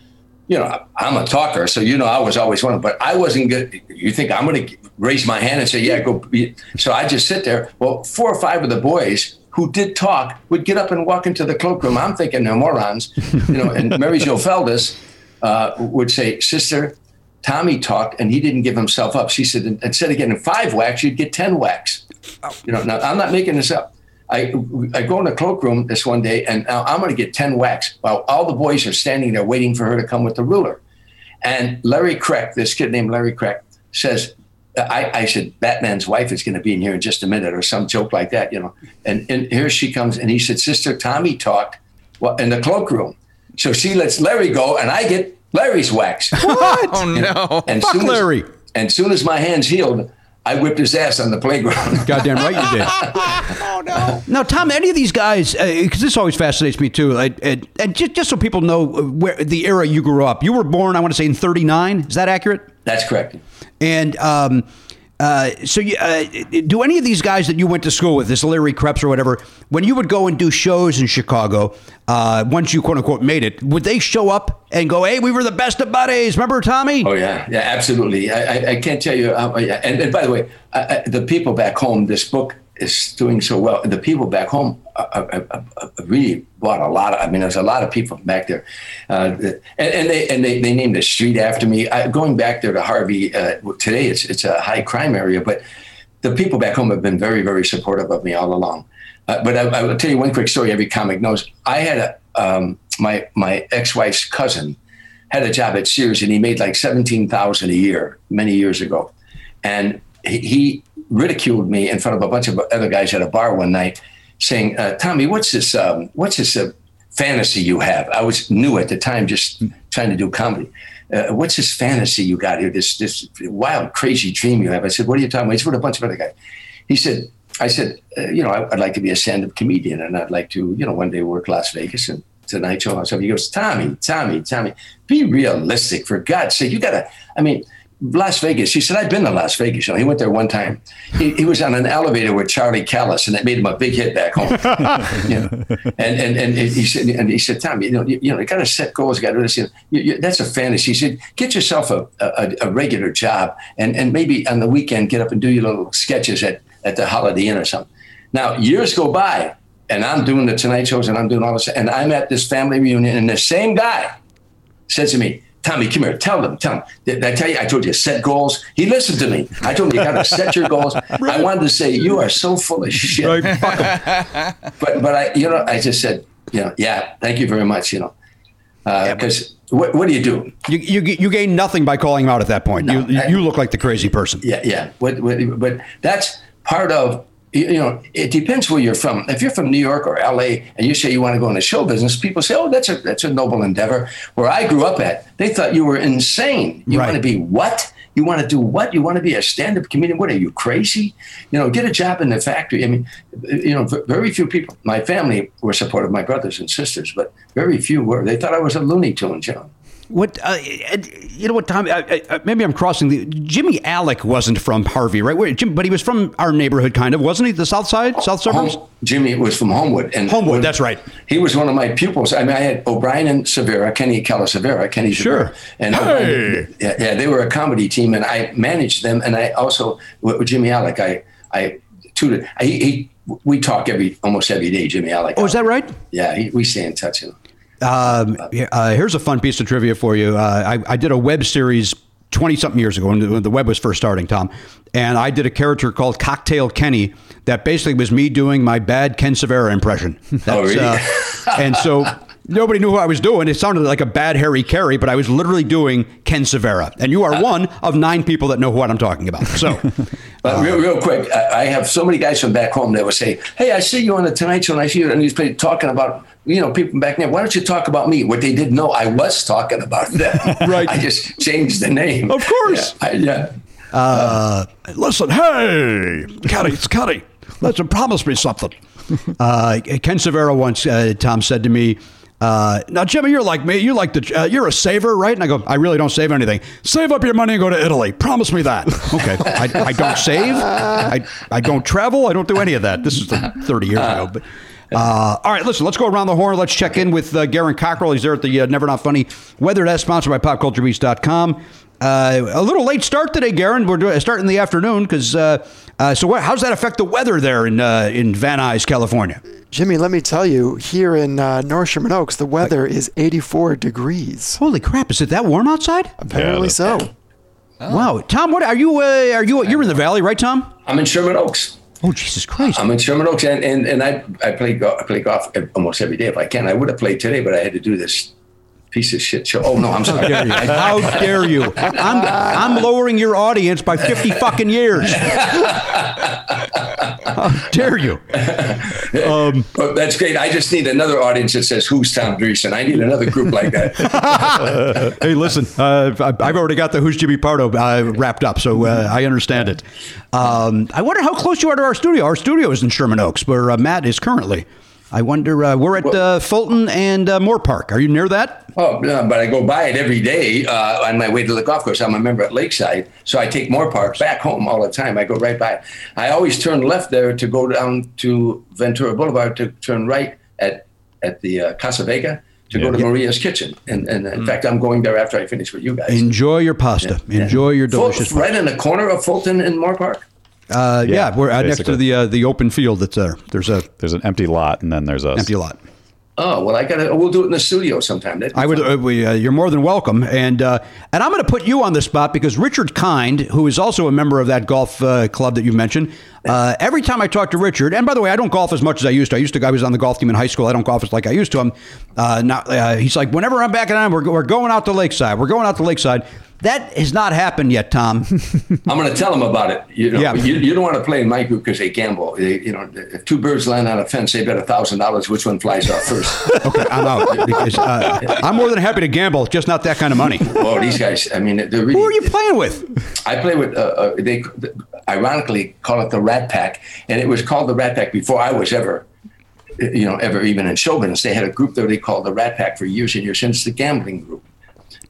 Speaker 8: you know, I'm a talker, so you know I was always one. But I wasn't good. You think I'm going to raise my hand and say, "Yeah, go"? Be. So I just sit there. Well, four or five of the boys who did talk would get up and walk into the cloakroom. I'm thinking they're morons, you know. And Mary Jo Feldis uh, would say, "Sister, Tommy talked, and he didn't give himself up." She said, "Instead of getting five whacks, you'd get ten whacks." You know, now I'm not making this up. I, I go in the cloakroom this one day and now I'm going to get 10 whacks while all the boys are standing there waiting for her to come with the ruler. And Larry Crack, this kid named Larry Crack, says, I, I said, Batman's wife is going to be in here in just a minute or some joke like that, you know. And, and here she comes and he said, Sister Tommy talked well, in the cloakroom. So she lets Larry go and I get Larry's wax.
Speaker 2: What?
Speaker 6: Oh no!
Speaker 8: And
Speaker 2: Fuck
Speaker 8: soon as-
Speaker 2: Larry.
Speaker 8: and soon as my hands healed, I whipped his ass on the playground.
Speaker 2: Goddamn right you did. oh no! Now, Tom, any of these guys? Uh, because this always fascinates me too. And, and, and just, just so people know uh, where the era you grew up, you were born. I want to say in '39. Is that accurate?
Speaker 8: That's correct.
Speaker 2: And um, uh, so, you, uh, do any of these guys that you went to school with, this Larry Krebs or whatever, when you would go and do shows in Chicago, uh, once you quote unquote made it, would they show up and go, "Hey, we were the best of buddies"? Remember Tommy?
Speaker 8: Oh yeah, yeah, absolutely. I, I, I can't tell you. And, and by the way, I, the people back home, this book is doing so well. The people back home uh, uh, uh, really bought a lot. Of, I mean, there's a lot of people back there, uh, and, and they and they, they named a street after me. Going back there to Harvey uh, today, it's it's a high crime area, but the people back home have been very very supportive of me all along. Uh, but I, I will tell you one quick story. Every comic knows. I had a um, my my ex wife's cousin had a job at Sears, and he made like seventeen thousand a year many years ago, and he, he ridiculed me in front of a bunch of other guys at a bar one night, saying, uh, "Tommy, what's this? Um, what's this uh, fantasy you have?" I was new at the time, just trying to do comedy. Uh, what's this fantasy you got here? This this wild, crazy dream you have? I said, "What are you talking about?" He's with a bunch of other guys. He said, "I said, uh, you know, I, I'd like to be a stand-up comedian, and I'd like to, you know, one day work Las Vegas and." Tonight show stuff. He goes, Tommy, Tommy, Tommy, be realistic for God's sake. You gotta. I mean, Las Vegas. He said, I've been to Las Vegas. You know, he went there one time. He, he was on an elevator with Charlie Callas, and it made him a big hit back home. you know? and, and and he said, and he said, Tom, you know, you, you know, you got to set goals. You got to do this. You know, you, that's a fantasy. He said, get yourself a, a, a regular job, and and maybe on the weekend get up and do your little sketches at at the Holiday Inn or something. Now years go by, and I'm doing the Tonight shows, and I'm doing all this, and I'm at this family reunion, and the same guy says to me, Tommy, come here. Tell them. Tell them. Did I tell you? I told you set goals. He listened to me. I told him you got to set your goals. I wanted to say you are so full of shit.
Speaker 2: Right, fuck 'em.
Speaker 8: But but I you know I just said you know yeah thank you very much you know uh, because what what do you do
Speaker 2: You, you you gain nothing by calling him out at that point.
Speaker 8: No,
Speaker 2: you
Speaker 8: I-
Speaker 2: you look like the crazy person.
Speaker 8: yeah yeah what, what but that's part of you know it depends where you're from. If you're from New York or L.A. and you say you want to go into show business people say oh that's a that's a noble endeavor. Where I grew up at they thought you were insane. You
Speaker 2: Right.
Speaker 8: want to be what? You want to do what? You want to be a stand-up comedian? What are you crazy? You know get a job in the factory. I mean you know very few people my family were supportive my brothers and sisters but very few were. They thought I was a Looney Tunes you know
Speaker 2: What uh, uh, you know what, Tom? I, I, uh, maybe I'm crossing the. Jimmy Aleck wasn't from Harvey, right? Where, Jim, but he was from our neighborhood, kind of, wasn't he? The South Side, South Suburbs.
Speaker 8: Home, Jimmy was from Homewood, and
Speaker 2: Homewood, that's right.
Speaker 8: He was one of my pupils. I mean, I had O'Brien and Severa, Kenny Calasavera, Kenny
Speaker 2: Sure.
Speaker 8: Severa, and uh,
Speaker 2: Hey.
Speaker 8: yeah, yeah, they were a comedy team, and I managed them. And I also with with Jimmy Aleck, I I tutored. I, he, we talk every almost every day. Jimmy Aleck.
Speaker 2: Oh, is that right?
Speaker 8: Yeah, he, we stay in touch. You know.
Speaker 2: Um, uh, here's a fun piece of trivia for you. Uh, I, I did a web series 20 something years ago when the, when the web was first starting, Tom. And I did a character called Cocktail Kenny that basically was me doing my bad Ken Severa impression. That's,
Speaker 8: Oh, really?
Speaker 2: uh, and so nobody knew who I was doing. It sounded like a bad Harry Caray, but I was literally doing Ken Severa. And you are one of nine people that know what I'm talking about. So,
Speaker 8: But real, real quick, I, I have so many guys from back home that would say, "Hey, I see you on the Tonight Show, and I see you on these people talking about, you know, people back then, Why don't you talk about me?" What they didn't know, I was talking about them.
Speaker 2: Right.
Speaker 8: I just changed the name.
Speaker 2: Of course.
Speaker 8: Yeah. I, yeah.
Speaker 2: uh, listen, hey, Kenny, it's Kenny. Listen, promise me something. Uh, Ken Severa once, uh, Tom said to me, uh, now Jimmy, you're like me. You like the, uh, you're a saver, right? And I go, I really don't save anything. Save up your money and go to Italy. Promise me that. Okay, I, I don't save. I, I don't travel. I don't do any of that. This is like 30 years ago, but. Uh, all right, listen, let's go around the horn. Let's check in with uh, Garen Cockrell. He's there at the uh, Never Not Funny Weather Desk, sponsored by PopCultureBeast.com. Uh, a little late start today, Garen. We're doing, starting in the afternoon because. Uh, uh, so, what, how does that affect the weather there in uh, in Van Nuys, California?
Speaker 7: Jimmy, let me tell you, here in uh, North Sherman Oaks, the weather is 84 degrees.
Speaker 2: Holy crap! Is it that warm outside?
Speaker 7: Apparently so.
Speaker 2: Wow, Tom, what are you? Uh, are you? You're in the valley, right, Tom?
Speaker 8: I'm in Sherman Oaks.
Speaker 2: Oh, Jesus Christ!
Speaker 8: I'm in Sherman Oaks, and, and, and I I play golf, I play golf almost every day if I can. I would have played today, but I had to do this piece of shit show. Oh no, I'm sorry.
Speaker 2: dare you? How dare you? I'm I'm lowering your audience by fifty fucking years. How dare you? Um,
Speaker 8: But that's great. I just need another audience that says, "Who's Tom Dreesen?" I need another group like that.
Speaker 2: hey, listen, uh, I- I've already got the Who's Jimmy Pardo uh, wrapped up, so uh, I understand it. Um, I wonder how close you are to our studio. Our studio is in Sherman Oaks, where uh, Matt is currently. I wonder. Uh, we're at uh, Fulton and uh, Moorpark. Are you near that?
Speaker 8: Oh, no, but I go by it every day uh, on my way to the golf course. I'm a member at Lakeside, so I take Moorpark back home all the time. I go right by it. I always turn left there to go down to Ventura Boulevard to turn right at at the uh, Casa Vega to go to Maria's Kitchen. And, and in fact, I'm going there after I finish with you guys.
Speaker 2: Enjoy your pasta. Enjoy your delicious.
Speaker 8: right in the corner of Fulton and Moorpark.
Speaker 2: Uh, yeah,
Speaker 4: Yeah,
Speaker 2: we're uh, next to the uh, the open field that's there. There's a
Speaker 4: There's an empty lot, and then there's us.
Speaker 2: empty lot.
Speaker 8: Oh well, I got to. We'll do it in the studio sometime.
Speaker 2: I would. Uh, we, uh, you're more than welcome, and uh, and I'm going to put you on the spot because Richard Kind, who is also a member of that golf uh, club that you mentioned, uh, every time I talk to Richard, and by the way, I don't golf as much as I used to. I used to. I was on the golf team in high school. I don't golf as like I used to. I'm uh, not. Uh, he's like, whenever I'm back on, we're we're going out to Lakeside. We're going out to Lakeside. That has not happened yet, Tom.
Speaker 8: I'm going to tell them about it. You know,
Speaker 2: Yeah.
Speaker 8: you, you don't want to play in my group because they gamble. They, you know, if two birds land on a fence, they bet a thousand dollars which one flies off first.
Speaker 2: okay, I'm out. Because, uh, I'm more than happy to gamble, just not that kind of money.
Speaker 8: oh, these guys! I mean, they're really.
Speaker 2: Who are you playing with?
Speaker 8: I play with. Uh, uh, they ironically call it the Rat Pack, and it was called the Rat Pack before I was ever, you know, ever even in show business. They had a group that they called the Rat Pack for years and years, it's the gambling group.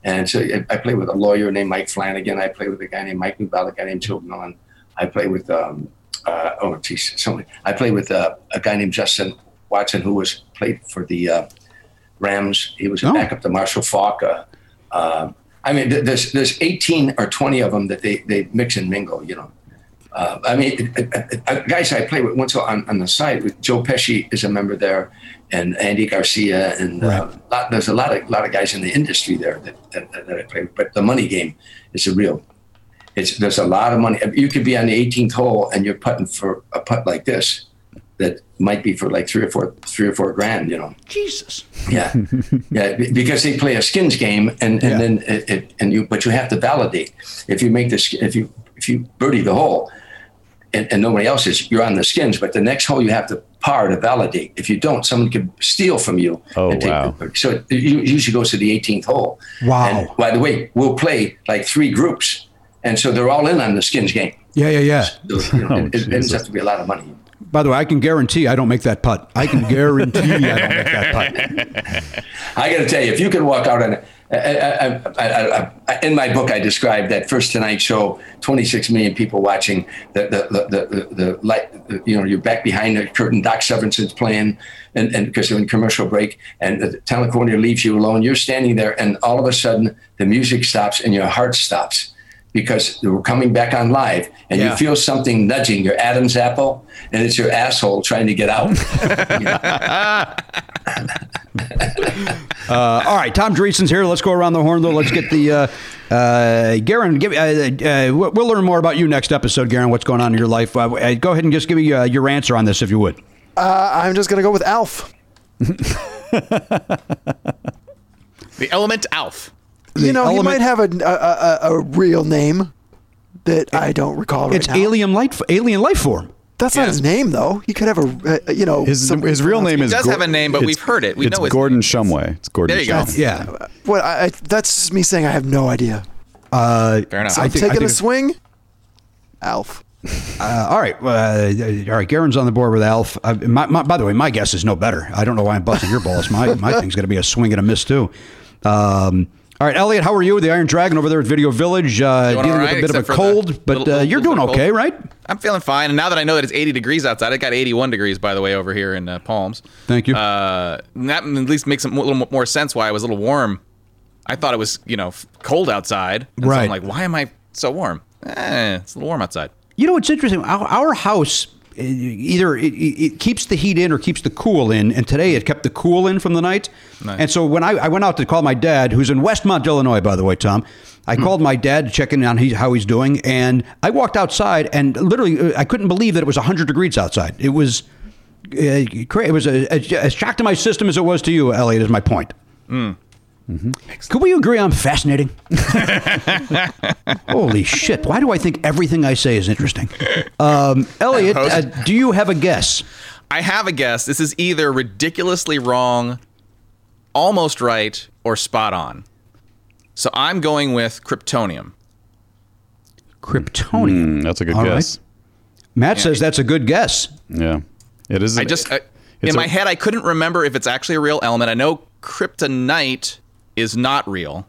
Speaker 8: And so I- I play with a lawyer named Mike Flanagan. I play with a guy named Mike Newbell, a guy named Joe Millen. I play with, um, uh, oh, geez, so many. I play with uh, a guy named Justin Watson, who was played for the uh, Rams. He was a
Speaker 2: Oh.
Speaker 8: backup to Marshall Faulk. Uh, uh, I mean, there's there's 18 or 20 of them that they, they mix and mingle, you know. Uh, I mean, uh, uh, uh, guys I play with once on, on the side with Joe Pesci is a member there, and Andy Garcia, and uh, lot, there's a lot of lot of guys in the industry there that, that, that I play with. But the money game is a real. It's there's a lot of money. You could be on the 18th hole and you're putting for a putt like this, that might be for like three or four three or four grand, you know.
Speaker 2: Jesus.
Speaker 8: Yeah, yeah, because they play a skins game, and, and
Speaker 2: Yeah.
Speaker 8: then it, it, and you, but you have to validate. If you make this, if you if you birdie the hole, and, and nobody else is, you're on the skins. But the next hole you have to par to validate. If you don't, someone could steal from you.
Speaker 4: Oh,
Speaker 8: and take
Speaker 4: wow.
Speaker 8: the. So it usually goes to the 18th hole.
Speaker 2: Wow.
Speaker 8: And by the way, we'll play like three groups, and so they're all in on the skins game.
Speaker 2: Yeah, yeah, yeah.
Speaker 8: So, you know,
Speaker 4: Oh,
Speaker 8: it, it ends
Speaker 4: Jesus.
Speaker 8: up to be a lot of money.
Speaker 2: By the way, I can guarantee I don't make that putt. I can guarantee I don't make that putt.
Speaker 8: I got to tell you, if you can walk out on, I, I, I, I, I, in my book, I described that first Tonight Show, 26 million people watching, the the the the, the, light, the you know, you're back behind the curtain, Doc Severinsen's playing, and and because they're in commercial break, and the talent coordinator leaves you alone, you're standing there, and all of a sudden the music stops and your heart stops. Because we're coming back on live, and
Speaker 2: Yeah.
Speaker 8: you feel something nudging your Adam's apple, and it's your asshole trying to get out.
Speaker 2: Uh, all right, Tom Dreesen's here. Let's go around the horn, though. Let's get the. Uh, uh, Garen, give, uh, uh, we'll we'll learn more about you next episode, Garen. What's going on in your life? Uh, uh, go ahead and just give me uh, your answer on this, if you would.
Speaker 7: Uh, I'm just going to go with Alf.
Speaker 6: The element Alf.
Speaker 7: You know, he might have a, a, a, a real name that I don't recall right
Speaker 2: It's
Speaker 7: now.
Speaker 2: alien light, alien life form.
Speaker 7: That's not his name, though. He could have a, uh, you know,
Speaker 4: His,
Speaker 7: some-
Speaker 4: his real name is.
Speaker 6: does have a name, but
Speaker 4: it's-
Speaker 6: we've heard it. We
Speaker 4: it's
Speaker 6: know his
Speaker 4: Gordon
Speaker 6: name.
Speaker 4: Shumway. It's Gordon.
Speaker 6: There you go.
Speaker 4: Shumway.
Speaker 2: Yeah.
Speaker 7: What? I, I, that's just me saying I have no idea.
Speaker 2: Uh,
Speaker 6: Fair enough.
Speaker 7: So
Speaker 2: I
Speaker 7: I'm
Speaker 2: think- I
Speaker 7: taking
Speaker 2: think-
Speaker 7: a swing. Alf.
Speaker 2: Uh, all right. Uh, all right. Garen's on the board with Alf. Uh, my, my, by the way, my guess is no better. I don't know why I'm busting your balls. My my thing's going to be a swing and a miss too. Um, all right, Elliot, how are you? With the Iron Dragon over there at Video Village, uh, dealing
Speaker 6: all
Speaker 2: with a bit of a
Speaker 6: the
Speaker 2: cold, but
Speaker 6: little-
Speaker 2: uh, you're doing okay,
Speaker 6: cold.
Speaker 2: right?
Speaker 6: I'm feeling fine, and now that I know that it's 80 degrees outside, it got 81 degrees by the way over here in uh, Palms.
Speaker 2: Thank you.
Speaker 6: Uh, that at least makes a little more sense why I was a little warm. I thought it was you know cold outside, and so
Speaker 2: Right.
Speaker 6: I'm like, why am I so warm? Eh, it's a little warm outside.
Speaker 2: You know what's interesting? Our, our house either it, it keeps the heat in or keeps the cool in, and today it kept the cool in from the night. And so when I, I went out to call my dad, who's in Westmont, Illinois, by the way, Tom, I called my dad to check in on he, how he's doing, and I walked outside, and literally uh, I couldn't believe that it was 100 degrees outside. It was. Uh, cra- it was a, a, a shock to my system as it was to you, Elliot. Is my point. Could we agree I'm fascinating? Holy shit! Why do I think everything I say is interesting? Um, Elliot, uh, do you have a guess?
Speaker 6: I have a guess. This is either ridiculously wrong, almost right, or spot on. So I'm going with kryptonium.
Speaker 2: Kryptonium.
Speaker 4: Mm, that's a good
Speaker 2: All
Speaker 4: guess.
Speaker 2: Matt says that's a good guess.
Speaker 4: Yeah, it is.
Speaker 6: I just I, in
Speaker 4: a-
Speaker 6: my head I couldn't remember if it's actually a real element. I know kryptonite is not real,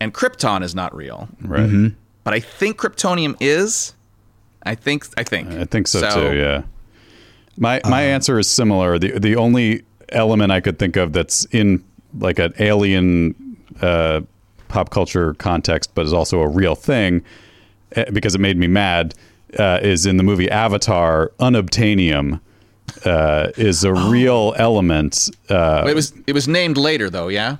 Speaker 6: and krypton is not real.
Speaker 4: right.
Speaker 2: Mm-hmm.
Speaker 6: But I think kryptonium is. I think I think.
Speaker 4: I think so, too. Yeah. My my answer is similar. The the only element I could think of that's in like an alien uh, pop culture context, but is also a real thing eh, because it made me mad, uh, is in the movie Avatar. Unobtainium uh, is a real element. Uh,
Speaker 6: It was it was named later though. Yeah.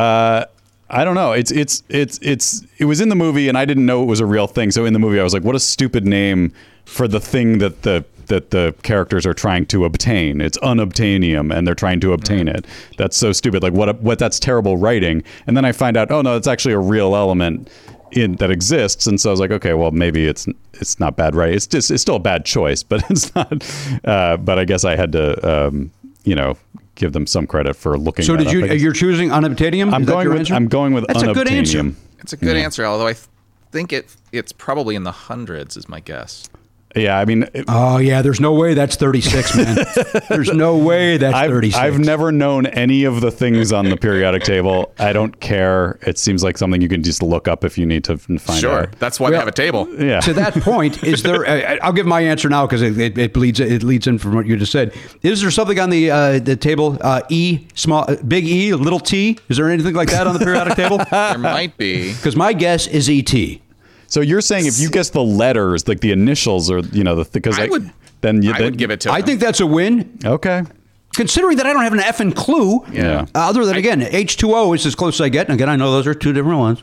Speaker 4: I don't know. It's it's it's it's it was in the movie, and I didn't know it was a real thing. So in the movie, I was like, "What a stupid name for the thing that the that the characters are trying to obtain. It's unobtainium, and they're trying to obtain it. That's so stupid. Like what? What? That's terrible writing. And then I find out, oh no, it's actually a real element in that exists. And so I was like, okay, well maybe it's it's not bad, right? It's just it's still a bad choice, but it's not. Uh, but I guess I had to, um, you know. Give them some credit for looking.
Speaker 2: So
Speaker 4: that
Speaker 2: did
Speaker 4: up,
Speaker 2: you?
Speaker 4: I.
Speaker 2: You're choosing unobtainium?
Speaker 4: I'm
Speaker 2: Is that
Speaker 4: going
Speaker 2: your
Speaker 4: with
Speaker 2: answer?
Speaker 4: I'm going with
Speaker 2: That's a good answer.
Speaker 6: It's a good answer, although I th- think it it's probably in the hundreds is my guess.
Speaker 4: Yeah, I mean, it-
Speaker 2: Oh yeah, there's no way that's 36, man. there's no way that's
Speaker 4: I've,
Speaker 2: 36.
Speaker 4: I've never known any of the things on the periodic table. I don't care. It seems like something you can just look up if you need to find it.
Speaker 6: Sure,
Speaker 4: out.
Speaker 6: that's why we have a table.
Speaker 4: Yeah.
Speaker 2: to that point, is there? Uh, I'll give my answer now because it, it, it bleeds. It leads in from what you just said. Is there something on the uh, the table? Uh, e small, uh, big E, little T. Is there anything like that on the periodic table?
Speaker 6: There might be.
Speaker 2: Because my guess is E ET.
Speaker 4: So you're saying if you guess the letters, like the initials, or you know, the because
Speaker 6: I
Speaker 4: like,
Speaker 6: would-
Speaker 4: then you
Speaker 6: I
Speaker 4: then,
Speaker 6: would give it to.
Speaker 2: I
Speaker 6: him.
Speaker 2: think that's a win.
Speaker 4: Okay.
Speaker 2: Considering that I don't have an effing clue.
Speaker 4: Yeah.
Speaker 2: Uh, other than again, H2O is as close as I get. And again, I know those are two different ones.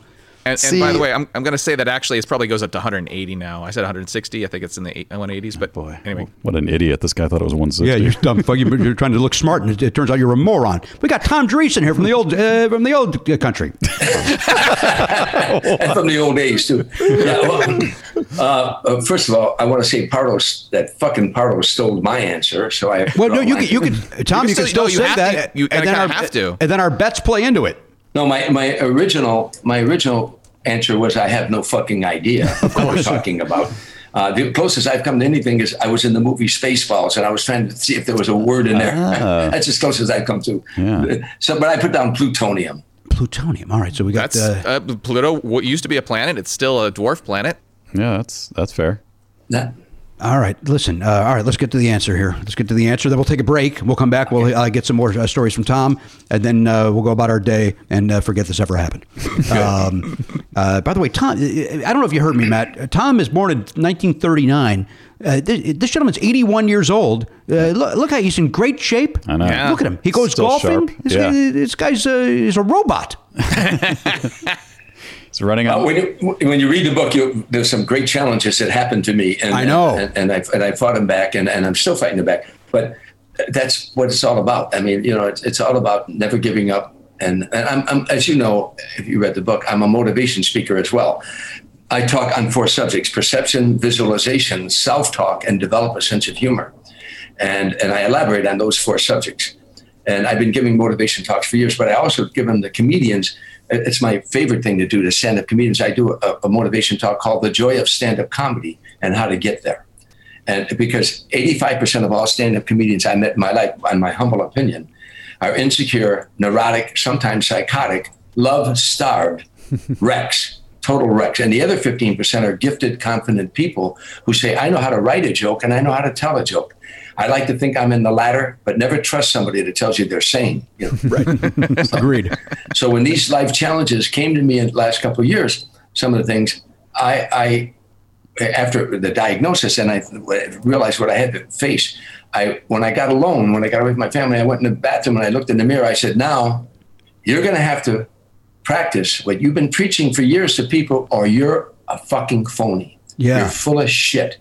Speaker 6: And, and by the way, I'm, I'm going to say that actually it probably goes up to 180 now. I said 160. I think it's in the 180s. But
Speaker 4: Boy,
Speaker 6: anyway,
Speaker 4: what an idiot! This guy thought it was 160.
Speaker 2: Yeah, you're dumb. fuck. You're, you're trying to look smart, and it, it turns out you're a moron. We got Tom Dreesen here from the old uh, from the old uh, country.
Speaker 8: and from the old days too. Yeah, well, uh, uh, first of all, I want to say Pardos, that fucking Pardos stole my answer. So I.
Speaker 2: Well, no, you can, you can, Tom, you
Speaker 6: You
Speaker 2: can
Speaker 6: can
Speaker 2: still,
Speaker 6: still- no, you
Speaker 2: say that,
Speaker 6: to. You
Speaker 2: and then
Speaker 6: kinda
Speaker 2: our
Speaker 6: have to.
Speaker 2: and then our bets play into it.
Speaker 8: No, my, my original my original answer was I have no fucking idea of what we're talking about. Uh, the closest I've come to anything is I was in the movie Spaceballs and I was trying to see if there was a word in there. That's as close as I've come to.
Speaker 4: Yeah.
Speaker 8: So, but I put down plutonium.
Speaker 2: Plutonium. All right, so we got.
Speaker 6: that's
Speaker 2: Uh,
Speaker 6: uh, Pluto What used to be a planet. It's still a dwarf planet.
Speaker 4: yeah, that's that's fair.
Speaker 8: That,
Speaker 2: all right, listen. Uh, all right, let's get to the answer here. Let's get to the answer. Then we'll take a break. We'll come back. We'll uh, get some more uh, stories from Tom, and then uh, we'll go about our day and uh, forget this ever happened. Um, uh, by the way, Tom, I don't know if you heard me, Matt. Tom is born in 1939. Uh, this, this gentleman's 81 years old. Uh, look, look how he's in great shape.
Speaker 4: I know.
Speaker 6: Yeah.
Speaker 2: Look at him. He goes
Speaker 4: Still
Speaker 2: golfing. This,
Speaker 4: Yeah.
Speaker 2: guy, this guy's uh, is a robot.
Speaker 4: He's running
Speaker 8: Uh, when, you, when you read the book, you, there's some great challenges that happened to me, and
Speaker 2: I know.
Speaker 8: and, and I and I fought them back, and, and I'm still fighting them back. But that's what it's all about. I mean, you know, it's, it's all about never giving up. And and I'm, I'm as you know, if you read the book, I'm a motivation speaker as well. I talk on four subjects: perception, visualization, self-talk, and develop a sense of humor. And and I elaborate on those four subjects. And I've been giving motivation talks for years, but I also give them the comedians. It's my favorite thing to do to stand up comedians. I do a, a motivation talk called The Joy of Stand Up Comedy and How to Get There. And because 85% of all stand up comedians I met in my life, in my humble opinion, are insecure, neurotic, sometimes psychotic, love starved wrecks, total wrecks. And the other 15% are gifted, confident people who say, I know how to write a joke and I know how to tell a joke. I like to think I'm in the latter, but never trust somebody that tells you they're sane. You know?
Speaker 2: Agreed.
Speaker 8: So when these life challenges came to me in the last couple of years, some of the things I, I after the diagnosis and I realized what I had to face, I when I got alone, when I got away from my family, I went in the bathroom and I looked in the mirror. I said, "Now, you're going to have to practice what you've been preaching for years to people, or you're a fucking phony.
Speaker 2: Yeah.
Speaker 8: You're full of shit.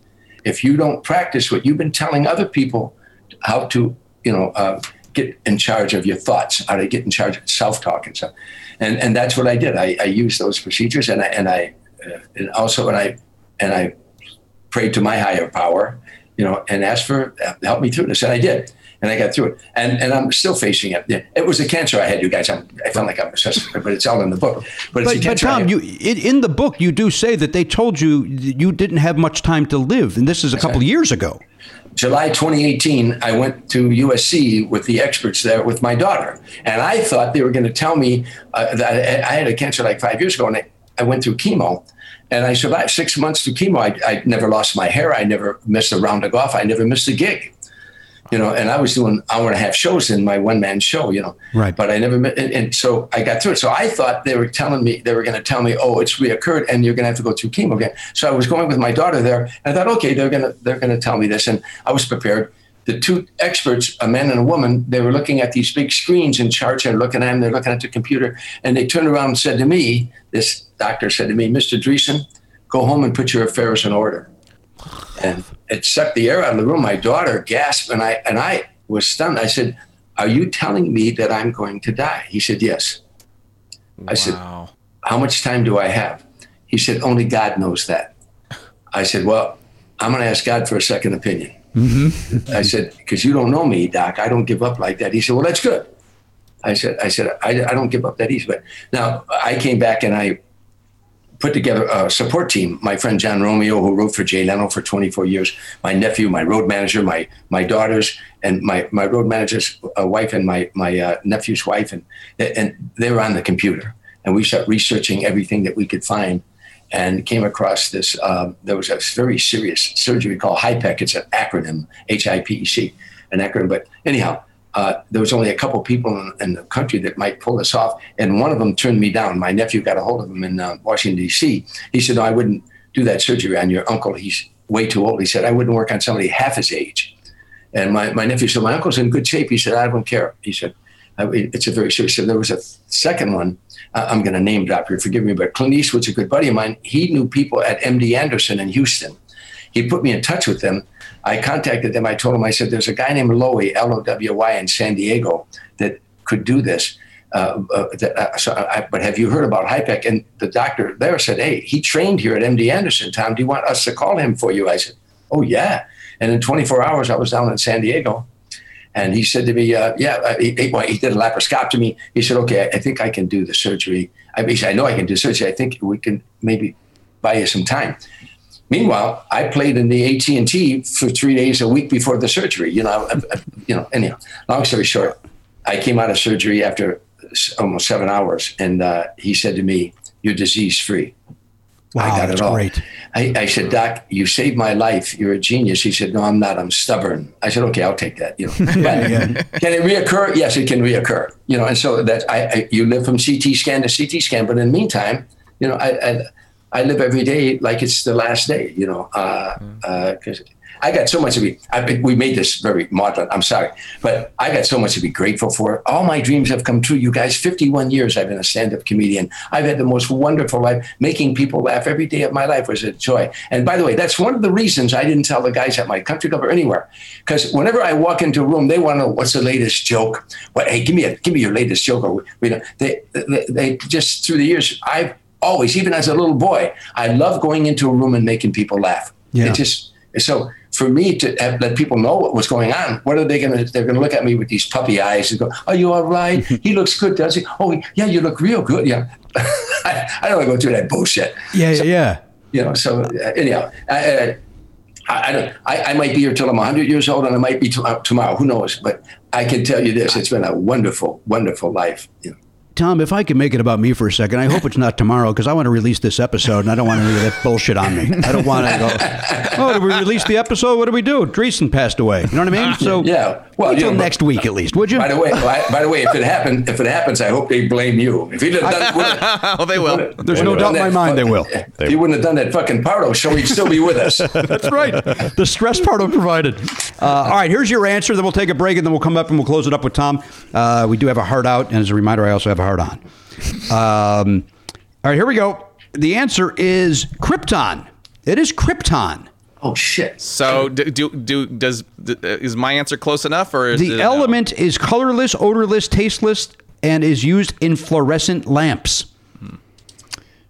Speaker 8: If you don't practice what you've been telling other people how to, you know, uh, get in charge of your thoughts, how to get in charge of self-talk and stuff, and and that's what I did. I, I used those procedures, and I and I uh, and also and I and I prayed to my higher power, you know, and asked for uh, help me through this, and I did, and I got through it, and and I'm still facing it. Yeah, It was a cancer I had, you guys. I'm, I felt like I'm obsessed, but it's all in the book. But, it's a
Speaker 2: But, but Tom, you in, the book you do say that they told you you didn't have much time to live, and this is a couple of years ago.
Speaker 8: July 2018, I went to USC with the experts there with my daughter. And I thought they were going to tell me uh, that I I had a cancer like five years ago and I, I went through chemo. And I survived six months through chemo. I, I never lost my hair. I never missed a round of golf. I never missed a gig. You know, and I was doing hour and a half shows in my one man show, you know.
Speaker 2: Right.
Speaker 8: But I never, met, and, and so I got through it. So I thought they were telling me, they were going to tell me, oh, it's reoccurred and you're going to have to go through chemo again. So I was going with my daughter there and I thought, okay, they're going to, they're going to tell me this. And I was prepared. The two experts, a man and a woman, they were looking at these big screens and charts and looking at them. They're looking at the computer and they turned around and said to me, this doctor said to me, Mr. Dreesen, go home and put your affairs in order. And it sucked the air out of the room. My daughter gasped and I, and I was stunned. I said, are you telling me that I'm going to die? He said, yes. I said, how much time do I have? He said, only God knows that. I said, well, I'm going to ask God for a second opinion. Mm-hmm. I said, because you don't know me, Doc. I don't give up like that. He said, well, that's good. I said, I said, I, I don't give up that easy. But now I came back and I put together a support team. My friend John Romeo, who wrote for Jay Leno for 24 years, my nephew, my road manager, my my daughters, and my my road manager's uh, wife and my my uh, nephew's wife, and and they were on the computer, and we started researching everything that we could find, and came across this. Um, there was a very serious surgery called HIPEC. It's an acronym, H I P E C, an acronym. But anyhow. Uh, there was only a couple people in, in the country that might pull this off, and one of them turned me down. My nephew got a hold of him in uh, Washington D.C. He said, "No, I wouldn't do that surgery on your uncle. He's way too old." He said, "I wouldn't work on somebody half his age." And my, my nephew said, "My uncle's in good shape." He said, "I don't care." He said, "It's a very serious." So there was a second one. Uh, I'm going to name drop here. Forgive me, but Clint Eastwood's a good buddy of mine. He knew people at MD Anderson in Houston. He put me in touch with them. I contacted them. I told them, I said, there's a guy named Lowy, L O W Y, in San Diego that could do this. Uh, uh, that, uh, so I, but have you heard about HIPEC? And the doctor there said, hey, he trained here at MD Anderson. Tom, do you want us to call him for you? I said, oh, yeah. And in 24 hours, I was down in San Diego. And he said to me, uh, yeah, uh, he, he, did a laparoscopy. He said, okay, I think I can do the surgery. I, said, I know I can do surgery. I think we can maybe buy you some time. Meanwhile, I played in the AT and T for three days a week before the surgery. You know, I, I, you know. Anyhow, long story short, I came out of surgery after almost seven hours, and uh, he said to me, "You're disease free."
Speaker 2: Wow,
Speaker 8: I got
Speaker 2: that's
Speaker 8: it all.
Speaker 2: great.
Speaker 8: I, I said, Doc, you saved my life. You're a genius. He said, No, I'm not. I'm stubborn. I said, Okay, I'll take that. You know, But can it reoccur? Yes, it can reoccur. You know, and so that I, I you live from CT scan to CT scan, but in the meantime, you know, I, I I live every day like it's the last day. You know, uh, mm. uh, because I got so much to be. I, we made this very maudlin. I'm sorry, but I got so much to be grateful for. All my dreams have come true. You guys, 51 years I've been a stand-up comedian. I've had the most wonderful life. Making people laugh every day of my life was a joy. And by the way, that's one of the reasons I didn't tell the guys at my country club or anywhere, because whenever I walk into a room, they want to know what's the latest joke. What? Hey, give me a give me your latest joke. Or you know, they, they they just through the years I've always, even as a little boy, I love going into a room and making people laugh.
Speaker 2: Yeah.
Speaker 8: It just so for me to have, let people know what was going on. What are they going to? They're going to look at me with these puppy eyes and go, "Are you all right? he looks good, does he? Oh, yeah, you look real good. Yeah." I, I don't want to go through that bullshit.
Speaker 2: Yeah, yeah, yeah.
Speaker 8: You know. So uh, anyhow, I, uh, I, I don't. I, I might be here till I'm 100 years old, and I might be t- uh, tomorrow. Who knows? But I can tell you this: it's been a wonderful, wonderful life. You know.
Speaker 2: Tom, if I can make it about me for a second, I hope it's not tomorrow because I want to release this episode and I don't want any of that bullshit on me. I don't want to go, oh, did we release the episode? What did we do? Dreesen passed away. You know what I mean? So
Speaker 8: Yeah. Well,
Speaker 2: wait
Speaker 8: you know,
Speaker 2: next week at least, would you?
Speaker 8: By the way, by, by the way, if it happened, if it happens, I hope they blame you. If he'd have done, would
Speaker 6: Oh, they will.
Speaker 2: There's no doubt in my mind they will.
Speaker 8: If you wouldn't have done that fucking Pardo show, he'd still be with us.
Speaker 2: That's right. The stress part of provided. Uh, all right, here's your answer. Then we'll take a break and then we'll come up and we'll close it up with Tom. Uh, we do have a heart out, and as a reminder, I also have a heart on. Um, all right, here we go. The answer is Krypton. It is Krypton.
Speaker 8: Oh shit!
Speaker 6: So do, do do does d- is my answer close enough or is
Speaker 2: The
Speaker 6: it no?
Speaker 2: element is colorless, odorless, tasteless, and is used in fluorescent lamps.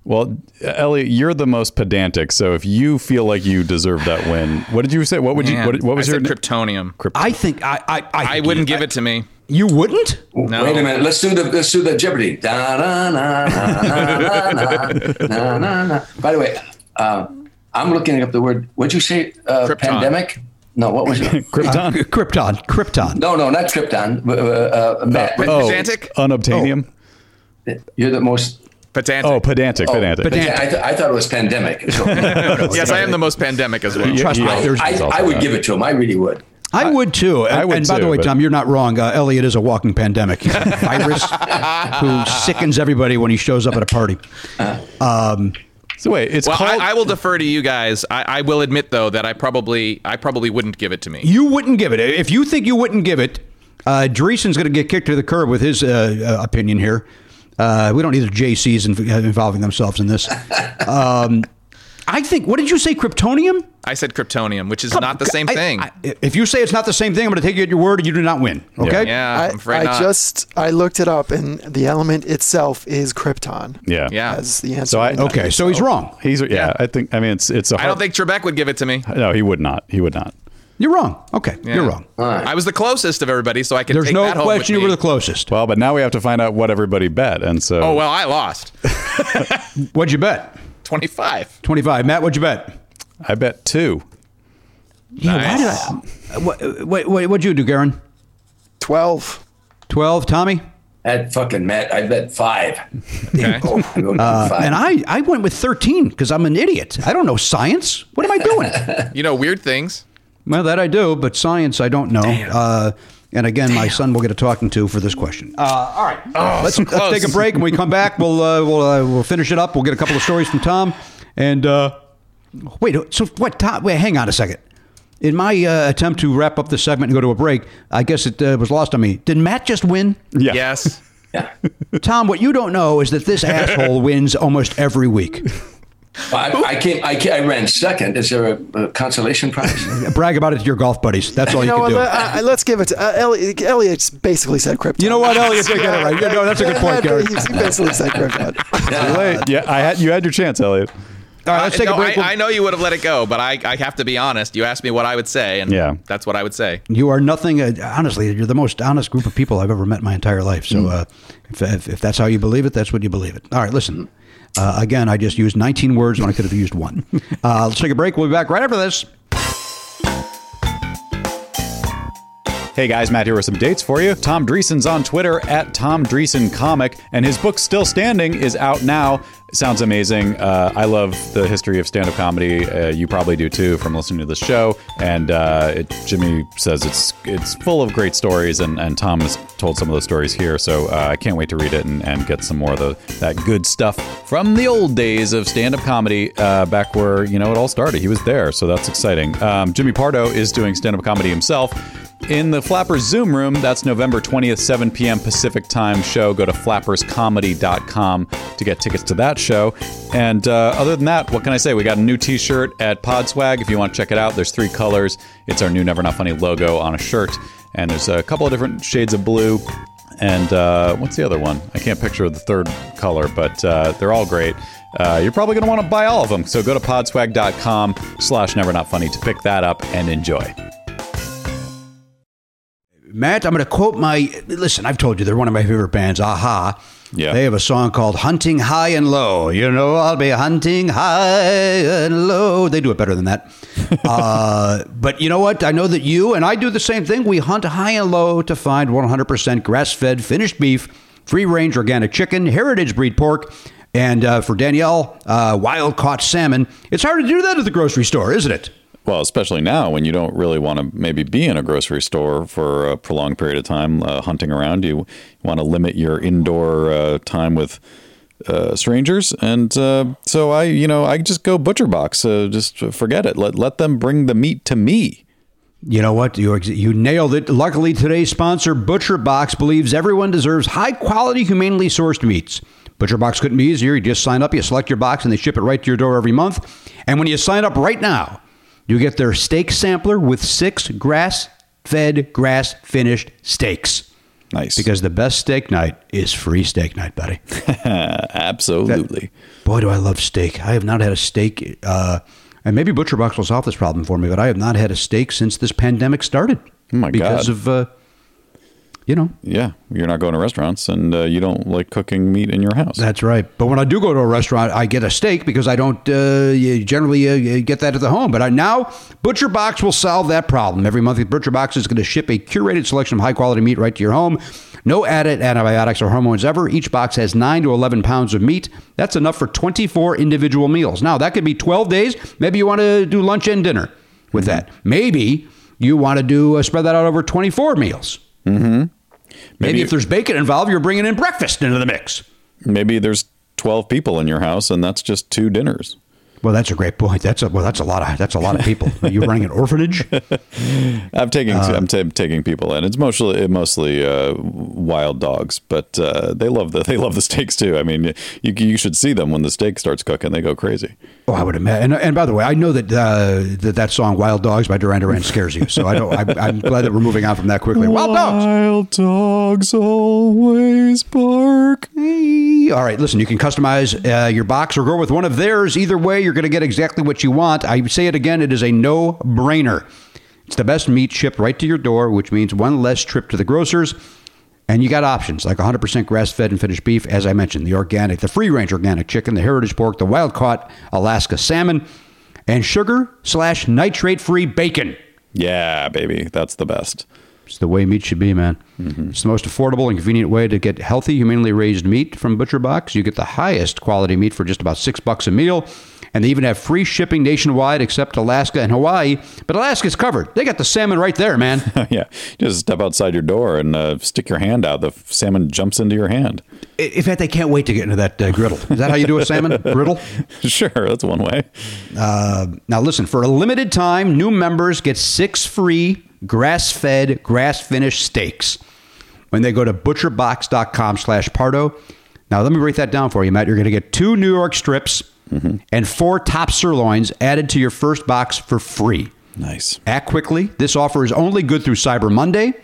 Speaker 4: Well, Elliot, you're the most pedantic. So if you feel like you deserve that win, what did you say? What would you? What, what was
Speaker 6: I
Speaker 4: your?
Speaker 6: said kryptonium?
Speaker 2: I think I I, I,
Speaker 6: I wouldn't give it to me.
Speaker 2: You wouldn't?
Speaker 6: No.
Speaker 8: Wait a minute. Let's do the let's do the Jeopardy. Da, na, na, na, By the way, uh, I'm looking up the word. What'd you say? Uh, pandemic. No, what was it?
Speaker 4: Krypton.
Speaker 2: Uh, Krypton. Krypton.
Speaker 8: No, no, not Krypton. Uh, uh, uh,
Speaker 6: uh
Speaker 4: oh,
Speaker 6: pedantic.
Speaker 4: Unobtainium. Oh.
Speaker 8: You're the most
Speaker 6: Pedantic.
Speaker 4: Oh, pedantic,
Speaker 8: oh,
Speaker 4: pedantic.
Speaker 2: pedantic.
Speaker 8: I, th- I, thought it was pandemic. So,
Speaker 6: yes, I am the most pandemic as well.
Speaker 4: You,
Speaker 2: Trust me. I,
Speaker 8: I, I, would give it to him. I really would.
Speaker 2: I would too. And,
Speaker 4: I would
Speaker 2: and by the way,
Speaker 4: but-
Speaker 2: Tom, you're not wrong. Uh, Elliot is a walking pandemic. He's a virus who sickens everybody when he shows up at a party. Um,
Speaker 4: So wait, it's
Speaker 6: Well,
Speaker 4: called.
Speaker 6: I, I will defer to you guys. I, I will admit though that I probably I probably wouldn't give it to me.
Speaker 2: you wouldn't give it. If you think you wouldn't give it, uh, Dreesen's going to get kicked to the curb with his uh, uh, opinion here. Uh, we don't need the JCs inv- involving themselves in this. Um, I think. What did you say? Kryptonium?
Speaker 6: I said kryptonium, which is not the same
Speaker 2: I-
Speaker 6: thing.
Speaker 2: I- if you say it's not the same thing, I'm going to take you at your word, and you do not win. Okay.
Speaker 6: yeah,
Speaker 7: I,
Speaker 6: I'm afraid
Speaker 7: I
Speaker 6: not.
Speaker 7: just I looked it up, and the element itself is krypton.
Speaker 4: yeah.
Speaker 6: yeah.
Speaker 7: As the answer.
Speaker 4: So I-
Speaker 2: Okay. So he's oh. wrong.
Speaker 4: He's yeah, I think. I mean, it's it's a.
Speaker 6: I don't think Trebek would give it to me.
Speaker 4: No, he would not. He would not.
Speaker 2: You're wrong. Okay.
Speaker 6: Yeah.
Speaker 2: You're wrong.
Speaker 6: I was the closest of everybody, so I can
Speaker 2: There's
Speaker 6: take
Speaker 2: no
Speaker 6: that home
Speaker 2: question
Speaker 6: with
Speaker 2: you
Speaker 6: me.
Speaker 2: were the closest.
Speaker 4: Well, but now we have to find out what everybody bet, and so.
Speaker 6: Oh well, I lost.
Speaker 2: What'd you bet?
Speaker 6: Twenty five.
Speaker 2: 25. Matt, what'd you bet?
Speaker 4: I bet two.
Speaker 2: Yeah, why did I? What, what, what, what'd you do, Garen?
Speaker 7: Twelve.
Speaker 2: 12. Tommy?
Speaker 8: That fucking Matt. I bet five.
Speaker 6: Okay.
Speaker 8: Oh, I go
Speaker 2: Uh,
Speaker 8: five.
Speaker 2: and I, I went with 13 because I'm an idiot. I don't know science. What am I doing?
Speaker 6: you know weird things.
Speaker 2: well, that I do, but science I don't know. Uh, and again, my son will get a talking to for this question. Uh, all right, let's, let's take a break. When we come back, we'll uh, we'll uh, we'll finish it up. We'll get a couple of stories from Tom. And uh, wait, so what? Tom, wait, hang on a second. In my uh, attempt to wrap up the segment and go to a break, I guess it uh, was lost on me. Did Matt just win?
Speaker 4: Yeah.
Speaker 6: Yes.
Speaker 8: yeah.
Speaker 2: Tom, what you don't know is that this asshole wins almost every week.
Speaker 8: I, I came. I, ca- I ran second. Is there a, a consolation prize?
Speaker 2: Brag about it to your golf buddies. That's all you,
Speaker 7: You know
Speaker 2: can do.
Speaker 7: I, I- let's give it to uh, Elliot. Elliot basically said krypton.
Speaker 2: You know what, Elliot? You get it right. You know, that's a good point, Gary.
Speaker 7: He he basically said krypton.
Speaker 4: Too late. Yeah, I had you had your chance, Elliot.
Speaker 2: All right, let's take
Speaker 6: no,
Speaker 2: a break.
Speaker 6: I, I know you would have let it go, but I, I have to be honest. You asked me what I would say, and
Speaker 4: Yeah.
Speaker 6: that's what I would say.
Speaker 2: You are nothing. Uh, honestly, you're the most honest group of people I've ever met in my entire life. So, uh, if, if, if that's how you believe it, that's what you believe it. All right, listen. Uh, again, I just used 19 words when I could have used one. Uh, let's take a break. We'll be back right after this.
Speaker 4: Hey guys, Matt here with some dates for you. Tom Dreesen's on Twitter at Tom Dreesen Comic, and his book Still Standing is out now. Sounds amazing. Uh, I love the history of stand-up comedy. Uh, you probably do too from listening to the show. And uh, it, Jimmy says it's it's full of great stories, and, and Tom has told some of those stories here. So uh, I can't wait to read it and, and get some more of the that good stuff from the old days of stand-up comedy, uh, back where you know it all started. He was there, so that's exciting. Um, Jimmy Pardo is doing stand-up comedy himself in the Flappers Zoom room. That's November 20th, 7 p.m. Pacific time show. Go to flapperscomedy.com to get tickets to that show. And uh, other than that, what can I say? We got a new t shirt at Podswag. If you want to check it out, there's three colors. It's our new Never Not Funny logo on a shirt. And there's a couple of different shades of blue. And uh, what's the other one? I can't picture the third color, but uh, they're all great. Uh, you're probably going to want to buy all of them. So go to podswag.com slash never not funny to pick that up and enjoy.
Speaker 2: Matt, I'm going to quote my. Listen, I've told you they're one of my favorite bands, a-ha.
Speaker 4: Yeah.
Speaker 2: They have a song called Hunting High and Low. You know, I'll be hunting high and low. They do it better than that. uh, but you know what? I know that you and I do the same thing. We hunt high and low to find 100% grass fed finished beef free range organic chicken, heritage breed pork, and uh, for Danielle, uh, wild caught salmon. It's hard to do that at the grocery store, isn't it?
Speaker 4: Well, especially now when you don't really want to maybe be in a grocery store for a prolonged period of time uh, hunting around. You want to limit your indoor uh, time with uh, strangers, and uh, so I, you know, I just go butcher box. Just forget it. Let let them bring the meat to me.
Speaker 2: You know what? You, you nailed it. Luckily, today's sponsor, Butcher Box, believes everyone deserves high quality, humanely sourced meats. Butcher Box couldn't be easier. You just sign up, you select your box, and they ship it right to your door every month. And when you sign up right now, you get their steak sampler with six grass fed, grass finished steaks.
Speaker 4: Nice,
Speaker 2: Because the best steak night is free steak night, buddy.
Speaker 4: absolutely.
Speaker 2: Boy, do I love steak. I have not had a steak, uh, and maybe Butcher Box will solve this problem for me, but I have not had a steak since this pandemic started.
Speaker 4: Oh my
Speaker 2: because
Speaker 4: God.
Speaker 2: of, uh, you know,
Speaker 4: yeah, you're not going to restaurants, and uh, you don't like cooking meat in your house.
Speaker 2: That's right. But when I do go to a restaurant, I get a steak because I don't uh, generally uh, get that at the home. But I, now Butcher Box will solve that problem. Every month, Butcher Box is going to ship a curated selection of high quality meat right to your home. No added antibiotics or hormones ever. Each box has 9 to 11 pounds of meat. That's enough for 24 individual meals. Now, that could be 12 days. Maybe you want to do lunch and dinner with that. Maybe you want to do uh, spread that out over 24 meals. Mm-hmm. Maybe,
Speaker 4: Maybe-
Speaker 2: if there's bacon involved, you're bringing in breakfast into the mix.
Speaker 4: Maybe there's 12 people in your house, and that's just two dinners.
Speaker 2: Well, that's a great point. That's a well, that's a lot of that's a lot of people. Are you running an orphanage?
Speaker 4: I'm taking
Speaker 2: Uh,
Speaker 4: I'm ta taking people in. It's mostly mostly uh, wild dogs, but uh, they love the they love the steaks too. I mean, you you should see them when the steak starts cooking. They go crazy.
Speaker 2: Oh, I would imagine. And, and by the way, I know that uh, that that song "Wild Dogs" by Duran Duran scares you. So I don't. I, I'm glad that we're moving on from that quickly. Wild dogs.
Speaker 4: Wild dogs always bark.
Speaker 2: All right, listen, you can customize uh, your box or go with one of theirs. Either way, you're going to get exactly what you want. I say it again, it is a no brainer. It's the best meat shipped right to your door, which means one less trip to the grocers. And you got options like 100% grass fed and finished beef, as I mentioned, the organic, the free range organic chicken, the heritage pork, the wild caught Alaska salmon, and sugar slash nitrate free bacon.
Speaker 4: Yeah, baby, that's the best.
Speaker 2: It's the way meat should be, man. Mm-hmm. It's the most affordable and convenient way to get healthy, humanely raised meat from Butcher Box. You get the highest quality meat for just about six bucks a meal. And they even have free shipping nationwide except Alaska and Hawaii. But Alaska's covered. They got the salmon right there, man.
Speaker 4: yeah, just step outside your door and uh, stick your hand out. The salmon jumps into your hand.
Speaker 2: In fact, they can't wait to get into that uh, griddle. Is that how you do a salmon griddle?
Speaker 4: sure, that's one way.
Speaker 2: Now, listen, for a limited time, new members get six free grass fed, grass finished steaks when they go to butcherbox.com slash Pardo. Now, let me break that down for you, Matt. You're going to get two New York strips Mm-hmm. and four top sirloins added to your first box for free.
Speaker 4: Nice.
Speaker 2: Act quickly. This offer is only good through Cyber Monday.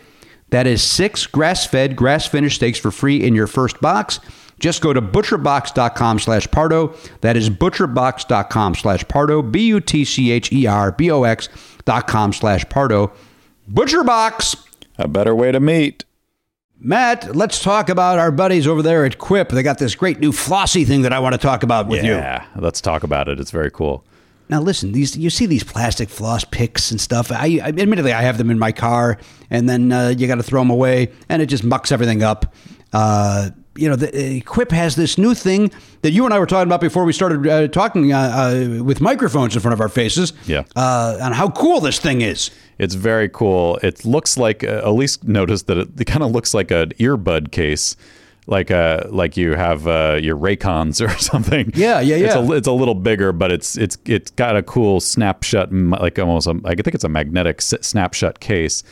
Speaker 2: That is six grass fed, grass finished steaks for free in your first box. Just go to butcherbox.com slash Pardo. That is butcherbox.com slash Pardo. B U T C H E R B O X dot com slash Pardo. ButcherBox.
Speaker 4: A better way to meet.
Speaker 2: Matt, let's talk about our buddies over there at Quip. They got this great new flossy thing that I want to talk about with you.
Speaker 4: Yeah, let's talk about it. It's very cool.
Speaker 2: Now listen, these you see these plastic floss picks and stuff. I, I admittedly I have them in my car, and then uh, you got to throw them away, and it just mucks everything up. Uh, you know, the, uh, Quip has this new thing that you and I were talking about before we started uh, talking uh, uh, with microphones in front of our faces.
Speaker 4: Yeah.
Speaker 2: uh, on how cool this thing is.
Speaker 4: It's very cool. It looks like uh, Elise noticed that it, it kind of looks like an earbud case, like uh like you have uh, your Raycons or something.
Speaker 2: Yeah, yeah,
Speaker 4: It's
Speaker 2: yeah.
Speaker 4: a, it's a little bigger, but it's it's it's got a cool snapshot, like almost a, I think it's a magnetic snapshot case.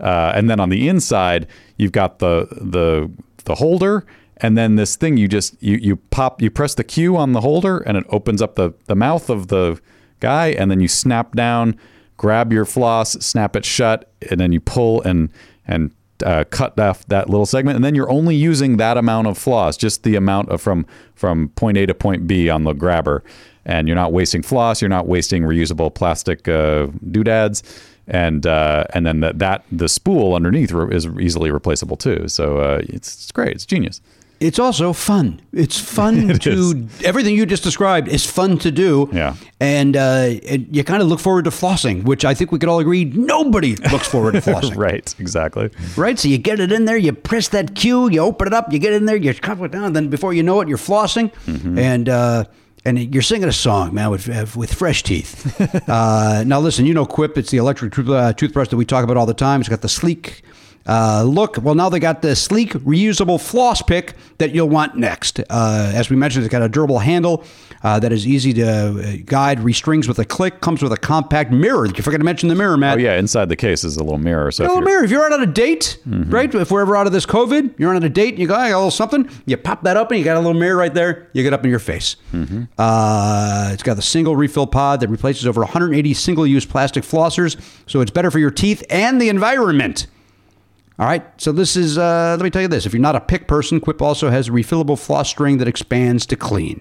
Speaker 4: Uh, and then on the inside, you've got the the the holder, and then this thing you just you you pop you press the Q on the holder, and it opens up the the mouth of the guy, and then you snap down, grab your floss, snap it shut, and then you pull and and uh, cut off that little segment, and then you're only using that amount of floss, just the amount of from from point A to point B on the grabber, and you're not wasting floss, you're not wasting reusable plastic uh, doodads, and uh, and then that that the spool underneath is easily replaceable too. So uh, it's, it's great, it's genius.
Speaker 2: It's also fun. It's fun
Speaker 4: It
Speaker 2: to everything you just described is fun to do.
Speaker 4: Yeah.
Speaker 2: and, uh, and you kind of look forward to flossing, which I think we could all agree nobody looks forward to flossing.
Speaker 4: right, exactly.
Speaker 2: Right, so you get it in there, you press that cue, you open it up, you get in there, you cover it down, then before you know it, you're flossing,
Speaker 4: Mm-hmm.
Speaker 2: and uh, and you're singing a song, man, with uh, with fresh teeth. uh, now, listen, you know Quip, it's the electric tooth, uh, toothbrush that we talk about all the time. It's got the sleek. Uh, look, well, now they got the sleek, reusable floss pick that you'll want next. Uh, as we mentioned, it's got a durable handle uh, that is easy to uh, guide, restrings with a click, comes with a compact mirror. You forgot to mention the mirror, Matt.
Speaker 4: Oh yeah, inside the case is a little mirror. So
Speaker 2: A
Speaker 4: if
Speaker 2: little mirror. If you're out on a date,
Speaker 4: Mm-hmm.
Speaker 2: right? If we're ever out of this COVID, you're on a date and you go, I got a little something. You pop that up and you got a little mirror right there. You get up in your face.
Speaker 4: Mm-hmm.
Speaker 2: Uh, it's got the single refill pod that replaces over 180 single use plastic flossers. So it's better for your teeth and the environment. All right. So this is, uh, let me tell you this. If you're not a pick person, Quip also has a refillable floss string that expands to clean.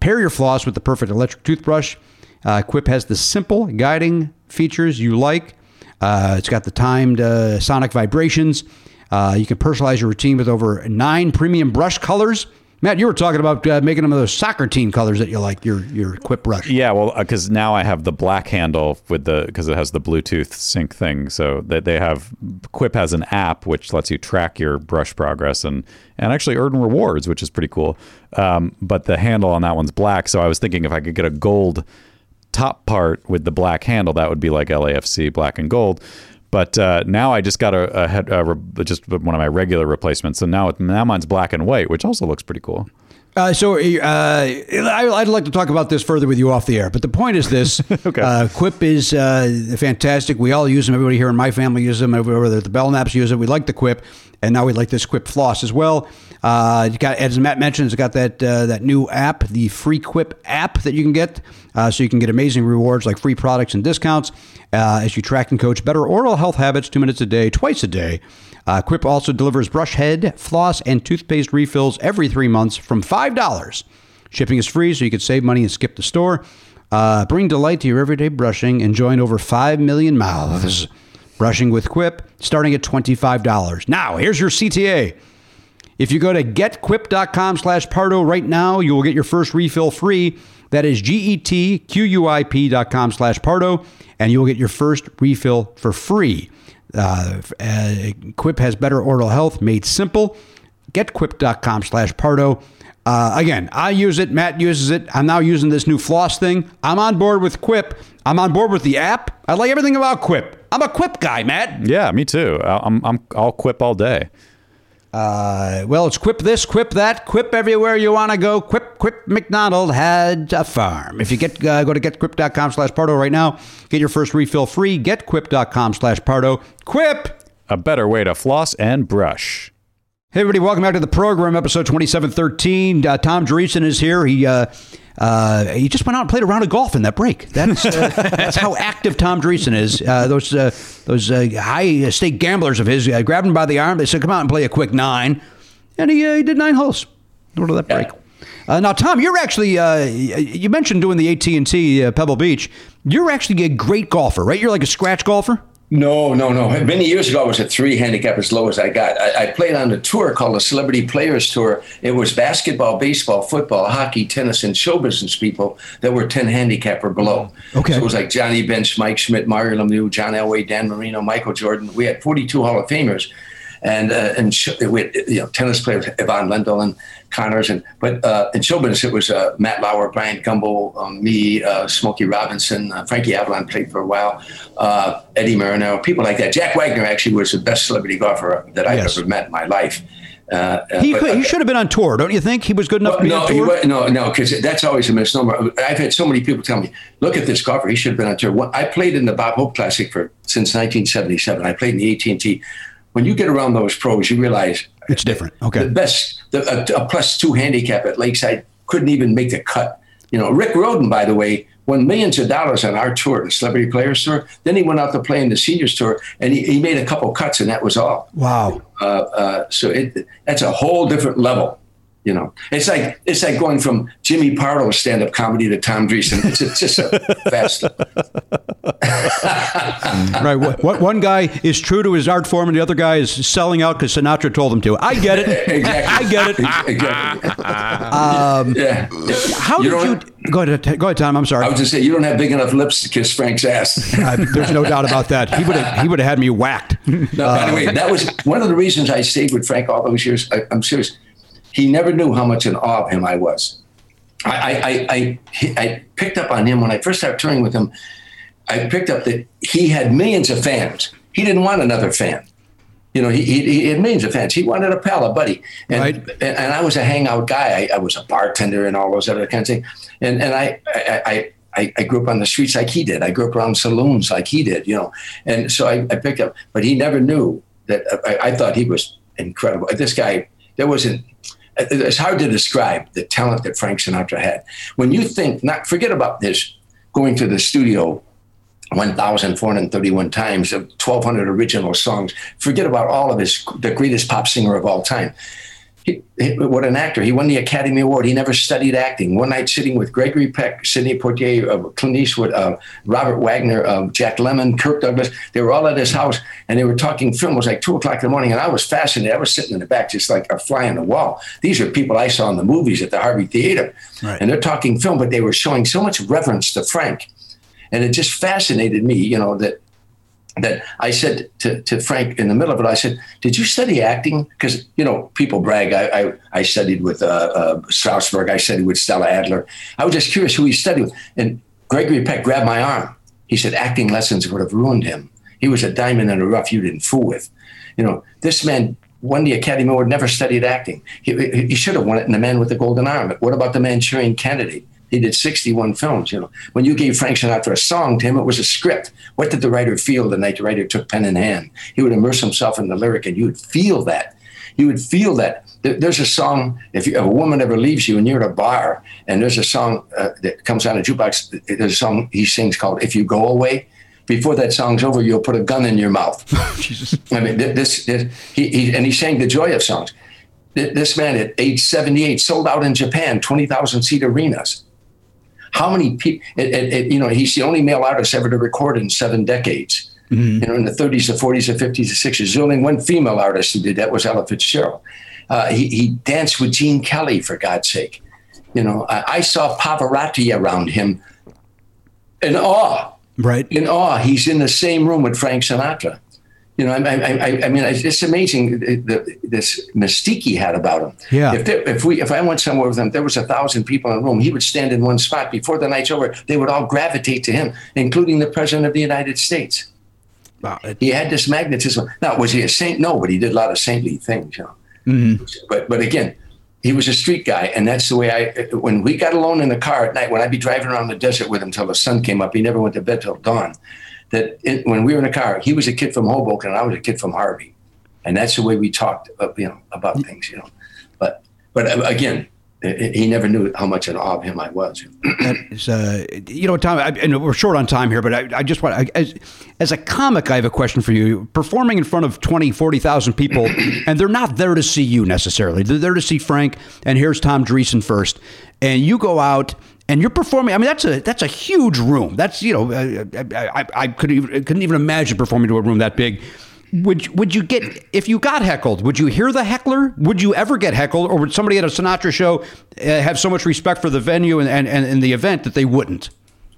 Speaker 2: Pair your floss with the perfect electric toothbrush. Uh, Quip has the simple guiding features you like. Uh, it's got the timed uh, sonic vibrations. Uh, you can personalize your routine with over nine premium brush colors. Matt, you were talking about uh, making them of those soccer team colors that you like, your your Quip brush.
Speaker 4: Yeah, well, because now I have the black handle with the because it has the Bluetooth sync thing. So that they have Quip has an app which lets you track your brush progress and and actually earn rewards, which is pretty cool. Um, but the handle on that one's black, so I was thinking if I could get a gold top part with the black handle, that would be like LAFC black and gold. But uh, now I just got a, a, head, a re- just one of my regular replacements, so now it, now mine's black and white, which also looks pretty cool.
Speaker 2: Uh, so uh, I, I'd like to talk about this further with you off the air, but the point is this:
Speaker 4: Okay.
Speaker 2: uh, Quip is uh, fantastic. We all use them. Everybody here in my family uses them. Whether the Belknaps use it, we like the Quip, and now we like this Quip floss as well. Uh, it's got, as Matt mentioned, it's got that uh, that new app, the free Quip app that you can get, uh, so you can get amazing rewards like free products and discounts uh, as you track and coach better oral health habits, two minutes a day, twice a day. Uh, Quip also delivers brush head, floss, and toothpaste refills every three months from $5. Shipping is free, so you can save money and skip the store. Uh, bring delight to your everyday brushing and join over 5 million mouths. Brushing with Quip, starting at $25. Now, here's your CTA. If you go to getquip.com slash Pardo right now, you will get your first refill free. That is G-E-T-Q-U-I-P dot com slash Pardo, and you will get your first refill for free. Uh, uh, Quip has better oral health made simple. Getquip.com slash Pardo. Uh, again, I use it. Matt uses it. I'm now using this new floss thing. I'm on board with Quip. I'm on board with the app. I like everything about Quip. I'm a Quip guy, Matt.
Speaker 4: Yeah, me too. I'm, I'm I'll quip all day.
Speaker 2: Uh, well, it's quip this, quip that, quip everywhere you want to go. Quip, quip McDonald had a farm. If you get uh, go to getquip.com slash Pardo right now, get your first refill free. Getquip.com slash Pardo. Quip!
Speaker 4: A better way to floss and brush.
Speaker 2: Hey, everybody, welcome back to the program, episode 2713. Uh, Tom Dreesen is here. He uh, uh, he just went out and played a round of golf in that break. That's uh, that's how active Tom Dreesen is. Uh, those uh, those uh, high stake gamblers of his uh, grabbed him by the arm. They said, "Come out and play a quick nine. and he uh, he did nine holes. What that break? Uh, now, Tom, you're actually uh, you mentioned doing the AT and T uh, Pebble Beach. You're actually a great golfer, right? You're like a scratch golfer.
Speaker 8: No, no, no. Many years ago, I was at three handicap as low as I got. I, I played on a tour called the Celebrity Players Tour. It was basketball, baseball, football, hockey, tennis, and show business people that were 10 handicap or below.
Speaker 2: Okay.
Speaker 8: So it was like Johnny Bench, Mike Schmidt, Mario Lemieux, John Elway, Dan Marino, Michael Jordan. We had 42 Hall of Famers. And uh, and we had, you know tennis players Ivan Lendl and Connors and but uh, in business it was uh, Matt Lauer, Brian Gumbel, um, me, uh, Smokey Robinson, uh, Frankie Avalon played for a while, uh, Eddie Marino, people like that. Jack Wagner actually was the best celebrity golfer that I've
Speaker 2: Yes.
Speaker 8: ever met in my life. Uh,
Speaker 2: He
Speaker 8: but-
Speaker 2: could, he should have been on tour, don't you think? He was good enough
Speaker 8: well,
Speaker 2: to be
Speaker 8: no,
Speaker 2: on tour.
Speaker 8: no, no, because that's always a misnomer. I've had so many people tell me, "Look at this golfer; he should have been on tour." When- I played in the Bob Hope Classic for since 1977. I played in the AT&T. When you get around those pros, you realize
Speaker 2: It's different. Okay.
Speaker 8: the best, the, a, a plus two handicap at Lakeside couldn't even make the cut. You know, Rick Rhoden, by the way, won millions of dollars on our tour, the Celebrity Players Tour. Then he went out to play in the Seniors Tour, and he, he made a couple cuts, and that was all.
Speaker 2: Wow.
Speaker 8: Uh, uh, so it, that's a whole different level. You know, it's like it's like going from Jimmy Pardo's stand-up comedy to Tom Dreesen. It's, it's just a fast.
Speaker 2: right. What, what, one guy is true to his art form, and the other guy is selling out because Sinatra told him to. I get it.
Speaker 8: Exactly.
Speaker 2: I get it.
Speaker 8: Exactly. yeah.
Speaker 2: How
Speaker 8: You
Speaker 2: did you? Go ahead. Go ahead, Tom. I'm sorry.
Speaker 8: I was just saying, you don't have big enough lips to kiss Frank's ass.
Speaker 2: Uh, there's no doubt about that. He would have. He would have had me whacked.
Speaker 8: No, anyway, that was one of the reasons I stayed with Frank all those years. I, I'm serious. He never knew how much in awe of him I was. I, I, I, I, picked up on him when I first started touring with him. I picked up that he had millions of fans. He didn't want another fan. You know, he, he, had millions of fans. He wanted a pal, a buddy. And,
Speaker 2: Right.
Speaker 8: and, and I was a hangout guy. I, I was a bartender and all those other kinds of things. And, and I, I, I, I, I grew up on the streets like he did. I grew up around saloons like he did, you know. And so I, I picked up, but he never knew that I, I thought he was incredible. This guy, there wasn't, it's hard to describe the talent that Frank Sinatra had. When you think, not forget about this, going to the studio 1,431 times of 1,200 original songs. Forget about all of his, the greatest pop singer of all time. He, he- what an actor. He won the Academy Award. He never studied acting. One night sitting with Gregory Peck, Sidney Poitier, uh, Clint Eastwood, uh, Robert Wagner, uh, Jack Lemmon, Kirk Douglas. They were all at his house and they were talking film. It was like 2 o'clock in the morning and I was fascinated. I was sitting in the back just like a fly on the wall. These are people I saw in the movies at the Harvey Theater.
Speaker 2: Right.
Speaker 8: And they're talking film, but they were showing so much reverence to Frank. And it just fascinated me, you know, that that I said to, to Frank in the middle of it, I said, Did you study acting? Because, you know, people brag. I, I, I studied with uh, uh, Strasberg, I studied with Stella Adler. I was just curious who he studied with. And Gregory Peck grabbed my arm. He said, Acting lessons would have ruined him. He was a diamond in the rough you didn't fool with. You know, this man won the Academy Award, never studied acting. He, he he should have won it in The Man with the Golden Arm. But What about the Manchurian Candidate? He did 61 films, you know. When you gave Frank Sinatra a song to him, it was a script. What did the writer feel the night the writer took pen in hand? He would immerse himself in the lyric and you would feel that. You would feel that. There's a song, if, you, if a woman ever leaves you and you're at a bar and there's a song uh, that comes on a jukebox, there's a song he sings called If You Go Away. Before that song's over, you'll put a gun in your mouth. I mean, th- this, this he, he, and he sang the joy of songs. This man at age 78 sold out in Japan, 20,000 seat arenas. How many people, you know, he's the only male artist ever to record in seven decades. You know, in the 30s, the 40s, the 50s, the 60s. There's only one female artist who did that was Ella Fitzgerald. Uh, he, he danced with Gene Kelly, for God's sake. You know, I, I saw Pavarotti around him in awe
Speaker 2: Right.
Speaker 8: in awe. He's in the same room with Frank Sinatra. You know, I, I, I, I mean, it's amazing the, the, this mystique he had about him.
Speaker 2: Yeah.
Speaker 8: If there, if we if I went somewhere with him, there was a thousand people in a room. He would stand in one spot before the night's over. They would all gravitate to him, including the president of the United States.
Speaker 2: Wow,
Speaker 8: He had this magnetism. Now, was he a saint? No, but he did a lot of saintly things. You know.
Speaker 2: Mm-hmm.
Speaker 8: But but again, he was a street guy, and that's the way I. When we got alone in the car at night, when I'd be driving around the desert with him till the sun came up, he never went to bed till dawn. That it, when we were in a car, he was a kid from Hoboken, and I was a kid from Harvey, and that's the way we talked, uh, you know, about things, you know. But but uh, again, he never knew how much in awe of him I was.
Speaker 2: It's, uh, you know, Tom, I, and we're short on time here, but I, I just want, I, as, as a comic, I have a question for you. Performing in front of 20, 40,000 people, and they're not there to see you necessarily. They're there to see Frank, and here's Tom Dreesen first. And you go out and you're performing. I mean, that's a that's a huge room. That's, you know, I, I, I couldn't, even, couldn't even imagine performing to a room that big. Would would you get if you got heckled? Would you hear the heckler? Would you ever get heckled, or would somebody at a Sinatra show uh, have so much respect for the venue and, and, and the event that they wouldn't?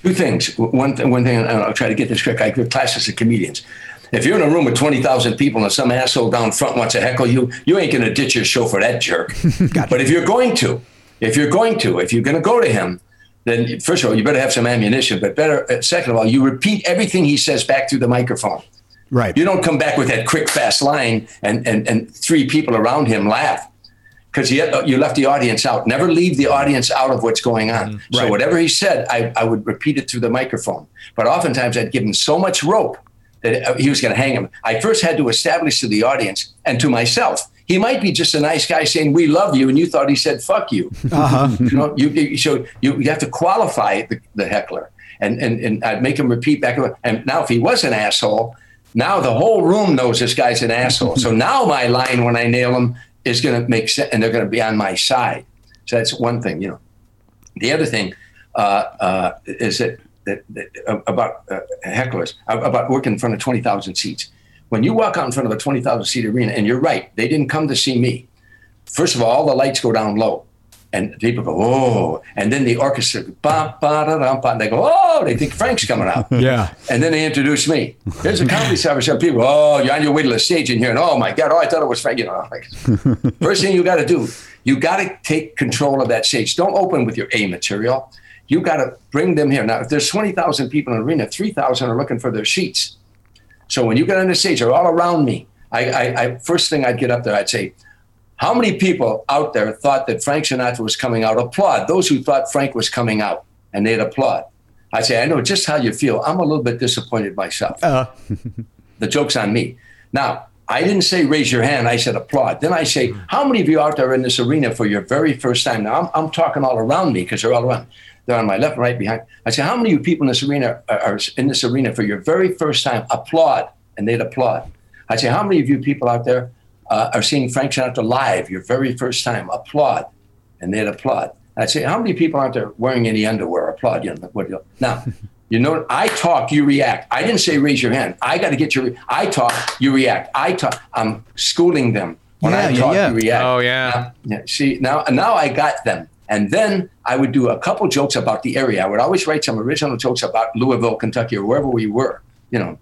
Speaker 8: Two things. One, th- one thing, and I'll try to get this correct. I give classes to comedians. If you're in a room with 20,000 people and some asshole down front wants to heckle you, you ain't going to ditch your show for that jerk. but if you're going to, if you're going to, if you're going to go to him, then first of all, you better have some ammunition. But better, uh, second of all, you repeat everything he says back through the microphone.
Speaker 2: Right.
Speaker 8: You don't come back with that quick, fast line and, and, and three people around him laugh because you, you left the audience out. Never leave the audience out of what's going on. So
Speaker 2: Right.
Speaker 8: whatever he said, I, I would repeat it through the microphone. But oftentimes I'd give him so much rope that uh, he was going to hang him. I first had to establish to the audience and to myself. He might be just a nice guy saying "We love you," and you thought he said "fuck you." Uh-huh. you know, you, you so you, you have to qualify the, the heckler, and and and I'd make him repeat back. And now, if he was an asshole, now the whole room knows this guy's an asshole. So now my line when I nail him is going to make sense, and they're going to be on my side. So that's one thing, you know. The other thing uh, uh, is that, that, that uh, about uh, hecklers uh, about working in front of twenty thousand seats. When you walk out in front of a twenty thousand seat arena, and you're right, they didn't come to see me. First of all, all the lights go down low. And people go, oh, and then the orchestra, ba, ba, da, da, ba, and they go, oh, they think Frank's coming out.
Speaker 2: Yeah.
Speaker 8: And then they introduce me. There's a comedy star some people. Oh, you're on your way to the stage in here, and oh my God, oh, I thought it was Frank. You know, like, first thing you got to do, you got to take control of that stage. Don't open with your A material. You got to bring them here. Now, if there's 20,000 people in an arena, 3,000 are looking for their seats. So when you get on the stage, they're all around me. I, I, I first thing I'd get up there, I'd say, how many people out there thought that Frank Sinatra was coming out? Applaud those who thought Frank was coming out, and they'd applaud. I'd say, I know just how you feel. I'm a little bit disappointed myself. Uh-huh. the joke's on me. Now, I didn't say raise your hand. I said applaud. Then I say, how many of you out there in this arena for your very first time? Now, I'm, I'm talking all around me because they're all around. They're on my left and right behind. I say, how many of you people in this arena are, are in this arena for your very first time? Applaud, and they'd applaud. I say, how many of you people out there uh, are seeing Frank Sinatra live your very first time? Applaud, and they'd applaud. I'd say, how many people aren't there wearing any underwear? Applaud. You know, what, you know. Now, you know, I talk, you react. I didn't say raise your hand. I got to get your. I talk, you react. I talk. I'm schooling them. When
Speaker 2: Yeah,
Speaker 8: I talk,
Speaker 2: yeah.
Speaker 8: you react.
Speaker 6: Oh, yeah.
Speaker 8: Now, yeah. See now, now I got them. And then I would do a couple jokes about the area. I would always write some original jokes about Louisville, Kentucky, or wherever we were. You know,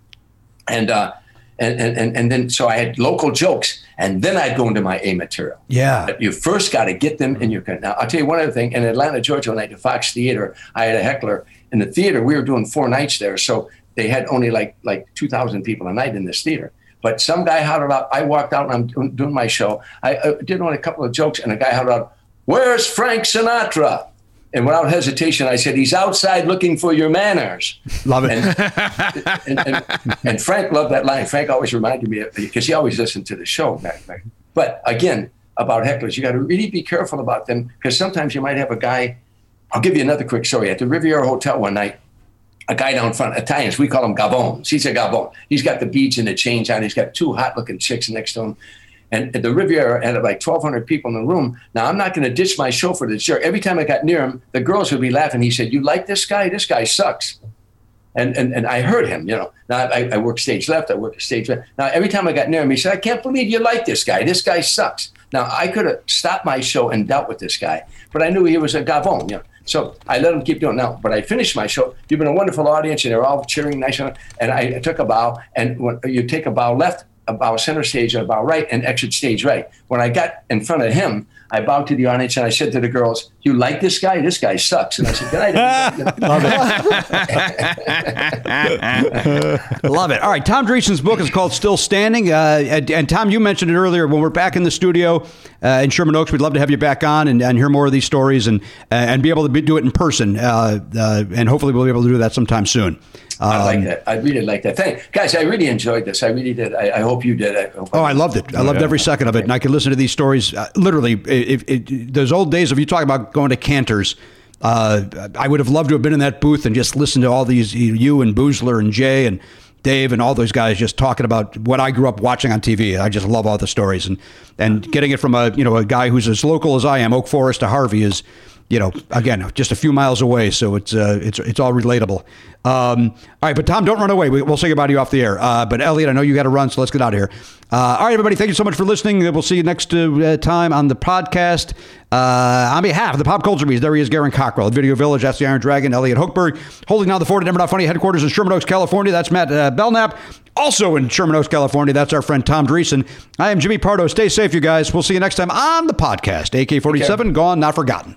Speaker 8: and uh, and and and then so I had local jokes, and then I'd go into my A material.
Speaker 2: Yeah.
Speaker 8: But you first got to get them in your. Now I'll tell you one other thing. In Atlanta, Georgia, when I did Fox Theater, I had a heckler in the theater. We were doing four nights there, so they had only like like two thousand people a night in this theater. But some guy hollered out. I walked out and I'm doing, doing my show. I uh, did only a couple of jokes, and a guy hollered out, "Where's Frank Sinatra?" And without hesitation, I said, "He's outside looking for your manners."
Speaker 2: Love it.
Speaker 8: and, and, and Frank loved that line. Frank always reminded me of because he always listened to the show. But again, about hecklers, you got to really be careful about them because sometimes you might have a guy. I'll give you another quick story. At the Riviera Hotel one night, a guy down front, Italians, we call him Gabon. He's a Gabon. He's got the beads and the chains on. He's got two hot looking chicks next to him. And at the Riviera had like 1,200 people in the room. Now, I'm not going to ditch my show for the jerk. Every time I got near him, the girls would be laughing. He said, You like this guy? This guy sucks. And, and, and I heard him, you know. Now I, I work stage left, I work stage right. Now every time I got near him, he said, "I can't believe you like this guy. This guy sucks." Now I could have stopped my show and dealt with this guy, but I knew he was a gavon, you know. So I let him keep doing. Now, but I finished my show. You've been a wonderful audience, and they're all cheering nice, and I took a bow. And when you take a bow left, a bow center stage, a bow right, and exit stage right. When I got in front of him, I bowed to the audience and I said to the girls, "You like this guy? This guy sucks." And I said, "Good night." everybody."
Speaker 2: Love it. All right, Tom Dreesen's book is called Still Standing. Uh, and, and Tom, you mentioned it earlier. When we're back in the studio uh, in Sherman Oaks, we'd love to have you back on and, and hear more of these stories and and be able to be, do it in person. Uh, uh, and hopefully, we'll be able to do that sometime soon.
Speaker 8: I like
Speaker 2: Um,
Speaker 8: that. I really like that. Thank guys. I really enjoyed this. I really did. I, I hope you did. I hope
Speaker 2: Oh, I loved it. I loved every second of it, and I could listen to these stories. Uh, literally, if, if, those old days of you talking about going to Canter's, uh, I would have loved to have been in that booth and just listened to all these you and Boosler and Jay and Dave and all those guys just talking about what I grew up watching on TV. I just love all the stories and and getting it from a you know a guy who's as local as I am, Oak Forest to Harvey is. You know, again, just a few miles away, so it's uh, it's it's all relatable. Um, all right, but Tom, don't run away. We, we'll say goodbye to you off the air. Uh, but Elliot, I know you got to run, so let's get out of here. Uh, all right, everybody, thank you so much for listening. We'll see you next uh, time on the podcast. Uh, on behalf of the Pop Culture Bees, there he is, Garen Cockrell at Video Village. That's the Iron Dragon, Elliot Hochberg, holding down the fort at Never Not Funny headquarters in Sherman Oaks, California. That's Matt uh, Belknap, also in Sherman Oaks, California. That's our friend Tom Dreesen. I am Jimmy Pardo. Stay safe, you guys. We'll see you next time on the podcast. AK 47, gone, not forgotten.